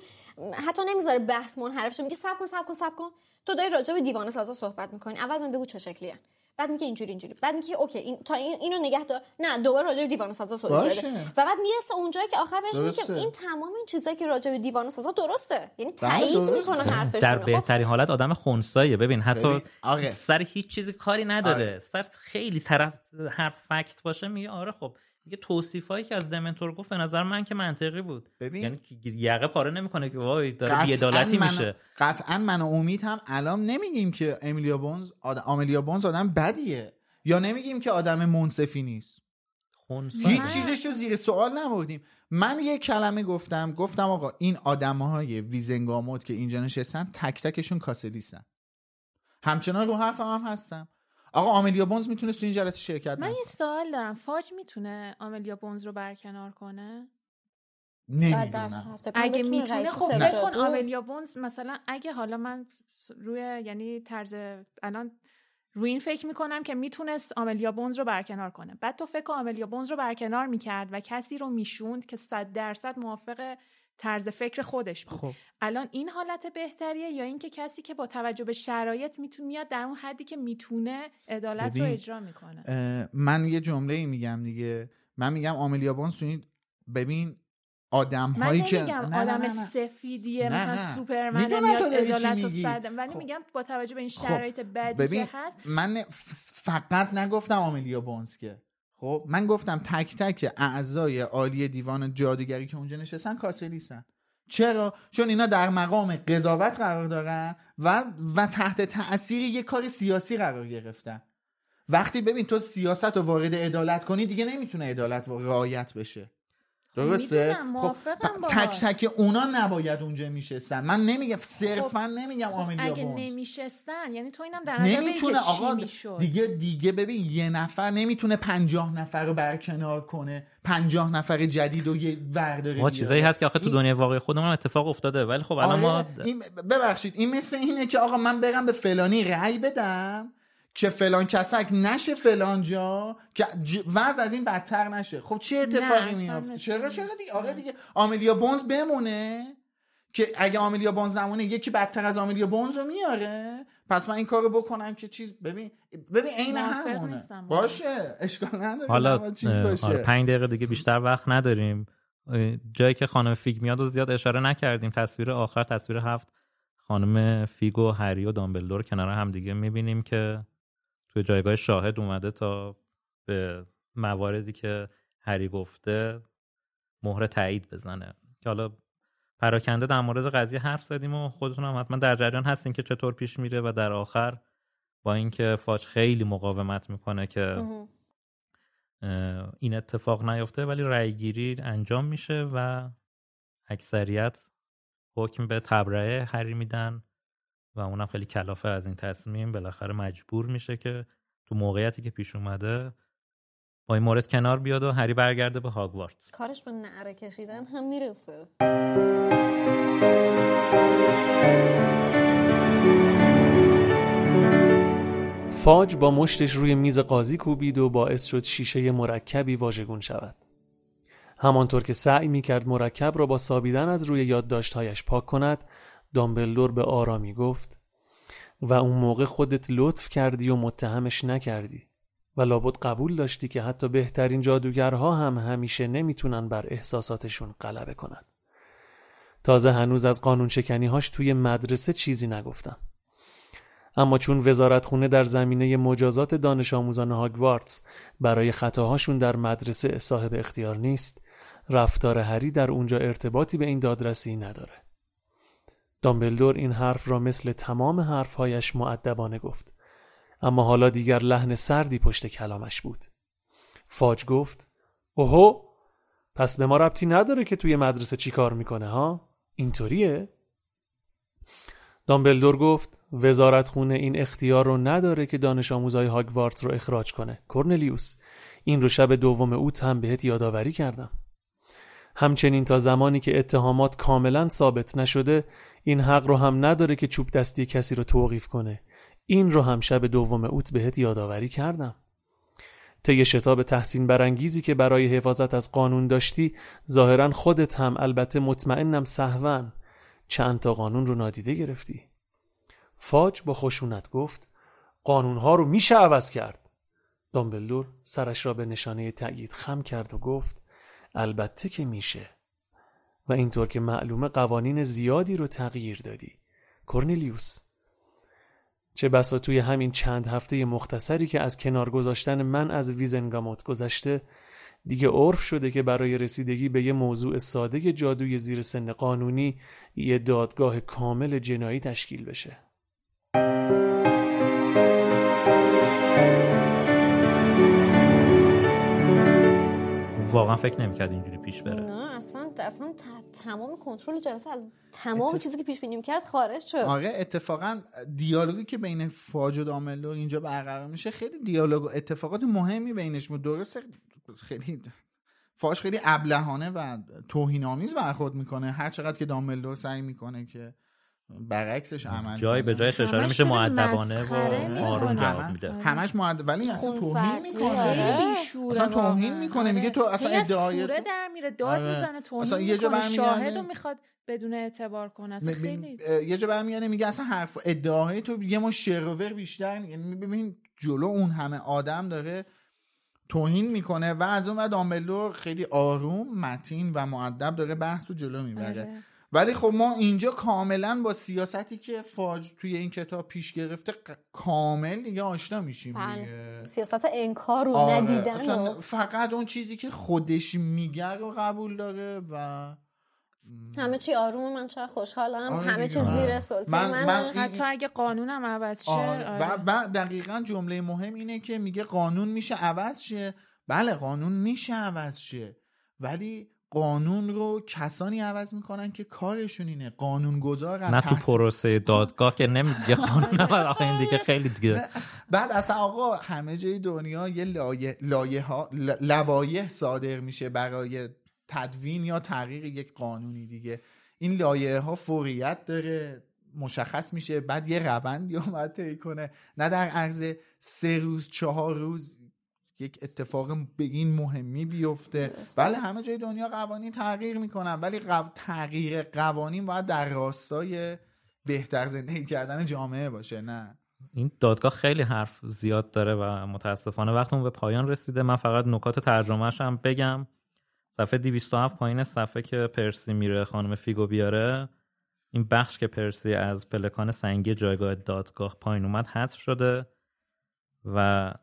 Speaker 3: حتی نمی‌ذاره بحث منحرف شه. میگه صبر کن صبر کن صبر کن. تو داری راجع به دیوانه سازا صحبت می‌کنی. اول من بگو چه شکلیه. بعد میگه اینجوری اینجوری. بعد میگه okay این تا این اینو نگه دار نه دوباره راجع به دیوانه سازا توضیح بده. و بعد می‌رسه اونجایی که آخر بهش میگه این تمام این چیزایی که راجع به دیوانه سازا درسته. یعنی تایید می‌کنه حرفش
Speaker 2: در بهترین حالت آدم خونساییه. ببین حتی ببین. سر هیچ چیزی کاری نداره. آره. سر خیلی طرف حرف فکت باشه میگه آره خب. یه توصیفایی که از دمنتور گفت به نظر من که منطقی بود.
Speaker 5: ببین
Speaker 2: یعنی یقه پاره نمی‌کنه که وای داره بی‌عدالتی میشه.
Speaker 5: قطعا من و امید هم الان نمیگیم که امیلیا بونز آد... آملیا بونز آدم بدیه. یا نمیگیم که آدم منصفی نیست. هیچ چیزش رو زیر سوال نبردیم. من یه کلمه گفتم گفتم آقا این آدم های ویزنگاموت که اینجا نشستن تک تکشون کاسلیسن همچنان رو حرف هم هستم. آقا آملیا بونز می‌تونه تو این جلسه شرکت
Speaker 4: من یه سوال دارم. فاج می‌تونه آملیا بونز رو برکنار کنه؟
Speaker 5: نمی‌دونم.
Speaker 4: اگه می‌تونه خب فکر کن آملیا بونز مثلا اگه حالا من روی یعنی طرز الان روی این فکر می‌کنم که می‌تونست آملیا بونز رو برکنار کنه. بعد تو فکر آملیا بونز رو برکنار می‌کرد و کسی رو می‌شوند که صد درصد موافق طرز فکر خودش بود. خب. الان این حالت بهتریه یا اینکه کسی که با توجه به شرایط می‌تونه میاد در اون حدی که می‌تونه عدالت رو اجرا می‌کنه؟
Speaker 5: من یه جمله ای میگم دیگه. من میگم آملیا بونز ببین آدم هایی
Speaker 4: که
Speaker 5: من
Speaker 4: آدم نه نه. سفیدیه نه مثلا سوپرمن میاد عدالت و صدم ولی خب. میگم با توجه به این خب، شرایط خب. بدی که هست.
Speaker 5: من فقط نگفتم آملیا بونز که. خب من گفتم تک تک اعضای عالی دیوان جادوگری که اونجا نشستن کاسلیسن چرا؟ چون اینا در مقام قضاوت قرار دارن و و تحت تاثیر یه کار سیاسی قرار گرفتن. وقتی ببین تو سیاست رو وارد عدالت کنی دیگه نمی‌تونه عدالت رعایت بشه. درسته؟
Speaker 4: خب
Speaker 5: تک تک اونا نباید اونجا میشستن. من نمیگم صرفا خب نمیگم خب
Speaker 4: اگه نمیشستن یعنی تو اینم در نمی‌تونه آقا
Speaker 5: دیگه دیگه ببین یه نفر نمی‌تونه پنجاه نفر رو برکنار کنه. پنجاه نفر جدید و یه ورداره
Speaker 2: ما چیزایی هست که آخه تو دنیای واقعی خودمون اتفاق افتاده. ولی خب الان آره ما
Speaker 5: این ببخشید این مثل اینه که آقا من برم به فلانی رأی بدم. که فلان کسک نشه فلان جا که وضع از این بدتر نشه. خب چه اتفاقی میافته؟ چرا چرا دیگه آره دیگه آملیا بونز بمونه؟ که اگه آملیا بونز نمونه یکی بدتر از آملیا بونز رو میاره؟ پس من این کارو بکنم که چیز ببین ببین عین همونه. باشه اشکال نداره
Speaker 2: حالا چیز باشه. آره پنج دقیقه دیگه بیشتر وقت نداریم. جایی که خانم فیگ میاد و زیاد اشاره نکردیم. تصویر آخر تصویر هفت خانم فیگ و هری و دامبلدور کنار هم دیگه می‌بینیم که توی جایگاه شاهد اومده تا به مواردی که هری گفته مهر تایید بزنه. که حالا پراکنده در مورد قضیه حرف زدیم و خودتون هم حتما در جریان هستین که چطور پیش میره و در آخر با اینکه فاج خیلی مقاومت می‌کنه که این اتفاق نیفته ولی رأیگیری انجام میشه و اکثریت حکم به تبرئه هری میدن. و اونم خیلی کلافه از این تصمیم. بالاخره مجبور میشه که تو موقعیتی که پیش اومده با این مورد کنار بیاد و هری برگرده به هاگوارتس
Speaker 3: کارش به نعره کشیدن هم می‌رسه.
Speaker 8: فاج با مشتش روی میز قاضی کوبید و باعث شد شیشه مرکبی واژگون شود. همانطور که سعی می‌کرد مرکب را با سابیدن از روی یادداشتهایش پاک کند دامبلدور به آرامی گفت و اون موقع خودت لطف کردی و متهمش نکردی و لابد قبول داشتی که حتی بهترین جادوگرها هم همیشه نمی‌تونن بر احساساتشون غلبه کنن. تازه هنوز از قانون هاش توی مدرسه چیزی نگفتم. اما چون وزارتخونه در زمینه مجازات دانش آموزان هاگوارتس برای خطاهاشون در مدرسه صاحب اختیار نیست رفتار هری در اونجا ارتباطی به این دادرسی نداره. دامبلدور این حرف را مثل تمام حرفهایش معدبانه گفت. اما حالا دیگر لحن سردی پشت کلامش بود. فاج گفت اوهو پس به ما ربطی نداره که توی مدرسه چی کار می‌کنه ها؟ اینطوریه؟ دامبلدور گفت وزارت خونه این اختیار رو نداره که دانش آموزای هاگوارتس رو اخراج کنه. کورنلیوس این رو شب دوم اوت هم بهت یادآوری کردم. همچنین تا زمانی که اتهامات کاملا ثابت نشده این حق رو هم نداره که چوب دستی کسی رو توقیف کنه. این رو هم شب دوم اوت بهت یادآوری کردم. طی شتاب تحسین برانگیزی که برای حفاظت از قانون داشتی ظاهرا خودت هم البته مطمئنم سهون. چند تا قانون رو نادیده گرفتی. فاج با خشونت گفت قانونها رو میشه عوض کرد. دامبلدور سرش را به نشانه تأیید خم کرد و گفت البته که میشه. و اینطور که معلومه قوانین زیادی رو تغییر دادی. کورنلیوس چه بسا توی همین چند هفته مختصری که از کنار گذاشتن من از ویزنگاموت گذشته دیگه عرف شده که برای رسیدگی به یه موضوع ساده جادوی زیر سن قانونی یه دادگاه کامل جنایی تشکیل بشه.
Speaker 2: واقعا فکر نمی‌کرد اینجوری پیش بره.
Speaker 3: نه اصلا اصلا تمام کنترل جلسه از تمام چیزی که پیش بینیم کرد خارج شد.
Speaker 5: آره اتفاقا دیالوگی که بین فاج و داملدور اینجا برقرار میشه خیلی دیالوگ و اتفاقات مهمی بینش بود. درسته خیلی فاش خیلی ابلهانه و توهین آمیز برخورد می‌کنه. هر چقدر که داملدور سعی می‌کنه که برعکسش عمل
Speaker 2: جای به جای اشاره میشه معدبانه و آروم جواب میده.
Speaker 5: همش معدب ولی اصلا توهین می‌کنه. اصلا توهین می‌کنه. میگه تو اصلا ادعای
Speaker 4: در میره داد می‌زنه توهین یه جا شاهد می‌خواد بدون اعتبار کنه. اصلا خیلی
Speaker 5: یه جا برمیگرده میگه اصلا حرف ادعاهای تو یه ما شروور بیشتر یعنی ببین جلو اون همه آدم داره توهین می‌کنه و از اون بعد آملور خیلی آروم متین و معدب داره بحث تو جلو می‌بره. آره. ولی خب ما اینجا کاملا با سیاستی که فاج توی این کتاب پیش گرفته کامل دیگه آشنا میشیم
Speaker 3: بله. دیگه. سیاست انکار و آره. ندیدن
Speaker 5: فقط اون چیزی که خودش میگه رو قبول داره و
Speaker 3: همه چی آروم من چرا خوشحالم آره همه چی زیر سلطه من, من,
Speaker 4: من حتی اگه قانونم عوض شه آره.
Speaker 5: آره. و, و دقیقا جمله مهم اینه که میگه قانون میشه عوض شه بله قانون میشه عوض شه ولی قانون رو کسانی عوض می‌کنن که کارشون اینه. قانون گذار
Speaker 2: نه تو پروسه دادگاه که نمیگه قانون آخه این دیگه خیلی دیگه.
Speaker 5: بعد اصلا آقا همه جای دنیا یه لایه, لایه ها لوایح صادر میشه برای تدوین یا تغییر یک قانونی دیگه. این لایه ها فوریت داره مشخص میشه بعد یه روندی باید طی کنه. نه در عرض سه روز چهار روز یک اتفاق به این مهمی بیفته. بله همه جای دنیا قوانین تغییر می‌کنن ولی تغییر قوانین باید در راستای بهتر زندگی کردن جامعه باشه نه.
Speaker 2: این دادگاه خیلی حرف زیاد داره و متاسفانه وقتمون به پایان رسیده. من فقط نکات ترجمهش هم بگم. صفحه 207 پایین صفحه که پرسی میره خانم فیگو بیاره. این بخش که پرسی از پلکان سنگی جایگاه دادگاه پایین اومد حذف شده و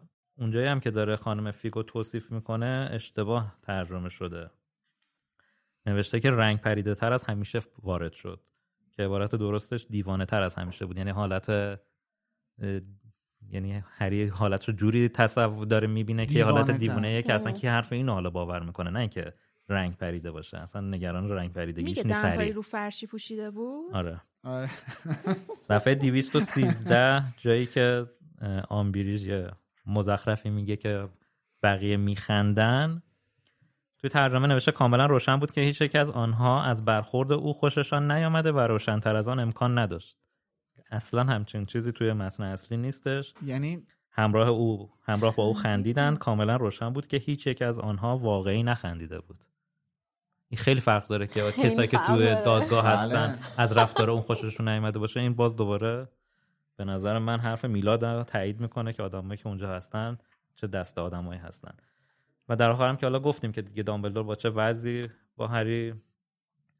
Speaker 2: اونجایی هم که داره خانم فیگو توصیف می‌کنه اشتباه ترجمه شده. نوشته که رنگ پریده تر از همیشه وارد شد که عبارت درستش دیوانه تر از همیشه بود. یعنی حالت یعنی هری حالت رو جوری تصور داره می‌بینه که حالت دیوانه که اصلا کی حرف اینو حالا باور می‌کنه. نه اینکه رنگ پریده باشه. اصلا نگران رنگ پریدگیش نیست
Speaker 4: میگه رو فرشی پوشیده بود؟
Speaker 2: آره, آره. صفحه 213 جایی که آمبریج مزخرفی میگه که بقیه میخندن. توی ترجمه نوشته کاملا روشن بود که هیچ یک از آنها از برخورد او خوششان نیامده و روشنتر از آن امکان نداشت. اصلا همچین چیزی توی متن اصلی نیستش.
Speaker 5: یعنی؟
Speaker 2: همراه او همراه با او خندیدند. کاملا روشن بود که هیچ یک از آنها واقعی نخندیده بود. این خیلی فرق داره که کسایی که توی دادگاه هستن بله. از رفتار اون خوششون نیامده باشه. این باز دوباره به نظر من حرف میلاد تایید می‌کنه که آدمایی که اونجا هستن چه دست آدمایی هستن. و در آخرم که حالا گفتیم که دیگه دامبلدور با چه وضعی با هری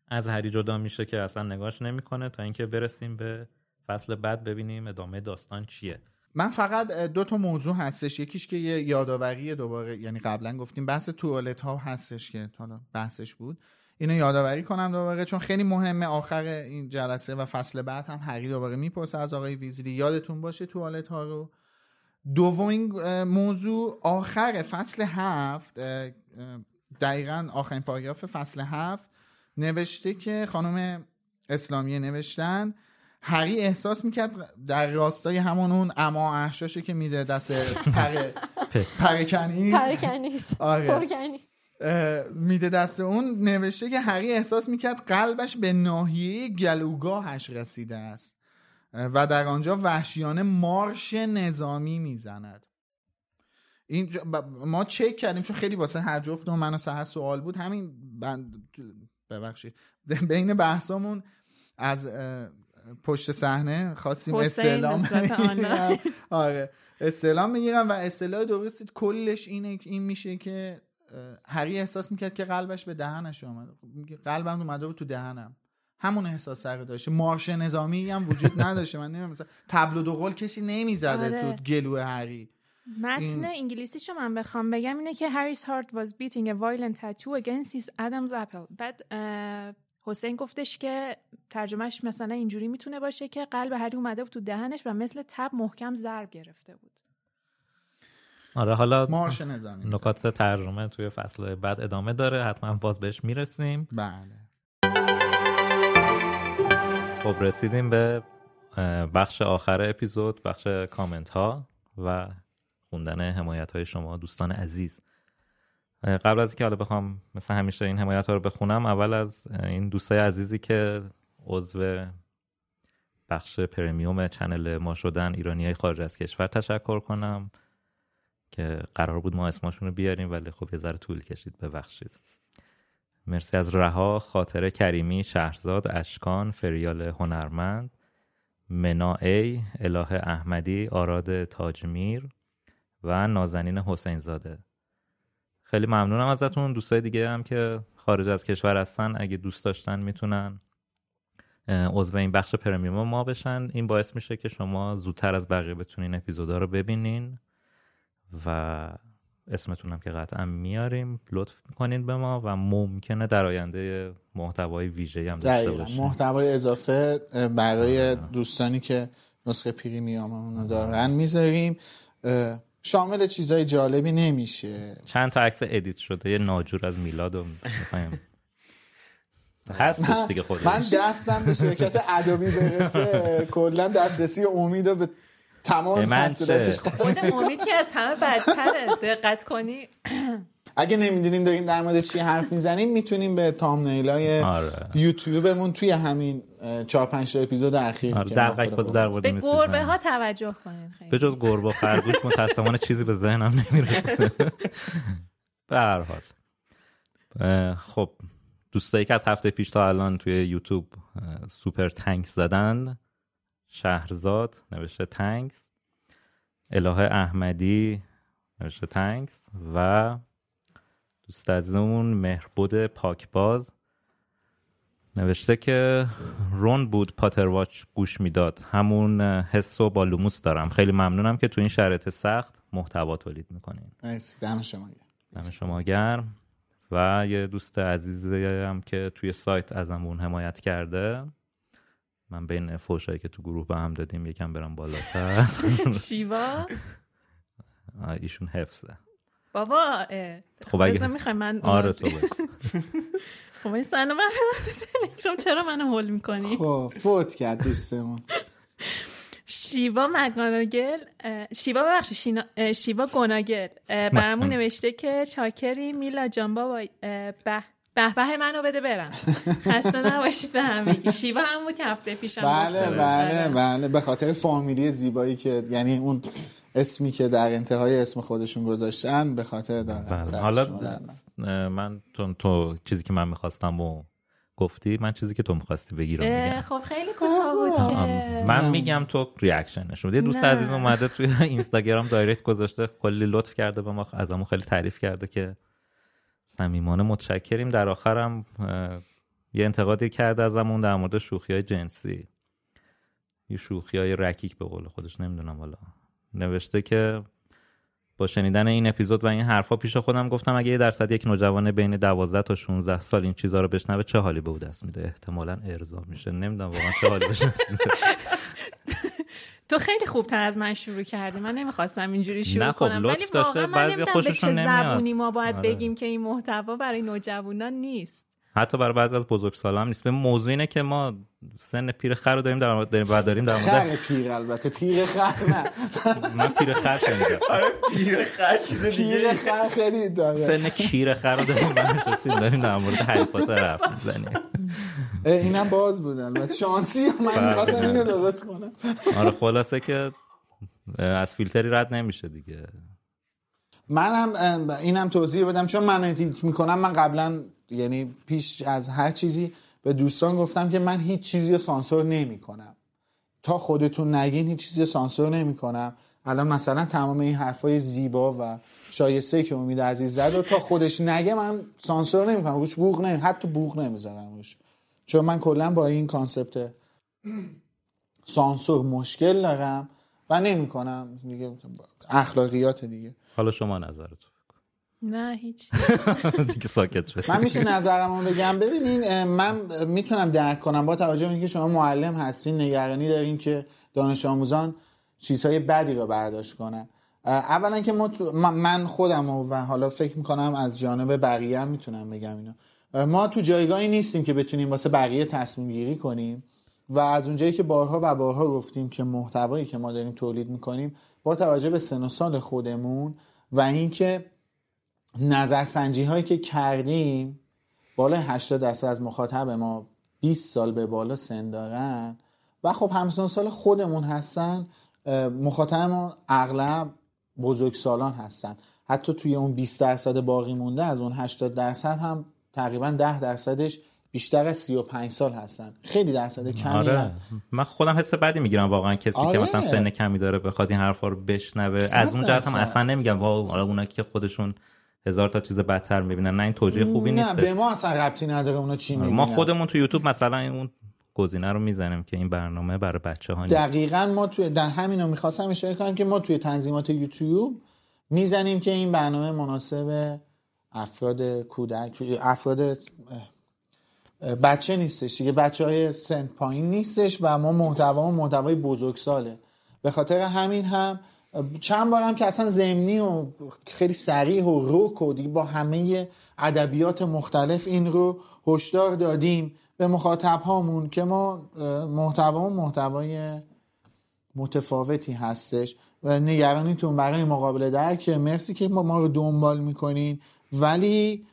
Speaker 2: از هری جدا میشه که اصلا نگاش نمی‌کنه تا اینکه برسیم به فصل بعد ببینیم ادامه داستان چیه.
Speaker 5: من فقط دو تا موضوع هستش. یکیش که یه یادآوری دوباره یعنی قبلا گفتیم بحث توالت ها هستش که حالا بحثش بود. اینو یادآوری کنم دوباره چون خیلی مهمه آخر این جلسه و فصل بعد هم هری دوباره می‌پرسه از آقای ویزلی یادتون باشه توالت ها رو دومین موضوع آخر فصل هفت دقیقا آخرین پاراگراف فصل هفت نوشته که خانم اسلامیه نوشتن هری احساس می‌کرد در راستای همون اون اما احشاشه که میده دست پر پرکنیز.
Speaker 3: پرکنیز.
Speaker 5: آره. میده دست اون نوشته که هری احساس می‌کرد قلبش به ناحیه گلوگاهش رسیده است و در آنجا وحشیانه مارش نظامی می‌زند. این ما چک کردیم چون خیلی واسه هر جفت و من و سهر سوال بود. همین بند ببخشید. بین بحثامون از پشت صحنه خواستیم استعلام. آره. استعلام می‌گیرم و اصطلاح درستی کلش اینه این میشه که هری احساس می‌کرد که قلبش به دهنش اومده میگه قلبم اومده بود تو دهنم. همون احساس سر داشته مارش نظامی هم وجود نداشته من نمی‌دونم مثلا تبل و دوقل کسی نمی‌زده
Speaker 4: آره.
Speaker 5: تو گلو هری
Speaker 4: متن
Speaker 5: این-
Speaker 4: انگلیسیشو من بخوام بگم اینه که هری's heart was beating a violent tattoo against his Adam's apple بعد حسین گفتش که ترجمهش مثلا اینجوری می‌تونه باشه که قلب هری اومده بود تو دهنش و مثل تب محکم ضرب گرفته بود.
Speaker 2: آره حالا
Speaker 5: مارش نظامی
Speaker 2: نکات ترجمه توی فصل بعد ادامه داره. حتما باز بهش می‌رسیم.
Speaker 5: بله.
Speaker 2: خب رسیدیم به بخش آخر اپیزود بخش کامنت ها و خوندن حمایت های شما دوستان عزیز. قبل از اینکه حالا بخوام مثل همیشه این حمایت ها رو بخونم اول از این دوستای عزیزی که عضو بخش پرمیوم چنل ما شدن ایرانی های خارج از کشور تشکر کنم. که قرار بود ما اسمشون رو بیاریم ولی خب یه ذره طول کشید ببخشید. مرسی از رها خاطر کریمی شهرزاد اشکان فریال هنرمند منا ای اله احمدی آراد تاجمیر و نازنین حسین زاده خیلی ممنونم ازتون. دوستای دیگه هم که خارج از کشور هستن اگه دوست داشتن می‌تونن عضو این بخش پرمیوم ما بشن. این باعث میشه که شما زودتر از بقیه بتونین اپیزودا رو ببینین. و اسمتون هم که قطعا میاریم لطف می‌کنین به ما و ممکنه در آینده محتوای ویژه هم داشته باشیم.
Speaker 5: محتوای اضافه برای دوستانی که نسخه premium رو دارن می‌ذاریم. شامل چیزای جالبی نمیشه.
Speaker 2: چند تا عکس edit شده یه ناجور از میلاد رو می‌خوایم.
Speaker 5: من دستم به شرکت ادوبی برسه. کلا دسترسی امید رو به تمام محصولاتش؟
Speaker 4: خود امید که از همه بدتره. دقت کنی.
Speaker 5: اگه نمی‌دونین داریم در مورد چی حرف می‌زنیم می‌تونیم به تامنیلای
Speaker 2: آره.
Speaker 5: یوتیوبمون توی همین چهار پنج تا اپیزود اخیر
Speaker 2: آره
Speaker 5: که
Speaker 2: در باز مورد
Speaker 4: به گربه. ها توجه کنین خیلی.
Speaker 2: به جز گربه و خرگوش متاسفانه چیزی به ذهنم نمی‌رسه. به هر حال. خب دوستایی که از هفته پیش تا الان توی یوتیوب super thanks زدن شهرزاد نوشته thanks اله احمدی نوشته thanks و دوست عزیزمون مهربود پاکباز. نوشته که رون بود Potterwatch گوش می‌داد. همون حس و با لوموس دارم. خیلی ممنونم که تو این شرایط سخت محتوا تولید می‌کنین.
Speaker 5: دم شما گرم.
Speaker 2: دم شما گرم. و یه دوست عزیزی هم که توی سایت ازمون حمایت کرده. من بین فوشایی که تو گروه به هم دادیم یکم برم بالاتر.
Speaker 4: شیوا؟
Speaker 2: ایشون حفظه.
Speaker 4: بابا اه،
Speaker 2: خب اگه-
Speaker 4: می‌خوای من
Speaker 2: آره تو.
Speaker 4: خب این سنو من برم تو تلگرام چرا منو هول می‌کنی؟
Speaker 5: خب فوت کرد دوستمون.
Speaker 4: شیوا مگاناگل شیوا ببخشید شیوا گناگل. برامون نوشته که چاکری میلا جان بابا به به به منو بده برم. خسته نباشید به همگی. شیوا هم بود که هفته پیشم
Speaker 5: بله
Speaker 4: بود.
Speaker 5: بله
Speaker 4: آره.
Speaker 5: بله. به خاطر فامیلی زیبایی که یعنی اون اسمی که در انتهای اسم خودشون گذاشتن به خاطر دارن.
Speaker 2: بله. حالا من چون تو چیزی که من می‌خواستم و گفتی من چیزی که تو می‌خواستی بگی رو
Speaker 4: اه،
Speaker 2: میگم
Speaker 4: خب خیلی کوتاه بود که
Speaker 2: من میگم تو ریاکشنش یه دوست. عزیز اومده توی اینستاگرام دایرکت گذاشته کلی لطف کرده به ما ازمون خیلی تعریف کرده که صمیمانه متشکریم. در آخرم یه انتقادی کرده ازمون در مورد شوخی های جنسی. یه شوخی های رکیک به قول خودش نمی‌دونم والا نوشته که با شنیدن این اپیزود و این حرفا پیش خودم گفتم اگه یه درصد یک نوجوان بین 12 تا 16 سال این چیزا رو بشنوه چه حالی به او دست میده؟ احتمالا ارضا میشه. نمی‌دونم واقعا چه حالی میده؟
Speaker 4: تو خیلی خوبتر از من شروع کردی. من نمی‌خواستم اینجوری شروع
Speaker 2: نه خب،
Speaker 4: کنم. ولی واقعا من
Speaker 2: بعضی
Speaker 4: نمی‌دونم به چه. زبونی ما باید
Speaker 2: آره.
Speaker 4: بگیم که این محتوا برای نوجوانان نیست.
Speaker 2: حتی برای بعضی از بزرگسالان هم نیست. به موضوع اینه که ما سن پیر خر رو داریم در مورد داریم بعد داریم در مورد
Speaker 5: خر پیر البته. پیر خر نه.
Speaker 2: من پیر خر شنیدم.
Speaker 1: آره پیر خر چیز
Speaker 5: پیر خر خیلی داره.
Speaker 2: سن کیر خر رو داریم داریم در مورد هری پاتر حرف می‌زنیم.
Speaker 5: اینم باز بود البته شانسی من
Speaker 2: بله.
Speaker 5: می‌خواستم اینو درست کنم.
Speaker 2: آره خلاصه که از فیلتری رد نمیشه دیگه.
Speaker 5: منم اه، اینم توضیح بدم. چون من edit می‌کنم من قبلا یعنی پیش از هر چیزی به دوستان گفتم که من هیچ چیزی رو سانسور نمی‌کنم. تا خودتون نگین هیچ چیزی رو سانسور نمی‌کنم. الان مثلا تمام این حرفای زیبا و شایسته که امید عزیز زد و تا خودش نگه من سانسور نمی‌کنم. روش بوق نمی حتی بوق نمی‌ذارم روش. چون من کلا با این concept سانسور مشکل دارم و نمی‌کنم. دیگه اخلاقیات دیگه.
Speaker 2: حالا شما نظرتون
Speaker 4: نه هیچ.
Speaker 2: دیگه ساکت شد
Speaker 5: من میشه نظرمو بگم. ببینین من می‌تونم درک کنم. با توجه به اینکه شما معلم هستین نگرانی دارین که دانش آموزان چیزهای بدی رو برداشت کنن. اولا که من- خودم و حالا فکر می‌کنم از جانب بقیه هم می‌تونم بگم اینو. ما تو جایگاهی نیستیم که بتونیم واسه بقیه تصمیم گیری کنیم و از اونجایی که بارها و بارها گفتیم که محتوایی که ما داریم تولید می‌کنیم با توجه به سن و سال خودمون و اینکه نظرسنجی هایی که کردیم بالای 80 درصد از مخاطب ما 20 سال به بالا سن دارن و خب همسن سال خودمون هستن مخاطب ما اغلب بزرگسالان هستن. حتی توی اون 20 درصد باقی مونده از اون 80 درصد هم تقریبا 10 درصدش بیشتر از 35 سال هستن. خیلی درصد کمی
Speaker 2: آره. من خودم حس بدی می‌گیرم واقعا کسی
Speaker 5: آره.
Speaker 2: که مثلا سن کمی داره بخواد این حرفا رو بشنوه. از اون جهت هم. اصلا نمیگم وا حالا اونا که خودشون هزار تا چیز بدتر می‌بینن. نه این توجیه خوبی
Speaker 5: نه
Speaker 2: نیست
Speaker 5: به ما اصلا ربطی نداره اونا چی
Speaker 2: ما
Speaker 5: می‌بینن.
Speaker 2: خودمون تو یوتیوب مثلا اون گزینه رو می‌زنیم که این برنامه برای بچه ها نیست.
Speaker 5: دقیقا ما توی در همین رو می‌خواستم اشاره کنم که ما توی تنظیمات یوتیوب می‌زنیم که این برنامه مناسب افراد کودک افراد بچه نیستش دیگه بچه های سن پایین نیستش و ما محتوا محتوای بزرگساله به خاطر همین هم چند بارم که اصلا زمینی و خیلی سریع و روک و دیگه با همه ادبیات مختلف این رو هشدار دادیم به مخاطب هامون که ما محتوا محتوای متفاوتی هستش. و نگرانیتون برای مقابله درک مرسی که ما رو دنبال می‌کنین. ولی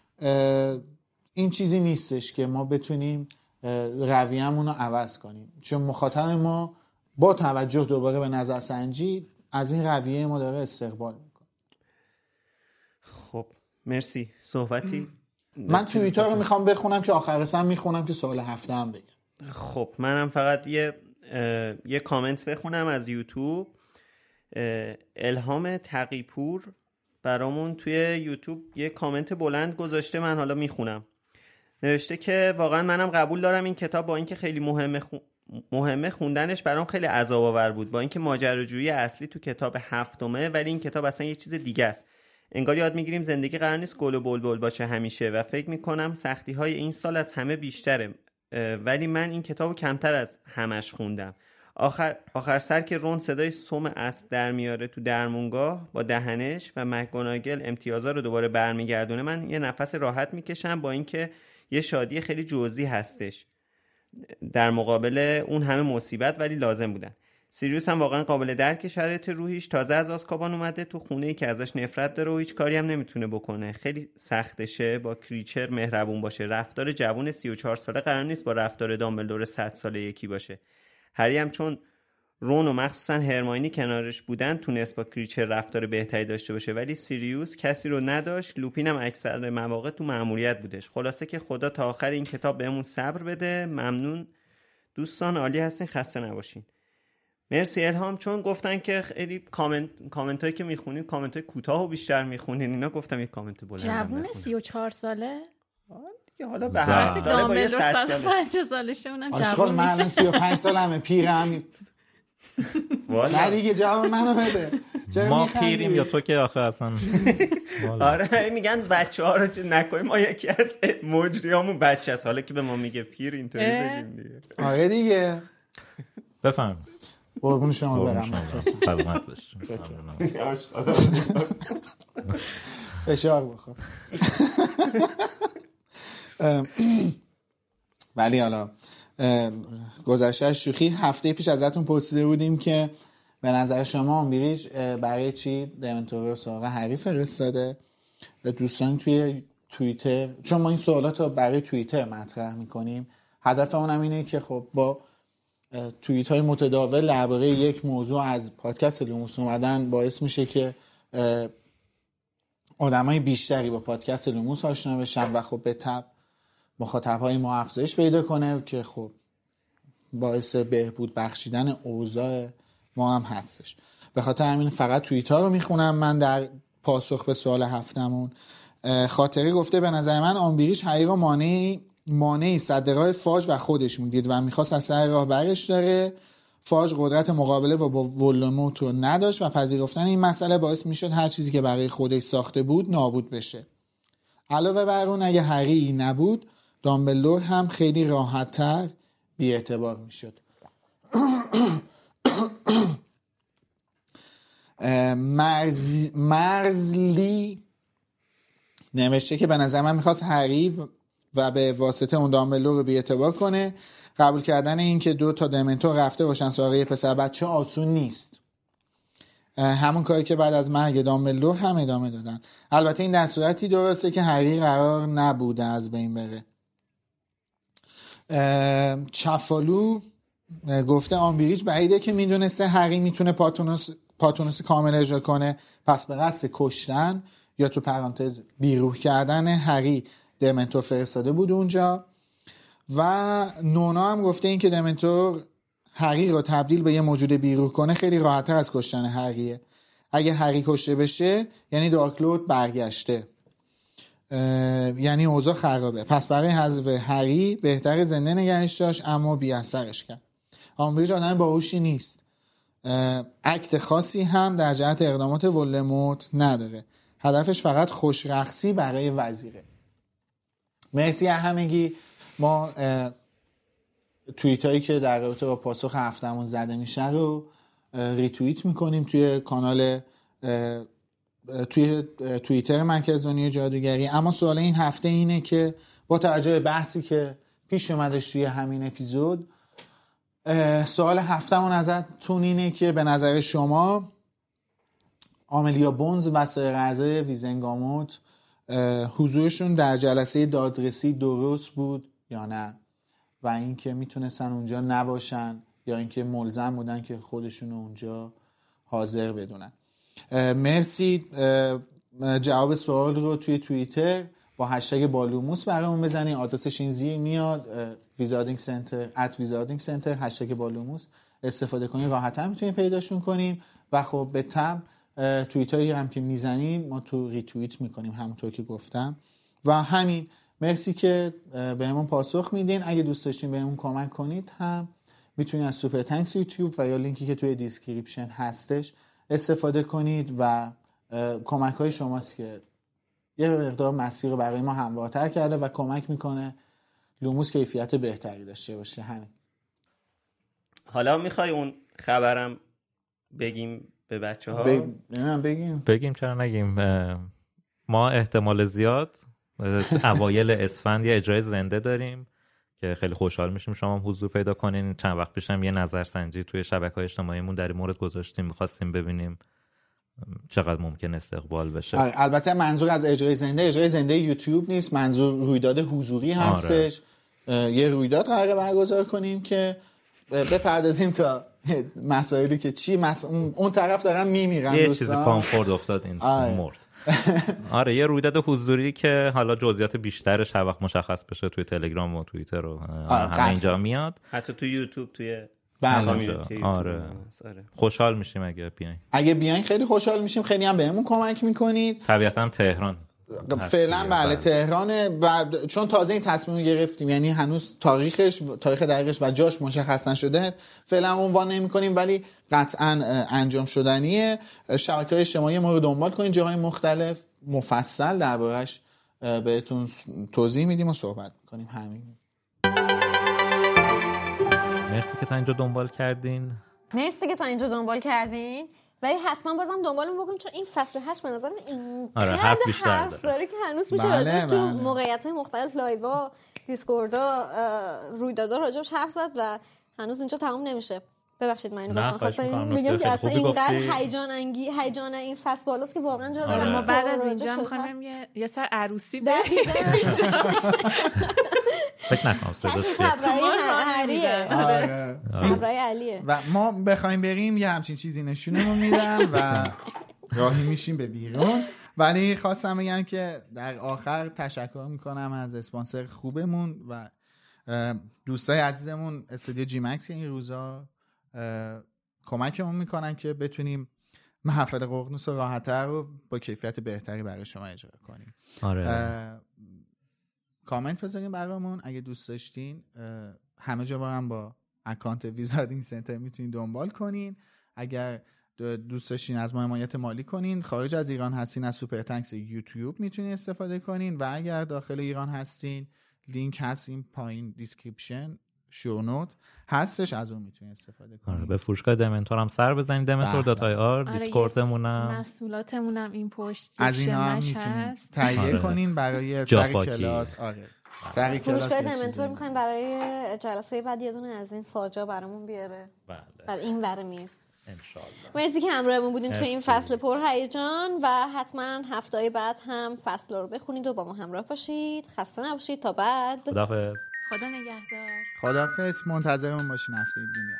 Speaker 5: این چیزی نیستش که ما بتونیم اه، رویه‌مون رو عوض کنیم. چون مخاطب ما با توجه دوباره به نظرسنجی از این رویه ما داره استقبال می‌کنه.
Speaker 1: خب مرسی. صحبتی؟
Speaker 5: من توییتر رو می‌خوام بخونم که آخر سم می‌خونم که سوال هفته هم بگم.
Speaker 1: خب منم فقط یه یه کامنت بخونم از یوتیوب. الهام تقیپور برامون توی یوتیوب یه کامنت بلند گذاشته من حالا می‌خونم. نوشته که واقعا منم قبول دارم این کتاب با اینکه خیلی مهمه خو- مهمه خوندنش برام خیلی عذاب آور بود با اینکه ماجراجویی اصلی تو کتاب هفتمه ولی این کتاب اصلا یه چیز دیگه است. انگار یاد می‌گیریم زندگی قرار نیست گل و بلبل باشه همیشه و فکر می‌کنم سختی های این سال از همه بیشتره. ولی من این کتاب کمتر از همش خوندم. آخر, آخر سر که رون صدای سوم اسب در میاره تو درمونگاه با دهنش و مکگوناگل امتیازا رو دوباره برمیگردونه من یه نفس راحت می‌کشم با اینکه یه شادی خیلی جزئی هستش. در مقابل اون همه مصیبت ولی لازم بودن. سیریوس هم واقعا قابل درک شرایط روحیش. تازه از آسکابان اومده تو خونه ای که ازش نفرت داره و هیچ کاری هم نمی‌تونه بکنه. خیلی سختشه با کریچر مهربون باشه. رفتار جوون 34 ساله قرار نیست با رفتار دامبلدور 100 ساله یکی باشه. هری هم چون رون و مخصوصا هرماینی کنارش بودن تونست با کریچر رفتار بهتری داشته باشه. ولی سیریوس کسی رو نداشت. لوپین هم اکثر مواقع تو مأموریت بودش. خلاصه که خدا تا آخر این کتاب بهمون صبر بده. ممنون. دوستان عالی هستین. خسته نباشین. مرسی الهام. چون گفتن که خیلی کامنت کامنت هایی که می‌خونین کامنت های کوتاه و بیشتر می‌خونین. اینا گفتم یک کامنت بلند
Speaker 4: جوون 34 ساله؟
Speaker 1: حالا به هر. داره با یه صد
Speaker 4: سال
Speaker 1: ساله.
Speaker 4: 50 سالشه اونم
Speaker 5: من الان
Speaker 4: میشه
Speaker 5: 35 سالمه پیرم.
Speaker 1: والا.
Speaker 5: نه دیگه جواب منو بده. چرا
Speaker 2: ما؟ پیریم یا تو که آخه اصلا.
Speaker 1: آره میگن بچه ها رو چه نکنیم. ما یکی از مجریامون بچه است. حالا که به ما میگه پیر اینطوری. بگیم دیگه.
Speaker 5: آره دیگه.
Speaker 2: بفهم
Speaker 5: قربون شما برم.
Speaker 2: سلامت باش
Speaker 5: فشار بخور. ولی حالا گذشته شوخی هفته پیش ازتون پرسیده بودیم که به نظر شما آمبریج برای چی دمنتور سراغ هری فرستاده؟ دوستان توی توییتر چون ما این سوالات رو برای توییتر مطرح می‌کنیم. هدف اونم اینه که خب با توییت های متداول درباره یک موضوع از پادکست لوموس اومدن باعث میشه که آدمای بیشتری با پادکست لوموس آشنا بشن و خب به تب مخاطب های ما افزایش پیدا کنه که خب باعث بهبود بخشیدن اوضاع ما هم هستش. به خاطر همین فقط توییت ها رو می‌خونم. من در پاسخ به سوال هفتمون خاطری گفته به نظر من آمبریش حقیقا مانعی مانعی صدقای فاج و خودش می‌دید و می‌خواست از سر راه برش داره. فاج قدرت مقابله و با ولوموت رو نداشت و پذیرفتن این مسئله باعث می‌شد هر چیزی که برای خودش ساخته بود نابود بشه. علاوه بر اون اگه هری نبود دامبلور هم خیلی راحتتر بی اعتبار می‌شد مرز... مرزلی نوشته که به نظر من می‌خواست هری و به واسطه اون دامبلور رو بی اعتبار کنه. قبول کردن این که دو تا دمنتور رفته باشن سراغ پسر بچه آسون نیست. همون کاری که بعد از مرگ دامبلور هم ادامه دادن. البته این در صورتی درسته که هری قرار نبوده از بین بره. چفالو گفته آمبریج بعیده که می‌دونسته هری می‌تونه پاتونوس, پاتونوس کامل اجرا کنه. پس به قصد کشتن یا تو پرانتز بیروح کردن هری دمنتور فرستاده بود اونجا. و نونا هم گفته این که دمنتور هری رو تبدیل به یه موجود بیروح کنه خیلی راحتتر از کشتن هریه. اگه هری کشته بشه یعنی دارکلود برگشته. یعنی اوضاع خرابه. پس برای حذف هری بهتر زنده نگهش داشت اما بی اثرش کرد. آمبریج آدم باهوشی نیست. اکت خاصی هم در جهت اقدامات ولموت نداره. هدفش فقط خوشرخصی برای وزیره. مرسی همگی. ما توییت هایی که در رابطه با پاسخ هفتمون زده میشه رو ریتوییت می‌کنیم توی کانال توی توییتر مرکز دنیا جادوگری. اما سوال این هفته اینه که با توجه به بحثی که پیش اومدش توی همین اپیزود سوال هفتمون ازتون اینه که به نظر شما آملیا بونز و سایر اعضای ویزنگاموت حضورشون در جلسه دادرسی درست بود یا نه؟ و اینکه می‌تونستن اونجا نباشن یا اینکه ملزم بودن که خودشون اونجا حاضر بدونن. مرسی. جواب سوال رو توی توییتر با هشتگ بالوموس برامون بزنین. آدرسش این زیر میاد Wizarding Center at Wizarding Center هشتگ بالوموس. استفاده کنین راحت‌تر می‌تونین پیداشون کنیم و خب به تم توییتایی هم که می‌زنیم ما تو ریتوییت می‌کنیم همونطور که گفتم. و همین مرسی که بهمون پاسخ میدین. اگه دوست داشتین بهمون کمک کنید هم می‌تونید از Super Thanks یوتیوب و یا لینکی که توی description هستش استفاده کنید و کمک های شماست که یه مقدار مسیر رو برای ما هموارتر کرده و کمک می‌کنه لوموس کیفیت بهتری داشته باشه. همین.
Speaker 1: حالا می‌خوای اون خبرم بگیم به بچه ها
Speaker 5: بگیم.
Speaker 2: بگیم چرا نگیم؟ ما احتمال زیاد اوایل اسفند یه اجرای زنده داریم. که خیلی خوشحال میشیم شما هم حضور پیدا کنین چند وقت پیشم یه نظرسنجی توی شبکه های اجتماعیمون در این مورد گذاشتیم می‌خواستیم ببینیم چقدر ممکن استقبال بشه
Speaker 5: آره، البته منظور از اجرای زنده اجرای زنده یوتیوب نیست منظور رویداد حضوری. هستش آره. یه رویداد قرار برگزار کنیم که بپردازیم تا مسائلی که چی؟ مس... اون طرف دارن میمیرن
Speaker 2: یه چیزی پامفورد افتاد این آره. مرد. آره یه رویداد حضوری که حالا جزئیات بیشترش هر وقت مشخص بشه توی تلگرام و توییتر و همه اینجا میاد.
Speaker 1: حتی توی یوتیوب توی
Speaker 2: بله. آره. خوشحال میشیم اگه بیاین.
Speaker 5: اگه بیاین خیلی خوشحال میشیم. خیلی هم بهمون کمک می‌کنید.
Speaker 2: طبیعتا تهران.
Speaker 5: فعلا بله تهرانه و چون تازه این تصمیم گرفتیم یعنی هنوز تاریخش تاریخ دقیقش و جاش مشخص نشده فعلا عنوان نمی کنیم ولی قطعا انجام شدنیه. شبکه های اجتماعی ما رو دنبال کنید جاهای مختلف. مفصل دربارش بهتون توضیح میدیم و صحبت می‌کنیم. همین.
Speaker 2: مرسی که تا اینجا دنبال کردین.
Speaker 3: مرسی که تا اینجا دنبال کردین. ولی حتما بازم دنبالمون بکنیم چون این فصل هشت به نظرم این
Speaker 2: آره حرف بیشتر
Speaker 3: حرف داره که هنوز میشه بله، راجعش تو بله. موقعیت های مختلف لایوا دیسکوردا رویدادا راجبش حرف زد و هنوز اینجا تموم نمیشه ببخشید من اینو گفتم خواستم
Speaker 2: نکته
Speaker 3: که اصلا اینقدر. هیجان انگی هیجان این فصل بالاست که واقعا جا
Speaker 2: آره.
Speaker 4: ما بعد از اینجا. می‌خوایم یه, یه سر عروسی بریم.
Speaker 2: فکر نکنم صدا
Speaker 3: هریه
Speaker 5: آره.
Speaker 3: تبرئه علیه.
Speaker 5: و ما بخوایم بریم یه همچین چیزی نشونمون میدم و راهی میشیم به بیرون. ولی خواستم بگم که در آخر تشکر می‌کنم از اسپانسر خوبمون و دوستای عزیزمون استودیو جی مکس که این روزا کمکمون می‌کنن که بتونیم محفل ققنوس راحتتر رو با کیفیت بهتری برای شما اجرا کنیم.
Speaker 2: آره.
Speaker 5: کامنت بذارین برامون. اگه دوست داشتین همه جا با هم با اکانت Wizarding Center می‌تونین دنبال کنین. اگر دو- دوست داشتین از ما حمایت مالی کنین خارج از ایران هستین از Super Thanks یوتیوب می‌تونین استفاده کنین. و اگر داخل ایران هستین لینک هست این پایین description. show note هستش از اون می‌تونین استفاده کنین
Speaker 2: آره به فروشگاه دمنتور هم سر بزنید دمنتور
Speaker 5: بله.
Speaker 2: dot ir
Speaker 4: آره،
Speaker 2: دیسکوردمونم.
Speaker 4: محصولاتمونم این پشت
Speaker 5: از اینا هم
Speaker 4: هست.
Speaker 5: تهیه
Speaker 2: آره.
Speaker 5: کنین برای سر
Speaker 2: جافاکی.
Speaker 5: کلاس. آره. سر کلاس
Speaker 3: فروشگاه دمنتور می‌خوایم برای جلسه بعد یه دونه از این فاجا برامون بیاره.
Speaker 2: بله.
Speaker 3: بعد این ور میز.
Speaker 2: انشالله
Speaker 3: مرسی که همراهمون بودین تو این. فصل پر هیجان و حتما هفته بعد هم فصل رو بخونید و با ما همراه باشید. خسته نباشید. تا بعد.
Speaker 2: خداحافظ.
Speaker 4: خدا نگهدار
Speaker 5: خدافظ منتظرمون باشین هفته دیگه.